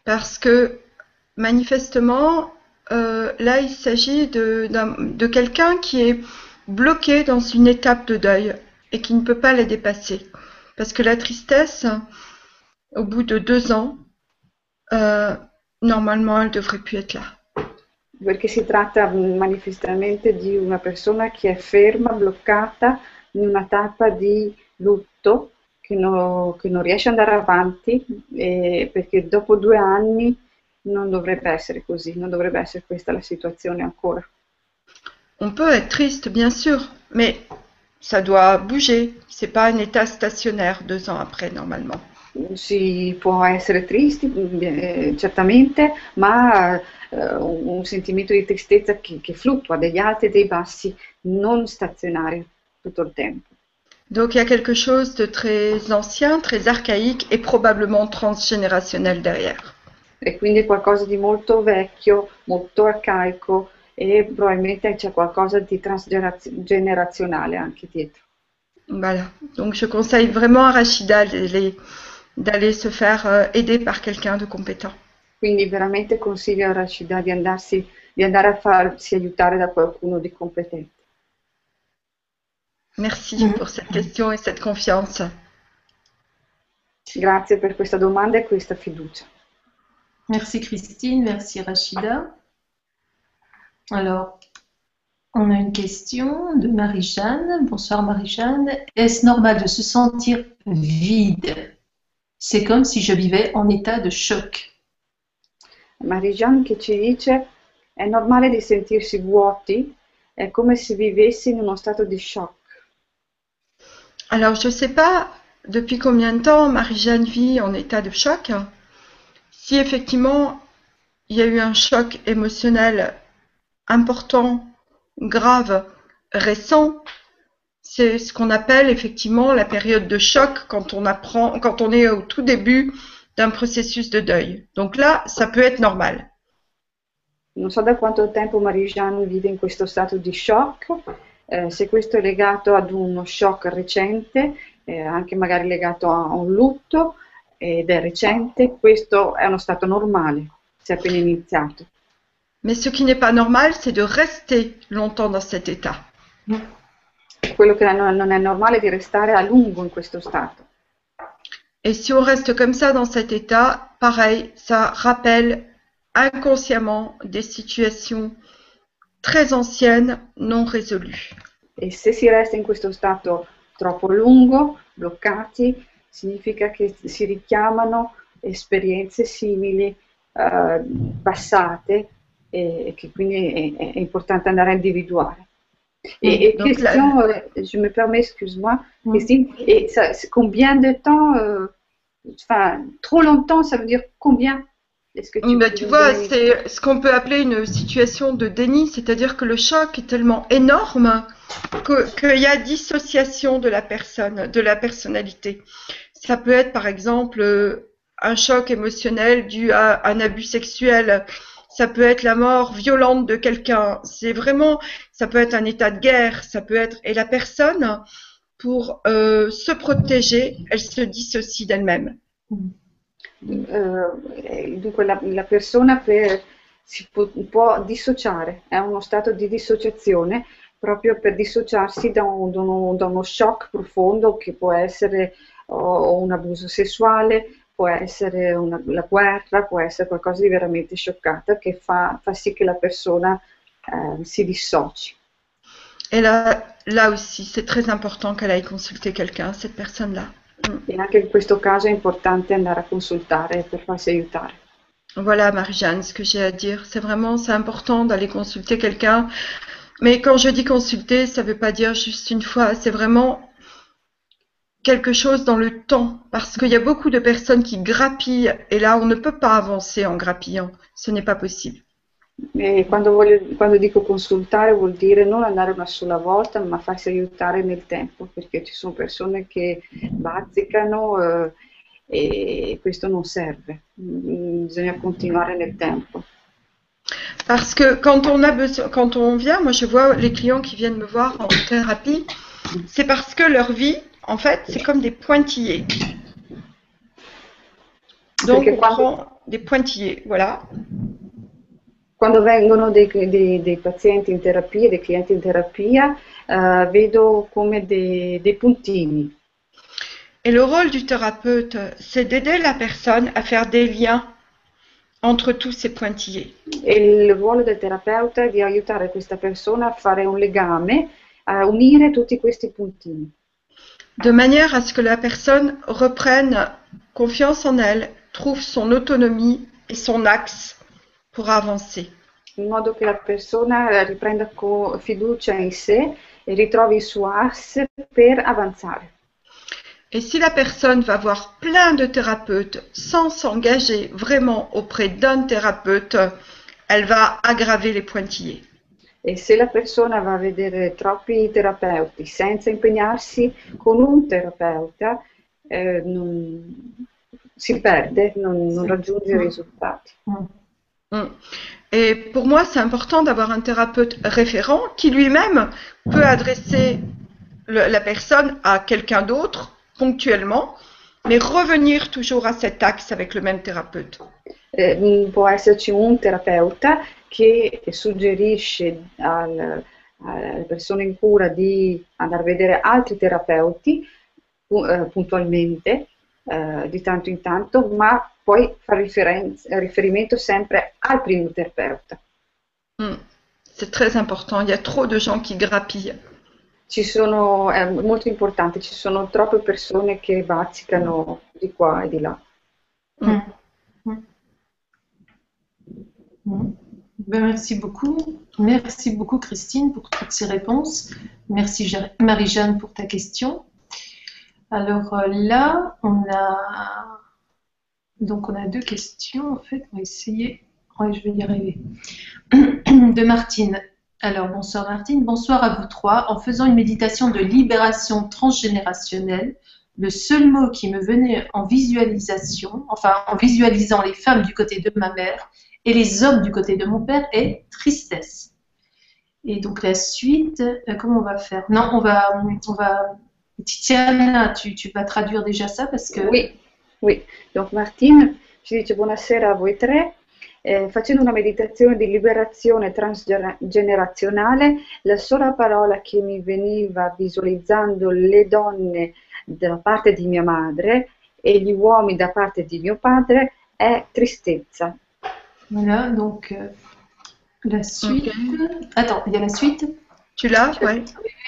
Speaker 3: Parce que manifestement, euh, là, il s'agit de, de quelqu'un qui est bloqué dans une étape de deuil et qui ne peut pas la dépasser. Parce que la tristesse, au bout de deux ans, euh, normalement, elle devrait plus être là.
Speaker 1: Perché si tratta manifestamente di una persona che è ferma, bloccata in una tappa di lutto, che, no- che non riesce ad andare avanti, e perché dopo due anni non dovrebbe essere così, non dovrebbe essere questa la situazione ancora.
Speaker 3: On peut être triste, bien sûr, mais ça doit bouger. C'est pas un état stationnaire deux ans après, normalement.
Speaker 1: Si può essere tristi, eh, certamente, ma eh, un sentimento di tristezza che, che fluttua, degli alti e dei bassi, non stazionario tutto il tempo.
Speaker 3: Donc il y a quelque chose de très ancien, très archaïque et probablement transgénérationnel derrière.
Speaker 1: E quindi qualcosa di molto vecchio, molto arcaico e probabilmente c'è qualcosa di transgenerazionale anche dietro.
Speaker 3: Voilà. Donc je conseille vraiment à Rachida d'aller, d'aller se faire euh, aider par quelqu'un de compétent.
Speaker 1: Quindi veramente consiglio a Rashida di, andarsi, di andare a farsi aiutare da qualcuno di competente.
Speaker 3: Merci pour cette question et cette confiance.
Speaker 1: Grazie per questa domanda e questa fiducia.
Speaker 2: Merci Christine, merci Rachida. Alors, on a une question de Marie-Jeanne. Bonsoir Marie-Jeanne. Est-ce normal de se sentir vide? C'est comme si je vivais en état de choc.
Speaker 1: Marijan che ci dice è normale di sentirsi vuoti, è come se vivessi in uno stato di shock.
Speaker 3: Alors je ne sais pas depuis combien de temps Marie-Jeanne vit en état de choc. Si effectivement il y a eu un choc émotionnel important, grave, récent, c'est ce qu'on appelle effectivement la période de choc quand on apprend, quand on est au tout début d'un processus de deuil. Donc là, ça peut être normal.
Speaker 1: Non so da quanto tempo Marijan vive in questo stato di shock, eh, se questo è legato ad uno shock recente, eh, anche magari legato a un lutto ed è recente, questo è uno stato normale, se è appena iniziato.
Speaker 3: Mais ce qui n'est pas normal, c'est de rester longtemps dans cet état.
Speaker 1: Quello che non è normale è di restare a lungo in questo stato.
Speaker 3: Et si on reste comme ça dans cet état, pareil, ça rappelle inconsciemment des situations très anciennes non résolues.
Speaker 1: E se si resta in questo stato troppo lungo, bloccati, significa che si richiamano esperienze simili eh, passate e che quindi è, è importante andare a individuare. Et, et
Speaker 3: Donc,
Speaker 1: question, euh, je me permets, excuse-moi. Christine, et ça, c'est combien de temps, euh, enfin, trop longtemps, ça veut dire combien Est-ce que tu,
Speaker 3: Bah, tu vois,
Speaker 1: donner-
Speaker 3: c'est ce qu'on peut appeler une situation de déni, c'est-à-dire que le choc est tellement énorme que- qu'il y a dissociation de la personne, de la personnalité. Ça peut être par exemple euh, un choc émotionnel dû à un abus sexuel. Ça peut être la mort violente de quelqu'un. C'est vraiment, ça peut être un état de guerre. Ça peut être et la personne, pour euh, se protéger, elle se dissocie d'elle-même.
Speaker 1: Eh, dunque la, la persona per- si può, può dissociare, è uno stato di dissociazione proprio per dissociarsi da, un- da uno, da uno shock profondo che può essere un abuso sessuale, può essere una- la guerra, può essere qualcosa di veramente scioccata che fa, fa sì che la persona eh, si dissoci.
Speaker 3: Et là, là aussi, c'est très important qu'elle aille consulter quelqu'un, cette personne-là.
Speaker 1: E anche in questo caso è importante andare a consultare per farsi aiutare.
Speaker 3: Voilà, Marie-Jeanne, ce que j'ai à dire. C'est vraiment, c'est important d'aller consulter quelqu'un. Mais quand je dis consulter, ça ne veut pas dire juste une fois. C'est vraiment quelque chose dans le temps. Parce qu'il y a beaucoup de personnes qui grappillent. Et là, on ne peut pas avancer en grappillant. Ce n'est pas possible.
Speaker 1: E quando, voglio- quando dico consultare vuol dire non andare una sola volta, ma farsi aiutare nel tempo, perché ci sono persone che bazzicano eh, e questo non serve, Mm, bisogna continuare nel tempo.
Speaker 3: Parce que quand on a besoin, quand on vient, moi je vois les clients qui viennent me voir en thérapie, c'est parce que leur vie, en fait, c'est comme des pointillés. Donc, on prend des pointillés, voilà.
Speaker 1: Quando vengono dei, dei, dei pazienti in terapia, dei clienti in terapia, eh, vedo come dei, dei puntini.
Speaker 3: Et le rôle du thérapeute, c'est d'aider la personne à faire des liens entre tous ces pointillés.
Speaker 1: E il ruolo del terapeuta è di aiutare questa persona a fare un legame, a unire tutti questi puntini,
Speaker 3: de manière à ce que la personne reprenne confiance en elle, trouve son autonomie et son axe pour avancer.
Speaker 1: in modo che la persona riprenda co- fiducia in sé e ritrovi il suo asse per avanzare.
Speaker 3: Et si la personne va voir plein de thérapeutes sans s'engager vraiment auprès d'un thérapeute, elle va aggraver les pointillés.
Speaker 1: E se la persona va a vedere troppi terapeuti senza impegnarsi con un terapeuta, eh, non- si perde, non, non raggiunge i risultati.
Speaker 3: Mm. Et pour moi, c'est important d'avoir un thérapeute référent qui lui-même peut adresser le- la personne à quelqu'un d'autre ponctuellement, mais revenir toujours à cet axe avec le même thérapeute.
Speaker 1: Eh, mm, può esserci un terapeuta che suggerisce al- alle persone in cura di andare a vedere altri terapeuti pu- eh, puntualmente, eh, di tanto in tanto, ma poi fa riferen- riferimento sempre al primo terapeuta.
Speaker 3: Mm. C'est très important. Il y a trop de gens qui grappillent.
Speaker 1: Ci sono, è molto importante, ci sono troppe persone che bazzicano di qua e di là.
Speaker 3: Mm.
Speaker 2: Mm. Ben, merci beaucoup. Merci beaucoup, Christine, pour toutes ces réponses. Merci, Marie-Jeanne, pour ta question. Alors euh, là, on a donc on deux questions. En fait, on va essayer. Je vais y arriver. <clears throat> De Martine. Alors, bonsoir Martine. Bonsoir à vous trois. En faisant une méditation de libération transgénérationnelle, le seul mot qui me venait en visualisation, enfin en visualisant les femmes du côté de ma mère et les hommes du côté de mon père est tristesse. Et donc la suite, euh, comment on va faire Non, on va, on va. Tiziana, tu, tu vas traduire déjà ça parce que.
Speaker 1: Oui, oui. Donc Martine ci dice buonasera a voi tre. Eh, facendo una meditazione di liberazione transgenerazionale, la sola parola che mi veniva visualizzando le donne da parte di mia madre e gli uomini da parte di mio padre è tristezza.
Speaker 2: Voilà, donc euh, la suite. Attends, il y a la suite
Speaker 3: Tu l'as?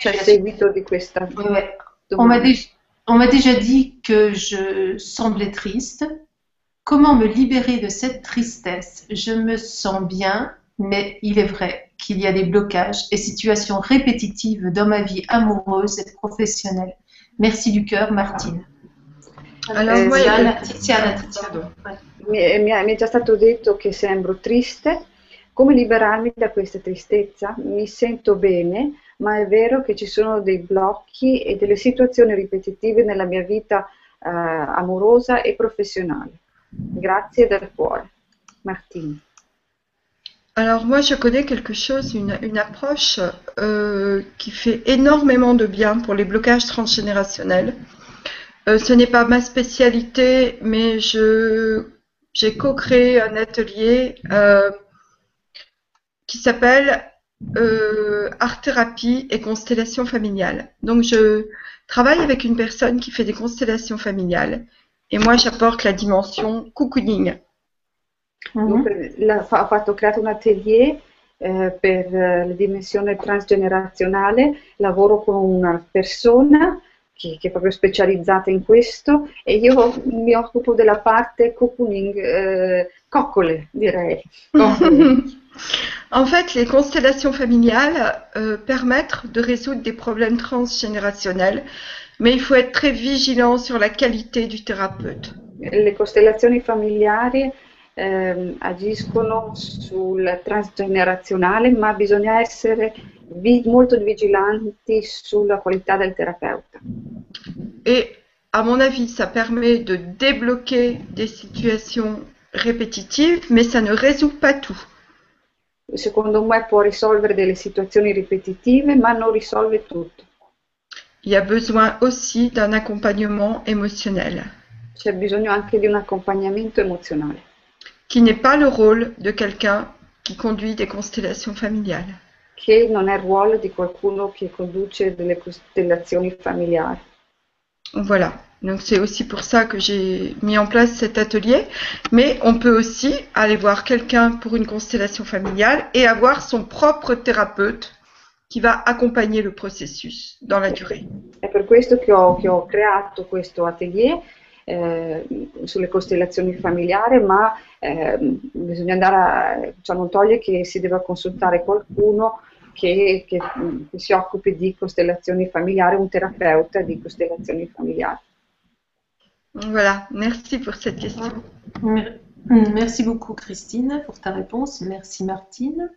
Speaker 1: Il seguito di questa
Speaker 2: Ouais, ouais. On m'a
Speaker 1: domanda.
Speaker 2: déjà, on m'a déjà dit que je semblais triste. Comment me libérer de cette tristesse? Je me sens bien, mais il est vrai qu'il y a des blocages et situations répétitives dans ma vie amoureuse et professionnelle. Merci du cœur, Martine.
Speaker 3: Alors, moi,
Speaker 1: sì,
Speaker 3: il y a-
Speaker 2: Tiziana, Tiziana.
Speaker 1: Mi, è- mi è già stato detto che sembro triste. Come liberarmi da questa tristezza? Mi sento bene, ma è vero che ci sono dei blocchi e delle situazioni ripetitive nella mia vita eh, amorosa e professionale. Grazie dal cuore. Martina.
Speaker 3: Alors moi, je connais quelque chose, une, une approche euh, qui fait énormément de bien pour les blocages transgénérationnels. Euh, ce n'est pas ma spécialité, mais je j'ai co-créé un atelier euh, qui s'appelle euh, art thérapie et constellation familiale. Donc je travaille avec une personne qui fait des constellations familiales et moi j'apporte la dimension cocooning.
Speaker 2: Mhm.
Speaker 1: La- ho fatto, ho creato un atelier eh, per eh, la dimensione transgenerazionale, lavoro con una persona che, che è proprio specializzata in questo e io mi occupo della parte cocooning, eh, coccole direi. Coccole. <laughs>
Speaker 3: En fait, les constellations familiales euh, permettent de résoudre des problèmes transgénérationnels, mais il faut être très vigilant sur la qualité du thérapeute.
Speaker 1: Le costellazioni familiari ehm, agiscono sul transgenerazionale, ma bisogna essere vi- molto vigilanti sulla qualità del terapeuta.
Speaker 3: Et à mon avis, ça permet de débloquer des situations répétitives, mais ça ne résout pas tout.
Speaker 1: Secondo me può risolvere delle situazioni ripetitive, ma non risolve tutto.
Speaker 3: il y a besoin aussi d'un accompagnement émotionnel,
Speaker 1: C'è bisogno anche di un accompagnamento emozionale,
Speaker 3: qui n'est pas le rôle de quelqu'un qui conduit des constellations familiales.
Speaker 1: che non è il ruolo di qualcuno che conduce delle costellazioni familiari.
Speaker 3: Voilà. Donc c'est aussi pour ça que j'ai mis en place cet atelier. Mais on peut aussi aller voir quelqu'un pour une constellation familiale et avoir son propre thérapeute qui va accompagner le processus dans la durée.
Speaker 1: È per questo che ho, che ho creato questo atelier eh, sulle costellazioni familiari, ma eh, bisogna andare a, cioè non toglie che si debba consultare qualcuno che, che, che si occupi di costellazioni familiari, un terapeuta di costellazioni familiari.
Speaker 3: Voilà. Merci pour cette question.
Speaker 2: Mer- Merci beaucoup Christine pour ta réponse. Merci Martine.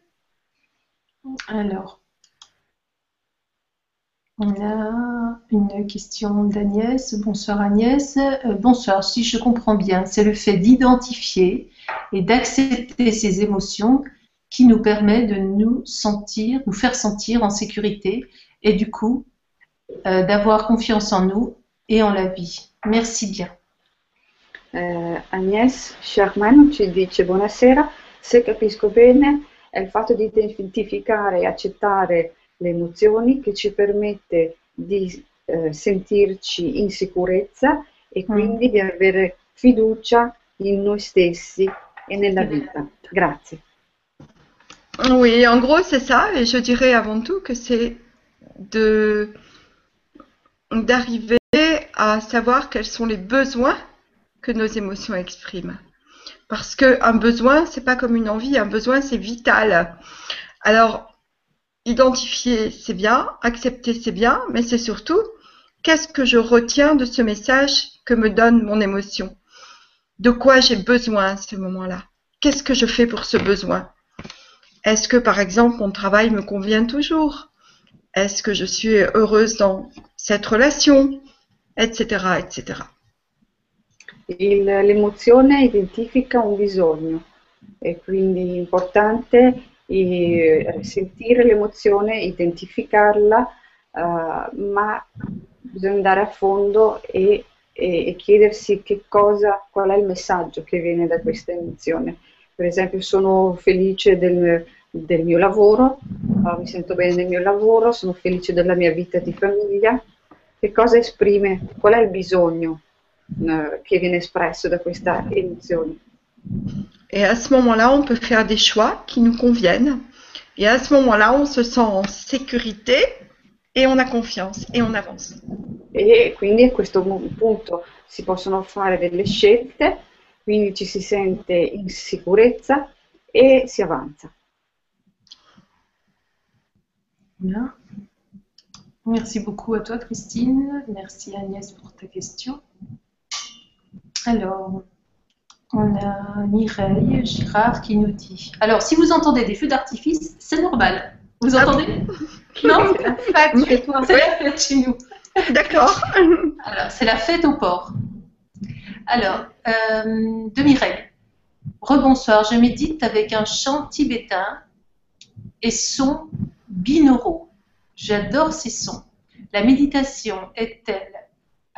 Speaker 2: Alors, on a une question d'Agnès. Bonsoir Agnès. Euh, bonsoir, si je comprends bien, c'est le fait d'identifier et d'accepter ces émotions qui nous permet de nous sentir, nous faire sentir en sécurité et du coup euh, d'avoir confiance en nous et en la vie. Merci bien.
Speaker 1: Eh, Agnès Sherman ci dice buonasera, se capisco bene il fatto di identificare e accettare le emozioni che ci permette di eh, sentirci in sicurezza e quindi di avere fiducia in noi stessi e nella vita. Grazie.
Speaker 3: Oui, en gros, c'est ça. Et je dirais avant tout que c'est de d'arriver à savoir quels sont les besoins que nos émotions expriment. Parce que un besoin, c'est pas comme une envie, un besoin, c'est vital. Alors, identifier, c'est bien, accepter, c'est bien, mais c'est surtout qu'est-ce que je retiens de ce message que me donne mon émotion? De quoi j'ai besoin à ce moment-là? Qu'est-ce que je fais pour ce besoin? Est-ce que, par exemple, mon travail me convient toujours? Est-ce que je suis heureuse dans cette relation? Etc. etc.
Speaker 1: L'emozione identifica un bisogno. E quindi è importante sentire l'emozione, identificarla, eh, ma bisogna andare a fondo e, e- e chiedersi che cosa, qual è il messaggio che viene da questa emozione. Per esempio, sono felice del, del mio lavoro, eh, mi sento bene nel mio lavoro, sono felice della mia vita di famiglia. Che cosa esprime? Qual è il bisogno eh, che viene espresso da questa emozione?
Speaker 3: Et à ce moment-là, on peut faire des choix qui nous conviennent. Et à ce moment-là, on se sent en sécurité et on a confiance et on avance.
Speaker 1: E quindi a questo punto si possono fare delle scelte, quindi ci si sente in sicurezza e si avanza.
Speaker 2: Bien. Merci beaucoup à toi, Christine. Merci Agnès pour ta question. Alors, on a Mireille Girard qui nous dit. Alors, si vous entendez des feux d'artifice, c'est normal. Vous
Speaker 3: Ah
Speaker 2: entendez Non <laughs>
Speaker 1: C'est la fête chez toi.
Speaker 2: C'est la fête chez nous.
Speaker 3: D'accord. <laughs>
Speaker 2: Alors, c'est la fête au port. Alors, euh, de Mireille. Rebonsoir, je médite avec un chant tibétain et sons binauraux. J'adore ces sons. La méditation est-elle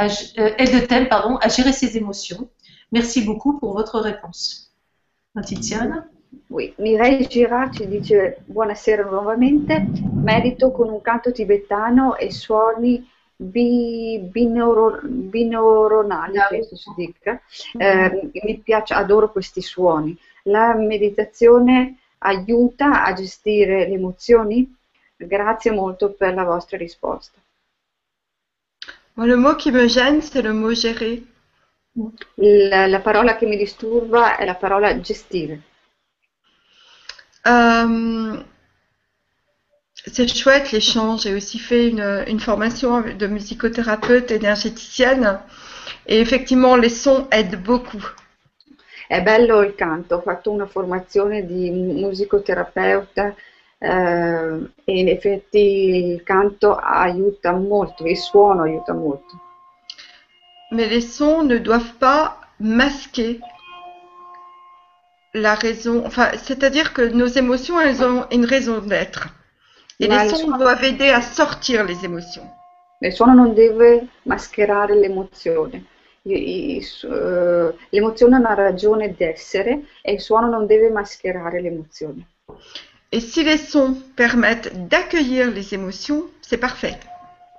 Speaker 2: euh, aide-t-elle pardon, à gérer ses émotions? Merci beaucoup pour votre réponse. Tiziana
Speaker 1: Oui, Mireille Girard ci dice buonasera nuovamente, medito con un canto tibetano e suoni bi- binoro- binoronali, penso si dica. Eh, mi piace, adoro questi suoni. La meditazione aiuta a gestire le emozioni? Grazie molto per la vostra risposta.
Speaker 3: Le mot qui me gêne, c'est le mot gérer.
Speaker 1: La, la parola che mi disturba è la parola gestire.
Speaker 3: Euh, c'est chouette l'échange. J'ai aussi fait une, une formation de musicothérapeute énergéticienne. Et effectivement, les sons aident beaucoup.
Speaker 1: È bello il canto, ho fatto una formazione di musicoterapeuta eh, e in effetti il canto aiuta molto, il suono aiuta molto.
Speaker 3: Mais les sons ne doivent pas masquer la raison. Enfin, c'est-à-dire que nos émotions, elles ont une raison d'être. Et les
Speaker 1: le
Speaker 3: sons
Speaker 1: son-
Speaker 3: doivent aider à sortir les émotions.
Speaker 1: Il suono non deve mascherare l'emozione. Eh, L'emozione ha una ragione d'essere e il suono non deve mascherare l'emozione.
Speaker 3: Et si les sons permettent d'accueillir les émotions, c'est parfait.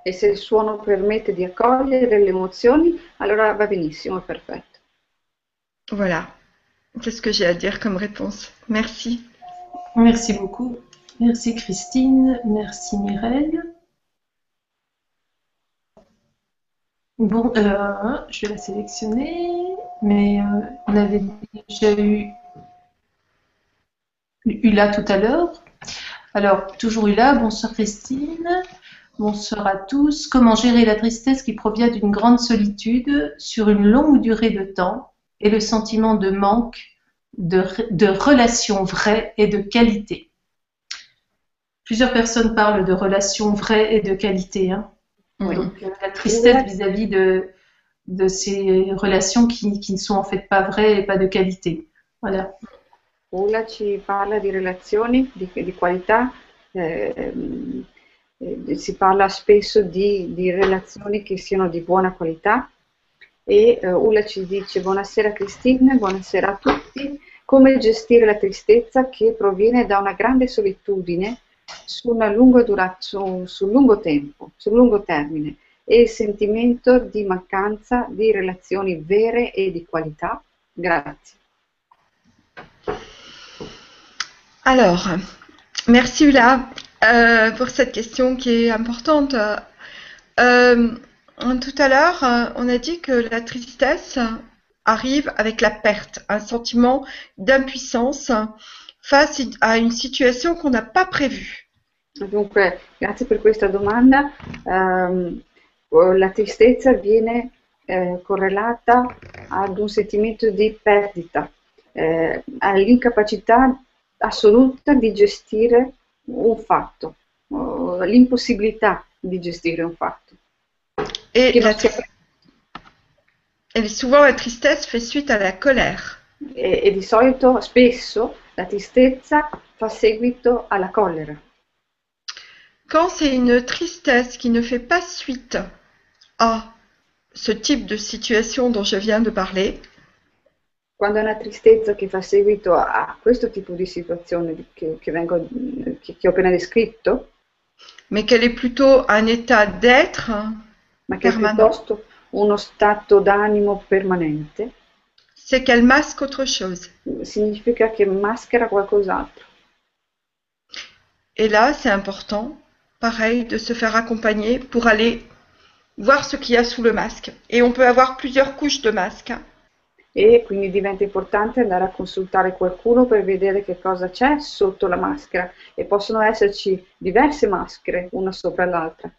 Speaker 1: E se il suono permette di accogliere le emozioni, allora va benissimo, è perfetto.
Speaker 3: Voilà. C'est ce que j'ai à dire comme réponse? Merci.
Speaker 2: Merci beaucoup. Merci Christine. Merci Mireille. Bon, euh, je vais la sélectionner, mais euh, on avait déjà eu Ula tout à l'heure. Alors, toujours Ula, bonsoir Christine, bonsoir à tous. Comment gérer la tristesse qui provient d'une grande solitude sur une longue durée de temps et le sentiment de manque de, de relations vraies et de qualité? Plusieurs personnes parlent de relations vraies et de qualité. hein.
Speaker 3: Oui.
Speaker 2: Donc, euh, la tristesse vis-à-vis de, de ces relations qui, qui ne sont en fait pas vraies et pas de qualité. Voilà.
Speaker 1: Ulla ci parla di relazioni di, di qualità, ehm, eh, si parla spesso di, di relazioni che siano di buona qualità e eh, Ulla ci dice buonasera Cristina, buonasera a tutti, come gestire la tristezza che proviene da una grande solitudine su, dura- su, sul lungo tempo, sul lungo termine e il sentimento di mancanza di relazioni vere e di qualità. Grazie.
Speaker 3: Alors, merci Ula euh, pour cette question qui est importante. Euh, tout à l'heure, euh, on a dit que la tristesse arrive avec la perte, un sentiment d'impuissance face à une situation qu'on n'a pas prévue.
Speaker 1: Dunque, grazie per questa domanda. Ehm, la tristezza viene eh, correlata ad un sentimento di perdita, eh, all'incapacità assoluta di gestire un fatto, o l'impossibilità di gestire un fatto.
Speaker 3: Et, la et souvent, la tristesse fait suite à la colère.
Speaker 1: e, e di solito, spesso, la tristezza fa seguito alla collera.
Speaker 3: Quand c'est une tristesse qui ne fait pas suite à ce type de situation dont je viens de parler,
Speaker 1: Quando è una tristezza che fa seguito a questo tipo di situazione che, che vengo- che- che ho appena descritto,
Speaker 3: mais qu'elle est plutôt un état d'être,
Speaker 1: ma che è
Speaker 3: Permanente.
Speaker 1: piuttosto uno stato d'animo permanente,
Speaker 3: c'est qu'elle masque autre chose.
Speaker 1: significa che maschera qualcos'altro.
Speaker 3: Et là, c'est important, pareil, de se faire accompagner pour aller voir ce qu'il y a sous le masque. Et on peut avoir plusieurs couches de masque.
Speaker 1: E quindi diventa importante andare a consultare qualcuno per vedere che cosa c'è sotto la maschera. E possono esserci diverse maschere, una sopra l'altra.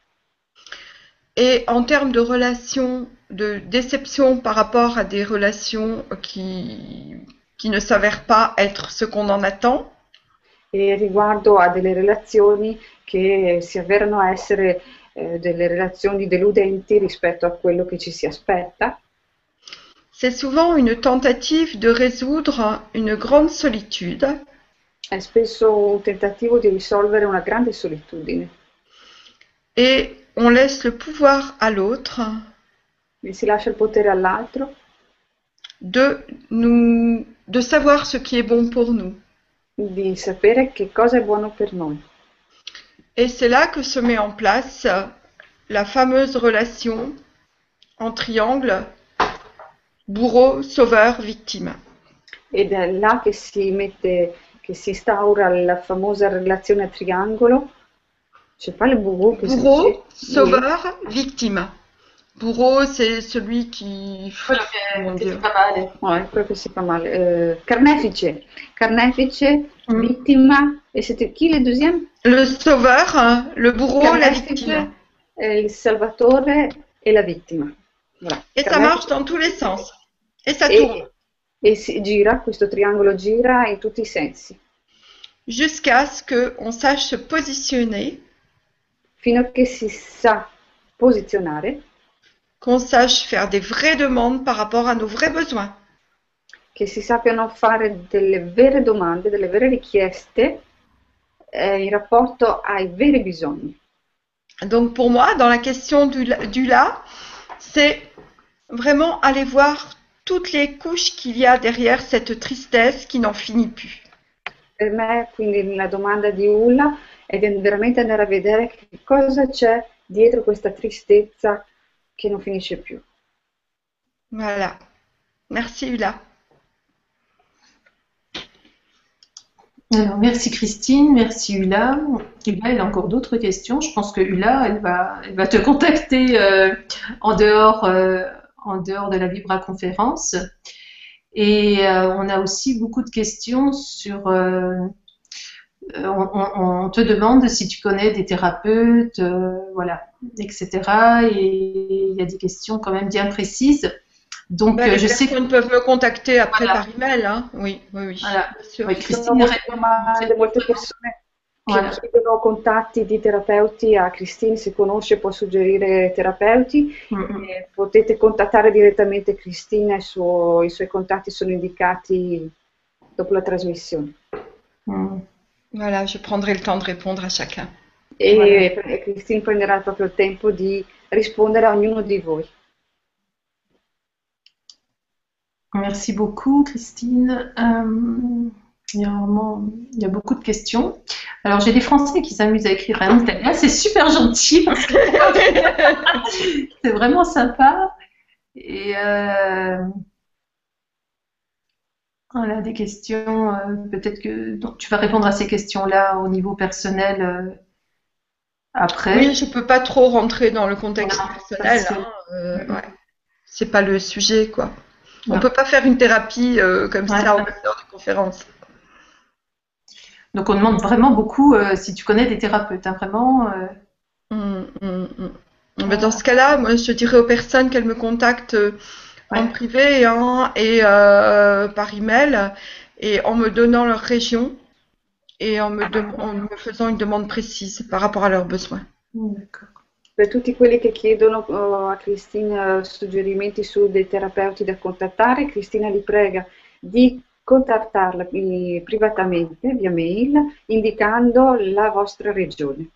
Speaker 3: Et en termes de relations, de déception par rapport à des relations qui, qui ne s'avèrent pas être ce qu'on en attend,
Speaker 1: E riguardo a delle relazioni che si avverano a essere eh, delle relazioni deludenti rispetto a quello che ci si aspetta,
Speaker 3: c'est souvent une tentative de résoudre une grande solitude
Speaker 1: è spesso un tentativo di risolvere una grande solitudine.
Speaker 3: et on laisse le pouvoir à l'autre
Speaker 1: E si lascia il potere all'altro
Speaker 3: de nous, de savoir ce qui est bon pour nous.
Speaker 1: di sapere che cosa è buono per noi.
Speaker 3: Et c'est là que se met en place la fameuse relation en triangle bourreau, sauveur, victime.
Speaker 1: Ed è là che si mette, che si instaura la famosa relazione a triangolo. C'è pas le bourreau
Speaker 3: Bourreau, sauveur, victime. Bourreau, c'est celui qui...
Speaker 2: Quello che, che si fa male.
Speaker 1: È quello che si fa male. Eh, carnefice. Carnefice,
Speaker 2: Mm.
Speaker 1: vittima. E c'était chi le deuxième?
Speaker 3: Le sauveur, hein, le bourreau, la victime.
Speaker 1: il salvatore e la vittima. Voilà.
Speaker 3: Et ça marche dans tous les sens. Et ça
Speaker 1: e,
Speaker 3: tourne.
Speaker 1: e si gira, questo triangolo gira in tutti i sensi,
Speaker 3: Jusqu'à ce qu'on sache se positionner,
Speaker 1: fino a che si sa posizionare,
Speaker 3: qu'on sache faire des vraies demandes par rapport à nos vrais besoins.
Speaker 1: che si sappiano fare delle vere domande, delle vere richieste eh, in rapporto ai veri bisogni.
Speaker 3: Donc pour moi, dans la question du, du là, c'est vraiment aller voir toutes les couches qu'il y a derrière cette tristesse qui n'en finit plus.
Speaker 1: Per me, quindi la domanda di Ulla è veramente andare a vedere che cosa c'è dietro questa tristezza che non finisce più.
Speaker 3: Voilà. Merci Ulla.
Speaker 2: Alors, merci Christine, merci Ula. Ula, elle a encore d'autres questions. Je pense que Ula, elle va, elle va te contacter euh, en, dehors, euh, en dehors de la Vibra conférence. Et euh, on a aussi beaucoup de questions sur. On, on, te demande si tu connais des thérapeutes, voilà, etc. Et il y a des questions quand même bien précises.
Speaker 3: Donc, bah, je sais que peuvent me contacter après voilà. par email. Hein. Oui, oui, oui.
Speaker 2: Voilà.
Speaker 1: Oui, Cristina che chiedono contatti di terapeuti a Cristina, se conosce può suggerire terapeuti. Mm-hmm. Eh, potete contattare direttamente Cristina, i, suo, i, suoi contatti sono indicati dopo la trasmissione.
Speaker 3: Mm. Voilà, je prendrai le temps de répondre à chacun.
Speaker 1: E, voilà. e Cristina prenderà proprio il tempo di rispondere a ognuno di voi.
Speaker 2: Merci beaucoup, Christine. Euh, il, y a vraiment, il y a beaucoup de questions. Alors, j'ai des Français qui s'amusent à écrire italien. C'est super gentil parce <laughs> que c'est vraiment sympa. Et euh, voilà, des questions. Euh, peut-être que donc, tu vas répondre à ces questions-là au niveau personnel euh, après.
Speaker 3: Oui, je peux pas trop rentrer dans le contexte personnel. Hein, ouais. C'est pas le sujet, quoi. On ne peut pas faire une thérapie euh, comme ouais, ça en heure de conférence.
Speaker 2: Donc on demande vraiment beaucoup euh, si tu connais des thérapeutes, hein, vraiment. Euh...
Speaker 3: Mmh, mmh, mmh. Mais dans ce cas-là, moi je dirais aux personnes qu'elles me contactent euh, en privé hein, et euh, par email et en me donnant leur région et en me, en me faisant une demande précise par rapport à leurs besoins.
Speaker 2: D'accord.
Speaker 1: per tutti quelli che chiedono uh, a Cristina suggerimenti su dei terapeuti da contattare, Cristina li prega di contattarla privatamente via mail indicando la vostra regione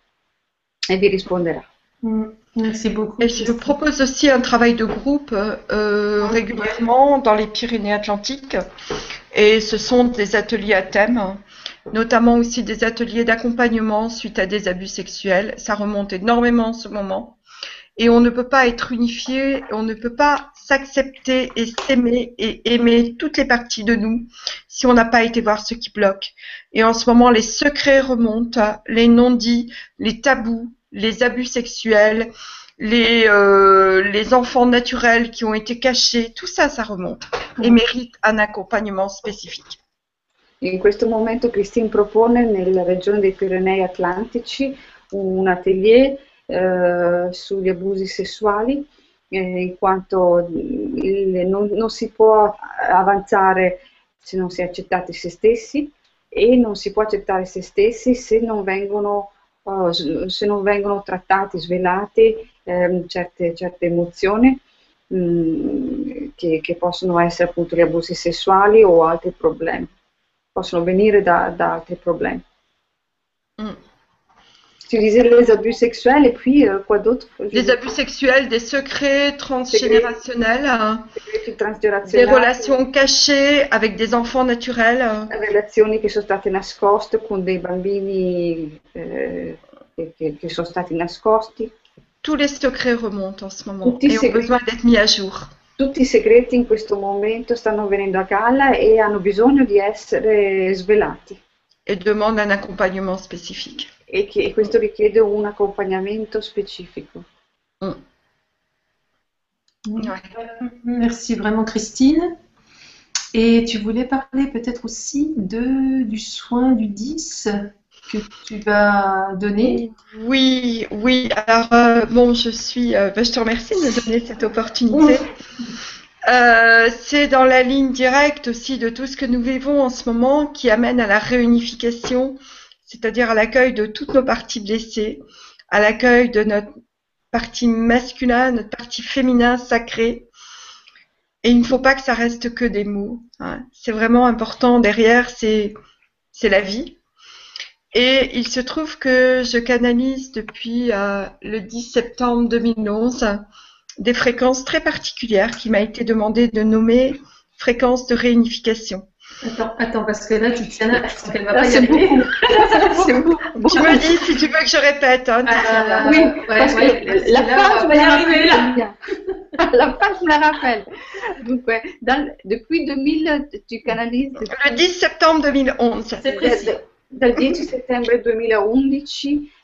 Speaker 1: e vi risponderà.
Speaker 2: Mm, merci beaucoup.
Speaker 3: Et je propose aussi un travail de groupe euh, régulièrement dans les Pyrénées-Atlantiques et ce sont des ateliers à thème notamment aussi des ateliers d'accompagnement suite à des abus sexuels. Ça remonte énormément en ce moment. Et on ne peut pas être unifié, on ne peut pas s'accepter et s'aimer et aimer toutes les parties de nous si on n'a pas été voir ce qui bloque. Et en ce moment, les secrets remontent, les non-dits, les tabous, les abus sexuels, les, euh, les enfants naturels qui ont été cachés, tout ça, ça remonte et mérite un accompagnement spécifique.
Speaker 1: In questo momento Christine propone nella regione dei Pirenei Atlantici un atelier eh, sugli abusi sessuali, eh, in quanto il, non, non, si può avanzare se non si è accettati se stessi e non si può accettare se stessi se non vengono, oh, se non vengono trattati, svelati eh, certe, certe emozioni. Mm, che, che possono essere appunto gli abusi sessuali o altri problemi. possono venire da, da altri problemi. Mm. Tu disais les abus sexuels et puis euh, quoi d'autre?
Speaker 3: Les abus sexuels, des secrets transgénérationnels, des relations cachées avec des enfants naturels.
Speaker 1: Relazioni che sono state nascoste con dei bambini eh, che, che sono stati nascosti.
Speaker 3: Tous les secrets remontent en ce moment Tutti et ont besoin d'être mis à jour.
Speaker 1: tutti i segreti in questo momento stanno venendo a galla e hanno bisogno di essere svelati.
Speaker 3: E demande un accompagnement spécifique.
Speaker 1: E, che, e questo richiede un accompagnamento specifico. Mm.
Speaker 2: Ouais. Merci vraiment Christine. Et tu voulais parler peut-être aussi de, du soin du 10 que tu vas donner?
Speaker 3: Oui, oui. Alors, euh, bon, je suis. Euh, bah, je te remercie de me donner cette opportunité. Euh, c'est dans la ligne directe aussi de tout ce que nous vivons en ce moment qui amène à la réunification, c'est-à-dire à, l'accueil de toutes nos parties blessées, à l'accueil de notre partie masculin, notre partie féminin sacrée. Et il ne faut pas que ça reste que des mots. Hein. C'est vraiment important. Derrière, c'est c'est la vie. Et il se trouve que je canalise depuis euh, le 10 septembre 2011 des fréquences très particulières qui m'a été demandé de nommer fréquences de réunification.
Speaker 2: Attends, attends, parce que là, Tiziana, je crois qu'elle va
Speaker 1: Là,
Speaker 2: pas y
Speaker 1: c'est
Speaker 2: arriver. <laughs>
Speaker 1: C'est beaucoup.
Speaker 3: Tu me dis si tu veux que je répète. Hein.
Speaker 2: Ah,
Speaker 1: Oui,
Speaker 2: ouais,
Speaker 1: parce
Speaker 2: ouais,
Speaker 1: que la
Speaker 2: on va y
Speaker 1: la
Speaker 2: arriver,
Speaker 1: fin, je me la rappelle. Dal- depuis 2000, tu canalizzi
Speaker 3: Le 10 septembre 2011.
Speaker 2: C'est précis.
Speaker 1: dal 10 settembre 2011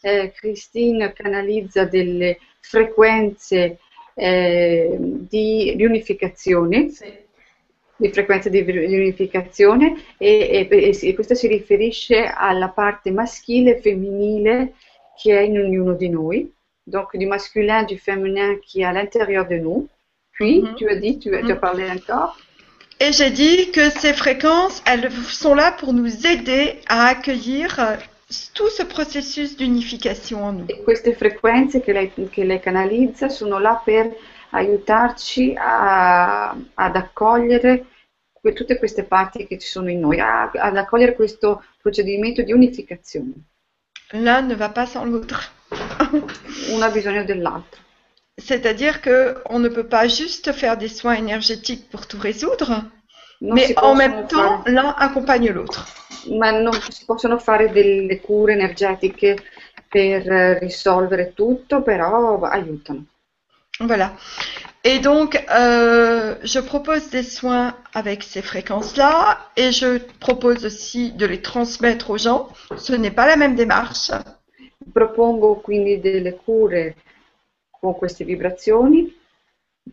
Speaker 1: eh, Christine canalizza delle frequenze eh, di riunificazione,
Speaker 2: C'est-
Speaker 1: di frequenze di riunificazione e, e- e si- e questo si riferisce alla parte maschile e femminile che è in ognuno di noi, donc du masculin, du féminin qui est à l'intérieur de nous. Puis,
Speaker 3: Mhm.
Speaker 1: tu as dit, tu, tu as parlé encore,
Speaker 3: Et j'ai dit que ces fréquences, elles sont là pour nous aider à accueillir euh, tout ce processus d'unification en nous.
Speaker 1: E queste frequenze che lei, che lei canalizza sono là per aiutarci a- ad accogliere tutte queste parti che ci sono in noi, a- ad accogliere questo procedimento di unificazione.
Speaker 3: L'un ne va pas sans l'autre.
Speaker 1: Uno ha bisogno dell'altro.
Speaker 3: C'est-à-dire que on ne peut pas juste faire des soins énergétiques pour tout résoudre,
Speaker 1: Non
Speaker 3: mais en même temps,
Speaker 1: fare-
Speaker 3: l'un accompagne l'autre.
Speaker 1: ma non si possono fare delle cure energetiche per eh, risolvere tutto, però aiutano.
Speaker 3: Voilà. Et donc, euh, je propose des soins avec ces fréquences-là et je propose aussi de les transmettre aux gens. Ce n'est pas la même démarche.
Speaker 1: Propongo quindi delle cure con queste vibrazioni,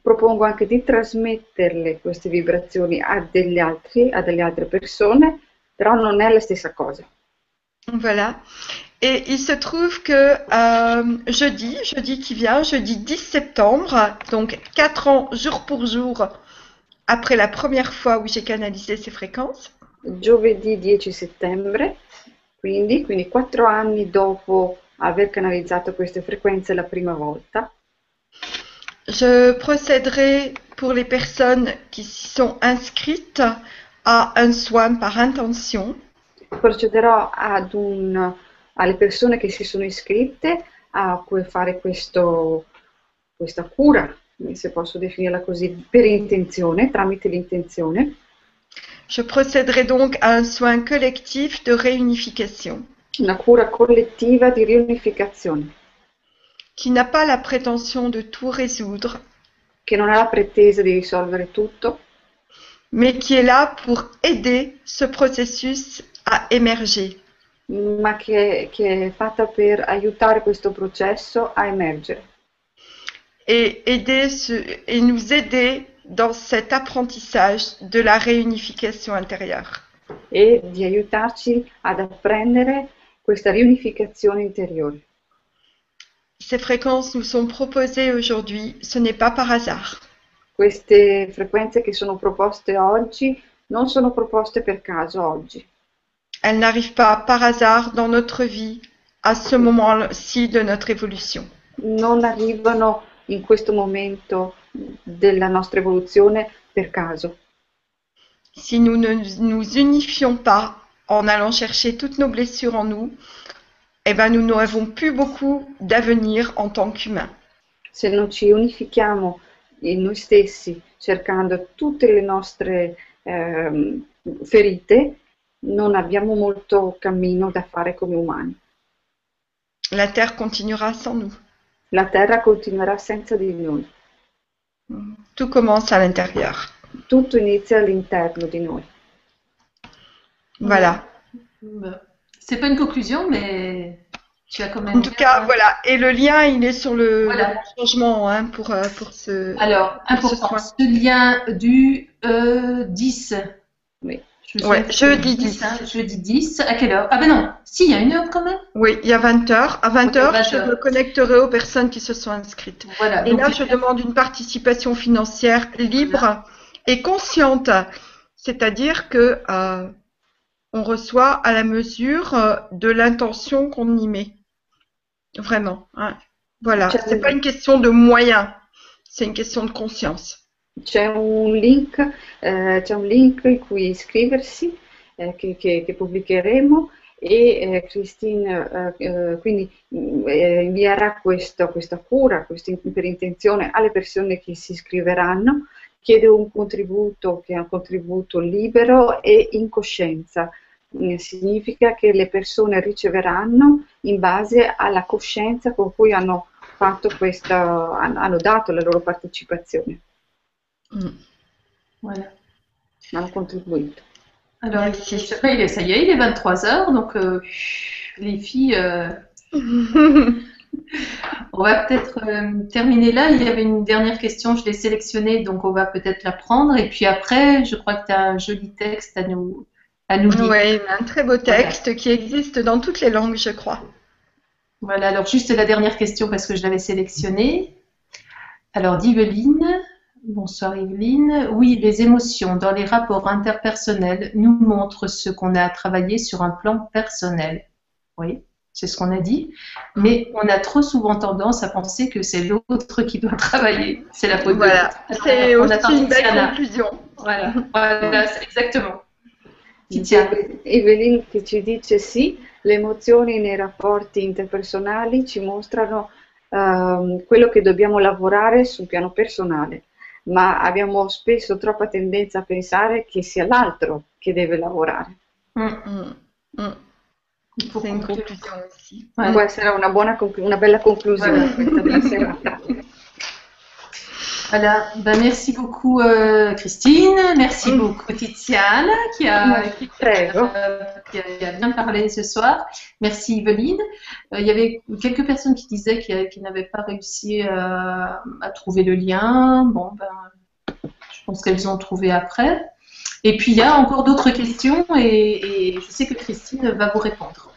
Speaker 1: propongo anche di trasmetterle queste vibrazioni a degli altri, a delle altre persone, però non è la stessa cosa.
Speaker 3: Voilà. Et il se trouve que euh, jeudi, jeudi qui vient, jeudi 10 septembre, donc 4 ans jour pour jour après la première fois où j'ai canalisé ces fréquences,
Speaker 1: Giovedì 10 settembre, quindi, quindi quattro anni dopo aver canalizzato queste frequenze la prima volta,
Speaker 3: je procéderai pour les personnes qui s'y sont inscrites à un soin par intention.
Speaker 1: Procederò un, alle persone che si sono iscritte a fare questo, questa cura, se posso definirla così, per intenzione, tramite l'intenzione.
Speaker 3: Je procéderai donc à un soin collectif de réunification.
Speaker 1: Una cura collettiva di riunificazione,
Speaker 3: qui n'a pas la prétention de tout résoudre,
Speaker 1: che non ha la pretesa di risolvere tutto,
Speaker 3: mais qui est là pour aider ce processus à émerger.
Speaker 1: ma che, che è fatta per aiutare questo processo a emergere
Speaker 3: et, aider ce- et nous aider dans cet apprentissage de la réunification intérieure.
Speaker 1: e di aiutarci ad apprendere questa riunificazione interiore.
Speaker 3: Ces fréquences nous sont proposées aujourd'hui, ce n'est pas par hasard.
Speaker 1: Queste frequenze che sono proposte oggi non sono proposte per caso oggi,
Speaker 3: Elles n'arrivent pas par hasard dans notre vie à ce moment-ci de notre évolution.
Speaker 1: non arrivano in questo momento della nostra evoluzione per caso.
Speaker 3: Si nous ne nous unifions pas en allant chercher toutes nos blessures en nous, eh ben nous n'avons plus beaucoup d'avenir en tant qu'humains.
Speaker 1: Se non ci unifichiamo in noi stessi cercando tutte le nostre ehm, ferite, non abbiamo molto cammino da fare come umani.
Speaker 3: La Terre continuera sans nous.
Speaker 1: La Terra continuerà senza di noi.
Speaker 3: Tout commence à l'intérieur.
Speaker 1: Tutto inizia all'interno di noi.
Speaker 3: Voilà.
Speaker 2: C'est pas une conclusion, mais tu as quand même.
Speaker 3: En tout cas, voilà. Et le lien, il est sur le,
Speaker 2: Voilà.
Speaker 3: le changement hein, pour, euh, pour ce.
Speaker 2: Alors,
Speaker 3: Pour
Speaker 2: important, ce lien du euh, 10.
Speaker 1: Oui.
Speaker 2: Je
Speaker 3: Ouais,
Speaker 2: sais-
Speaker 3: jeudi 10.
Speaker 2: hein, jeudi 10. À quelle heure? Ah ben non, si, il y a une heure quand même.
Speaker 3: Oui, il y a 20 heures. À 20
Speaker 2: Ok,
Speaker 3: heures,
Speaker 2: 20
Speaker 3: je
Speaker 2: heures.
Speaker 3: me connecterai aux personnes qui se sont inscrites.
Speaker 2: Voilà.
Speaker 3: Et là, je demande une participation financière libre et consciente. C'est-à-dire que euh, on reçoit à la mesure euh, de l'intention qu'on y met. Vraiment. hein. Voilà. C'est pas une question de moyens. C'est une question de conscience.
Speaker 1: C'è un link, eh, c'è un link in cui iscriversi eh, che, che- che pubblicheremo e eh, Christine eh, eh, quindi eh, invierà questo, questa cura questa, per intenzione alle persone che si iscriveranno, chiede un contributo che è un contributo libero e in coscienza. Eh, significa che le persone riceveranno in base alla coscienza con cui hanno, questa, hanno dato la loro partecipazione. Mm. Voilà.
Speaker 2: Alors, Merci. il est, ça y est, il est 23h, donc euh, les filles, euh, <laughs> on va peut-être euh, terminer là. Il y avait une dernière question, je l'ai sélectionnée, donc on va peut-être la prendre. Et puis après, je crois que tu as un joli texte à nous, à nous lire.
Speaker 3: Oui, un très beau texte qui existe dans toutes les langues, je crois.
Speaker 2: Voilà, alors juste la dernière question parce que je l'avais sélectionnée. Alors, d'Yveline. Bonsoir Yveline. Oui, les émotions dans les rapports interpersonnels nous montrent ce qu'on a travaillé sur un plan personnel. Oui, c'est ce qu'on a dit. Mais on a trop souvent tendance à penser que c'est l'autre qui doit travailler. C'est la faute
Speaker 3: voilà. C'est aussi une belle conclusion.
Speaker 2: Voilà, voilà exactement.
Speaker 1: Evelyn che ci dice sì, le emozioni nei rapporti interpersonali ci mostrano uh, quello che dobbiamo lavorare sul piano personale ma abbiamo spesso troppa tendenza a pensare che sia l'altro che deve lavorare. Mm, mm, mm. Può essere una, buona, una bella conclusione questa <laughs> serata.
Speaker 2: Voilà, ben, merci beaucoup euh, Christine, merci mm. beaucoup Tiziane qui a, qui, euh, qui, a, bien parlé ce soir, merci Yveline. Euh, il y avait quelques personnes qui disaient qu'ils n'avaient pas réussi à trouver le lien. Bon, ben, je pense qu'elles ont trouvé après. Et puis il y a encore d'autres questions et, et je sais que Christine va vous répondre.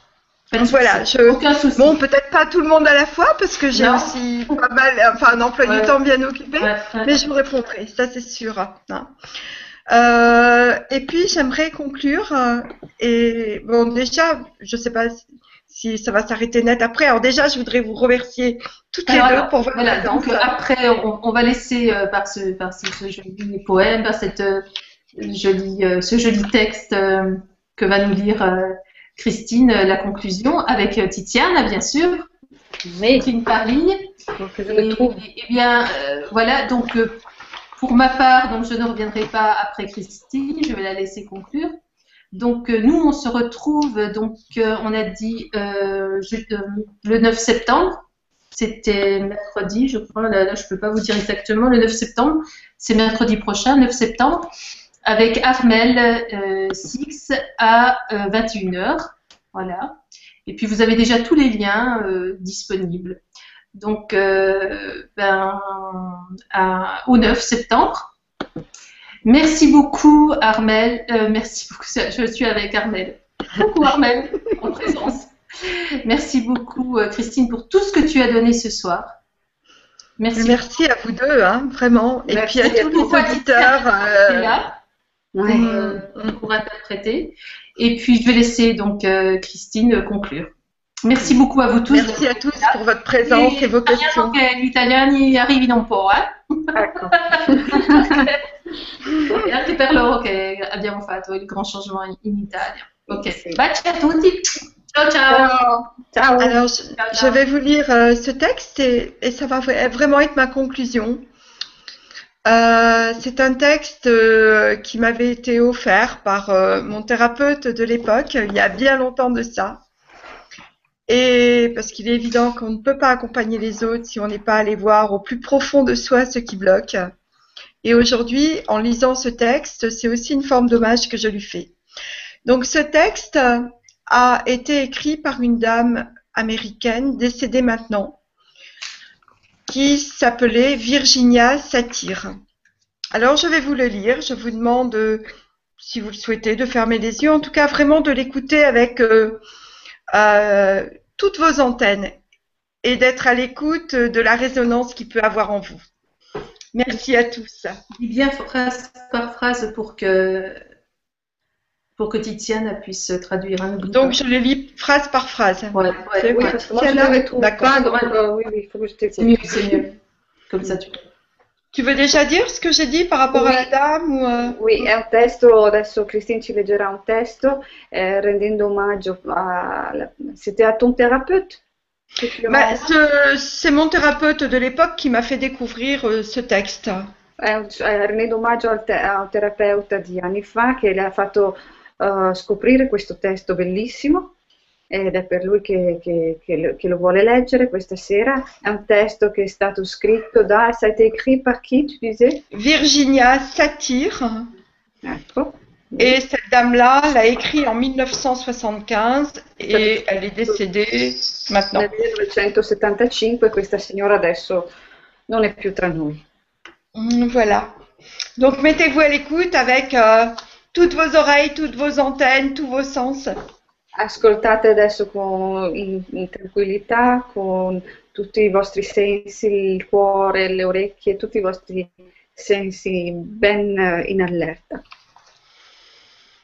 Speaker 3: Voilà, je... Aucun souci. Bon, peut-être pas tout le monde à la fois, parce que j'ai aussi pas mal, enfin, un emploi du temps bien occupé, mais je vous répondrai, ça c'est sûr. Hein. Euh, et puis, j'aimerais conclure, euh, et bon, déjà, je sais pas si ça va s'arrêter net après. Alors déjà, je voudrais vous remercier toutes les deux pour votre voilà,
Speaker 2: Donc après, on, va laisser euh, par, ce, par ce, joli poème, par cette, jolie, ce joli texte que va nous lire Christine, euh, la conclusion avec euh, Titiane, bien sûr. Mais une par ligne. Et, bien, euh, voilà, donc pour ma part, donc je ne reviendrai pas après Christine, je vais la laisser conclure. Donc nous, on se retrouve, donc on a dit le 9 septembre, c'était mercredi, je crois, là, là je ne peux pas vous dire exactement, le 9 septembre, c'est mercredi prochain, 9 septembre avec Armel euh, Six à 21h. Euh, voilà. Et puis vous avez déjà tous les liens euh, disponibles. Donc, ben, au 9 septembre. Merci beaucoup, Armel. merci beaucoup. Je suis avec Armel. Beaucoup, Armel, en présence. Merci beaucoup, Christine, pour tout ce que tu as donné ce soir.
Speaker 3: Merci. Merci à vous deux, hein, vraiment. Et puis à tous les auditeurs.
Speaker 2: Euh, pour, interpréter. Et puis je vais laisser donc euh, Christine conclure. Merci beaucoup à vous tous.
Speaker 3: Merci à tous pour votre présence et, vos questions.
Speaker 2: L'italiano arrivi un po', eh? Ecco. <laughs> e anche per loro che abbiamo fatto il grand changement in Italia. Ok, baci a tutti. Ciao, ciao.
Speaker 3: Ciao. Alors, je, vais vous lire euh, ce texte et, et, ça va vraiment être ma conclusion. Euh, c'est un texte euh, qui m'avait été offert par euh, mon thérapeute de l'époque, il y a bien longtemps de ça. Et parce qu'il est évident qu'on ne peut pas accompagner les autres si on n'est pas allé voir au plus profond de soi ce qui bloque. Et aujourd'hui, en lisant ce texte, c'est aussi une forme d'hommage que je lui fais. Donc ce texte a été écrit par une dame américaine décédée maintenant, qui s'appelait Virginia Satir. Alors je vais vous le lire. Je vous demande, si vous le souhaitez, de fermer les yeux, en tout cas vraiment de l'écouter avec euh, euh, toutes vos antennes et d'être à l'écoute de la résonance qu'il peut avoir en vous. Merci à tous.
Speaker 2: Bien phrase par phrase pour que pour que Titiane puisse traduire un
Speaker 3: Donc je le lis phrase par phrase.
Speaker 1: Ouais, ouais, oui, parce que moi je D'accord.
Speaker 2: oui, oui, il faut que je C'est mieux, c'est mieux. Comme ça tu peux.
Speaker 3: Tu veux déjà dire ce que j'ai dit par rapport à
Speaker 1: Oui.
Speaker 3: la dame ou euh,
Speaker 1: Oui, è un testo, adesso Christine ci leggerà un testo eh, rendendo omaggio a... C'était à ton thérapeute?
Speaker 3: Bah, ce- c'est mon thérapeute de l'époque qui m'a fait découvrir euh, ce texte.
Speaker 1: È un- è rendendo omaggio al, te- a un terapeuta di anni fa che le ha fatto scoprire questo testo bellissimo ed è per lui che, che- che lo, che lo vuole leggere questa sera. È un testo che è stato scritto da, ça a été écrit par qui, tu disais?
Speaker 3: Virginia Satir.
Speaker 1: Ecco.
Speaker 3: Et cette dame-là l'a écrit en 1975 et elle est décédée maintenant.
Speaker 1: Nel 1975 questa signora adesso non è più tra noi.
Speaker 3: Voilà. Donc mettez-vous à l'écoute avec euh, toutes vos oreilles, toutes vos antennes, tous vos sens.
Speaker 1: Ascoltate adesso con, in, in tranquillità, con tutti i vostri sensi, il cuore, le orecchie, tutti i vostri sensi ben eh, in allerta,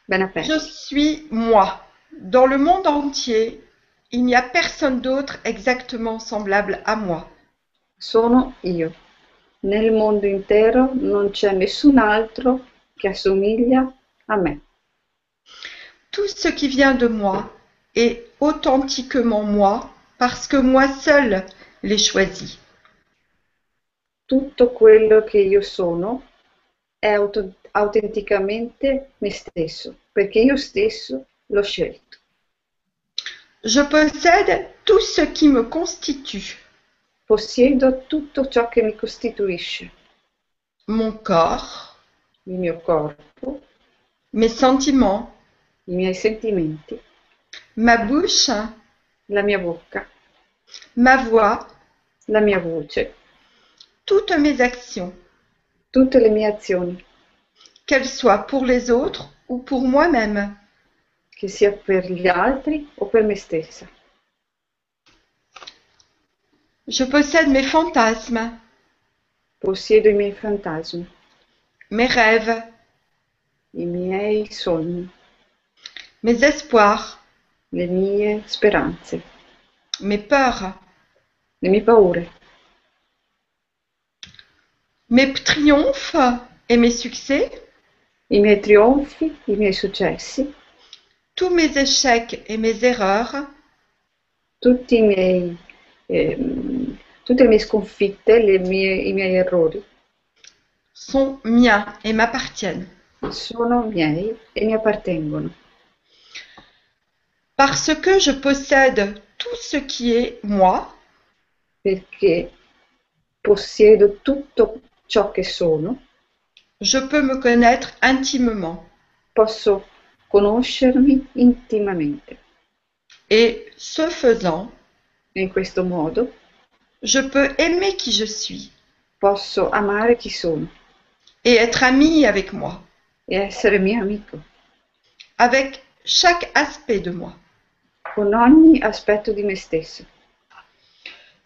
Speaker 1: ben aperti.
Speaker 3: Je suis moi. Dans le monde entier, il n'y a personne d'autre exactement semblable à moi.
Speaker 1: Sono io. Nel mondo intero non c'è nessun altro che assomiglia
Speaker 3: Tout ce qui vient de moi est authentiquement moi parce que moi seul l'ai choisi.
Speaker 1: Tutto quello che io sono è auto- autenticamente me stesso, perché io stesso l'ho scelto.
Speaker 3: Je possède tout ce qui me constitue.
Speaker 1: Possiedo tutto ciò che mi costituisce,
Speaker 3: Mon corps,
Speaker 1: il mio corpo,
Speaker 3: mes sentiments,
Speaker 1: i miei sentimenti,
Speaker 3: ma bouche,
Speaker 1: la mia bocca,
Speaker 3: ma voix,
Speaker 1: la mia voce,
Speaker 3: toutes mes actions,
Speaker 1: tutte le mie azioni,
Speaker 3: qu'elles soient pour les autres ou pour moi-même.
Speaker 1: che sia per gli altri o per me stessa.
Speaker 3: Je possède mes fantasmes,
Speaker 1: Possiedo i miei fantasmi,
Speaker 3: mes rêves,
Speaker 1: i miei sogni,
Speaker 3: mes espoirs,
Speaker 1: le mie speranze,
Speaker 3: mes peurs,
Speaker 1: le mie paure,
Speaker 3: mes triomphes et mes succès,
Speaker 1: i miei trionfi, i miei successi,
Speaker 3: tous mes échecs et mes erreurs,
Speaker 1: tutti miei, ehm, tutte le mie sconfitte, le mie- i miei errori.
Speaker 3: Sont miens et m'appartiennent.
Speaker 1: Sono miei e mi appartengono.
Speaker 3: Parce que je possède tout ce qui est moi,
Speaker 1: perché possiedo tutto ciò che sono,
Speaker 3: je peux me connaître intimement.
Speaker 1: posso conoscermi intimamente
Speaker 3: Et ce faisant,
Speaker 1: in questo modo
Speaker 3: je peux aimer qui je suis
Speaker 1: posso amare chi sono
Speaker 3: et être ami avec moi,
Speaker 1: e essere mio amico
Speaker 3: avec chaque aspect de moi.
Speaker 1: con ogni aspetto di me stesso.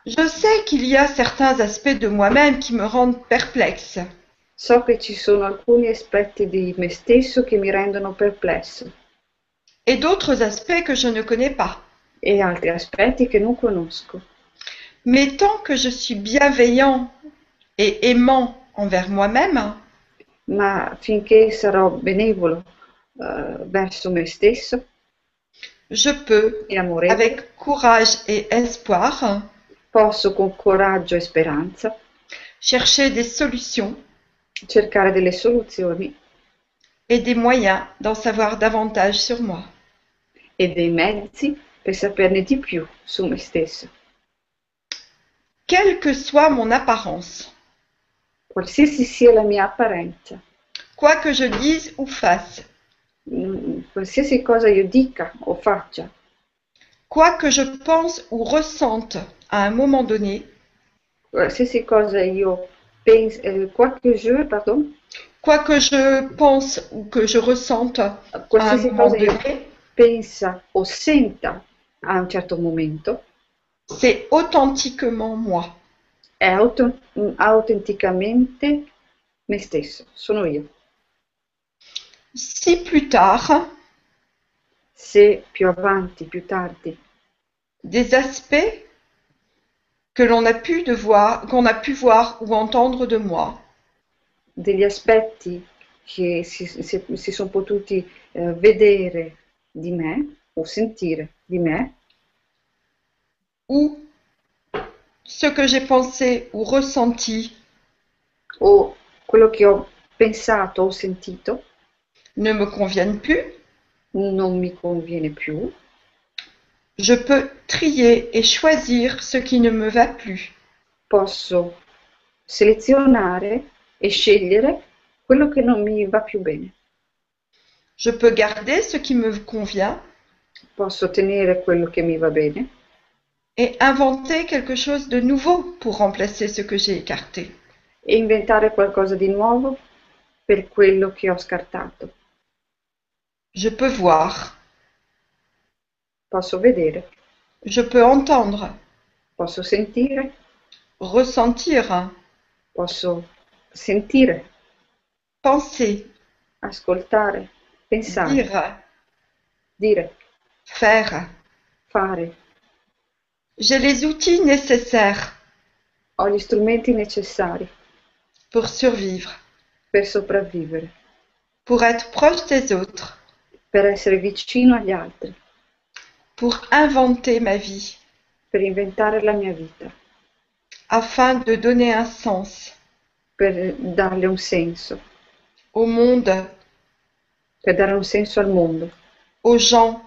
Speaker 3: Je sais qu'il y a certains aspects de moi-même qui me rendent perplexe.
Speaker 1: So che ci sono alcuni aspetti di me stesso che mi rendono perplesso
Speaker 3: et d'autres aspects que je ne connais pas.
Speaker 1: e altri aspetti che non conosco.
Speaker 3: Mais tant que je suis bienveillant et aimant envers moi-même,
Speaker 1: Ma finché sarò benevolo eh, verso me stesso
Speaker 3: je peux, avec courage et espoir,
Speaker 1: posso con coraggio e speranza
Speaker 3: chercher des solutions
Speaker 1: cercare delle soluzioni
Speaker 3: et des moyens d'en savoir davantage sur moi.
Speaker 1: e dei mezzi per saperne di più su me stesso.
Speaker 3: Quelle que soit mon apparence,
Speaker 1: Qualsiasi sia la mia apparenza,
Speaker 3: quoi que je dise ou fasse,
Speaker 1: mm, qualsiasi cosa io dica o faccia,
Speaker 3: quoi que je pense ou ressente à un moment donné,
Speaker 1: qualsiasi cosa io penso, eh, qualche je, pardon,
Speaker 3: quoi que je pense ou que je ressente à un
Speaker 1: qualsiasi
Speaker 3: moment
Speaker 1: cosa io
Speaker 3: donné,
Speaker 1: pensa o senta a un certo momento.
Speaker 3: C'est authentiquement moi.
Speaker 1: È auto- autenticamente me stesso, sono io.
Speaker 3: Si plus tard,
Speaker 1: Se più avanti, più tardi,
Speaker 3: des aspects que l'on a pu de voir, qu'on a pu voir ou entendre de moi,
Speaker 1: degli aspetti che si, si- si sono potuti eh, vedere di me o sentire di me
Speaker 3: ou ce que j'ai pensé ou ressenti.
Speaker 1: O quello che ho pensato o sentito.
Speaker 3: Ne me conviennent plus,
Speaker 1: non mi conviene più,
Speaker 3: je peux trier et choisir ce qui ne me va plus.
Speaker 1: posso selezionare e scegliere quello che non mi va più bene.
Speaker 3: Je peux garder ce qui me convient.
Speaker 1: Posso tenere quello che mi va bene
Speaker 3: et inventer quelque chose de nouveau pour remplacer ce que j'ai écarté.
Speaker 1: e inventare qualcosa di nuovo per quello che ho scartato.
Speaker 3: Je peux voir,
Speaker 1: Posso vedere,
Speaker 3: je peux entendre,
Speaker 1: posso sentire,
Speaker 3: ressentir,
Speaker 1: posso sentire,
Speaker 3: penser,
Speaker 1: ascoltare, pensare,
Speaker 3: dire,
Speaker 1: dire,
Speaker 3: faire.
Speaker 1: fare.
Speaker 3: J'ai les outils nécessaires
Speaker 1: Ho gli strumenti necessari
Speaker 3: pour survivre,
Speaker 1: per sopravvivere,
Speaker 3: pour être proche des autres,
Speaker 1: per essere vicino agli altri,
Speaker 3: pour inventer ma vie,
Speaker 1: per inventare la mia vita,
Speaker 3: afin de donner un sens
Speaker 1: per darle un senso,
Speaker 3: au monde,
Speaker 1: per dare un senso al mondo,
Speaker 3: aux gens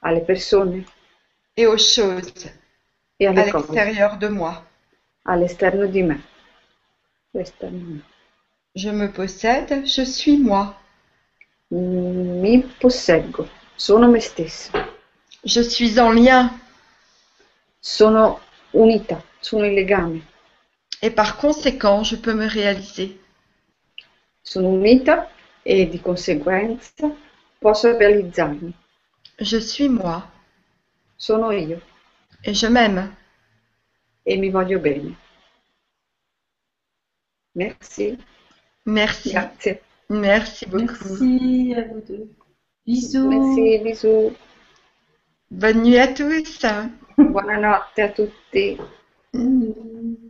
Speaker 1: alle persone
Speaker 3: et aux choses
Speaker 1: e
Speaker 3: à l'extérieur de moi.
Speaker 1: L'esterno di me.
Speaker 3: Je me possède, je suis moi.
Speaker 1: Mi posseggo, sono me stessa,
Speaker 3: Je suis en lien
Speaker 1: sono unita, sono in legame,
Speaker 3: et par conséquent, je peux me réaliser.
Speaker 1: sono unita e di conseguenza posso realizzarmi.
Speaker 3: Je suis moi
Speaker 1: Sono io
Speaker 3: et je m'aime.
Speaker 1: e mi voglio bene. Merci,
Speaker 3: Merci.
Speaker 1: grazie.
Speaker 3: Merci beaucoup.
Speaker 2: Merci à vous deux. Bisous.
Speaker 1: Merci, bisous.
Speaker 3: Bonne nuit à tous.
Speaker 1: Buonanotte a tutti.
Speaker 2: Mm.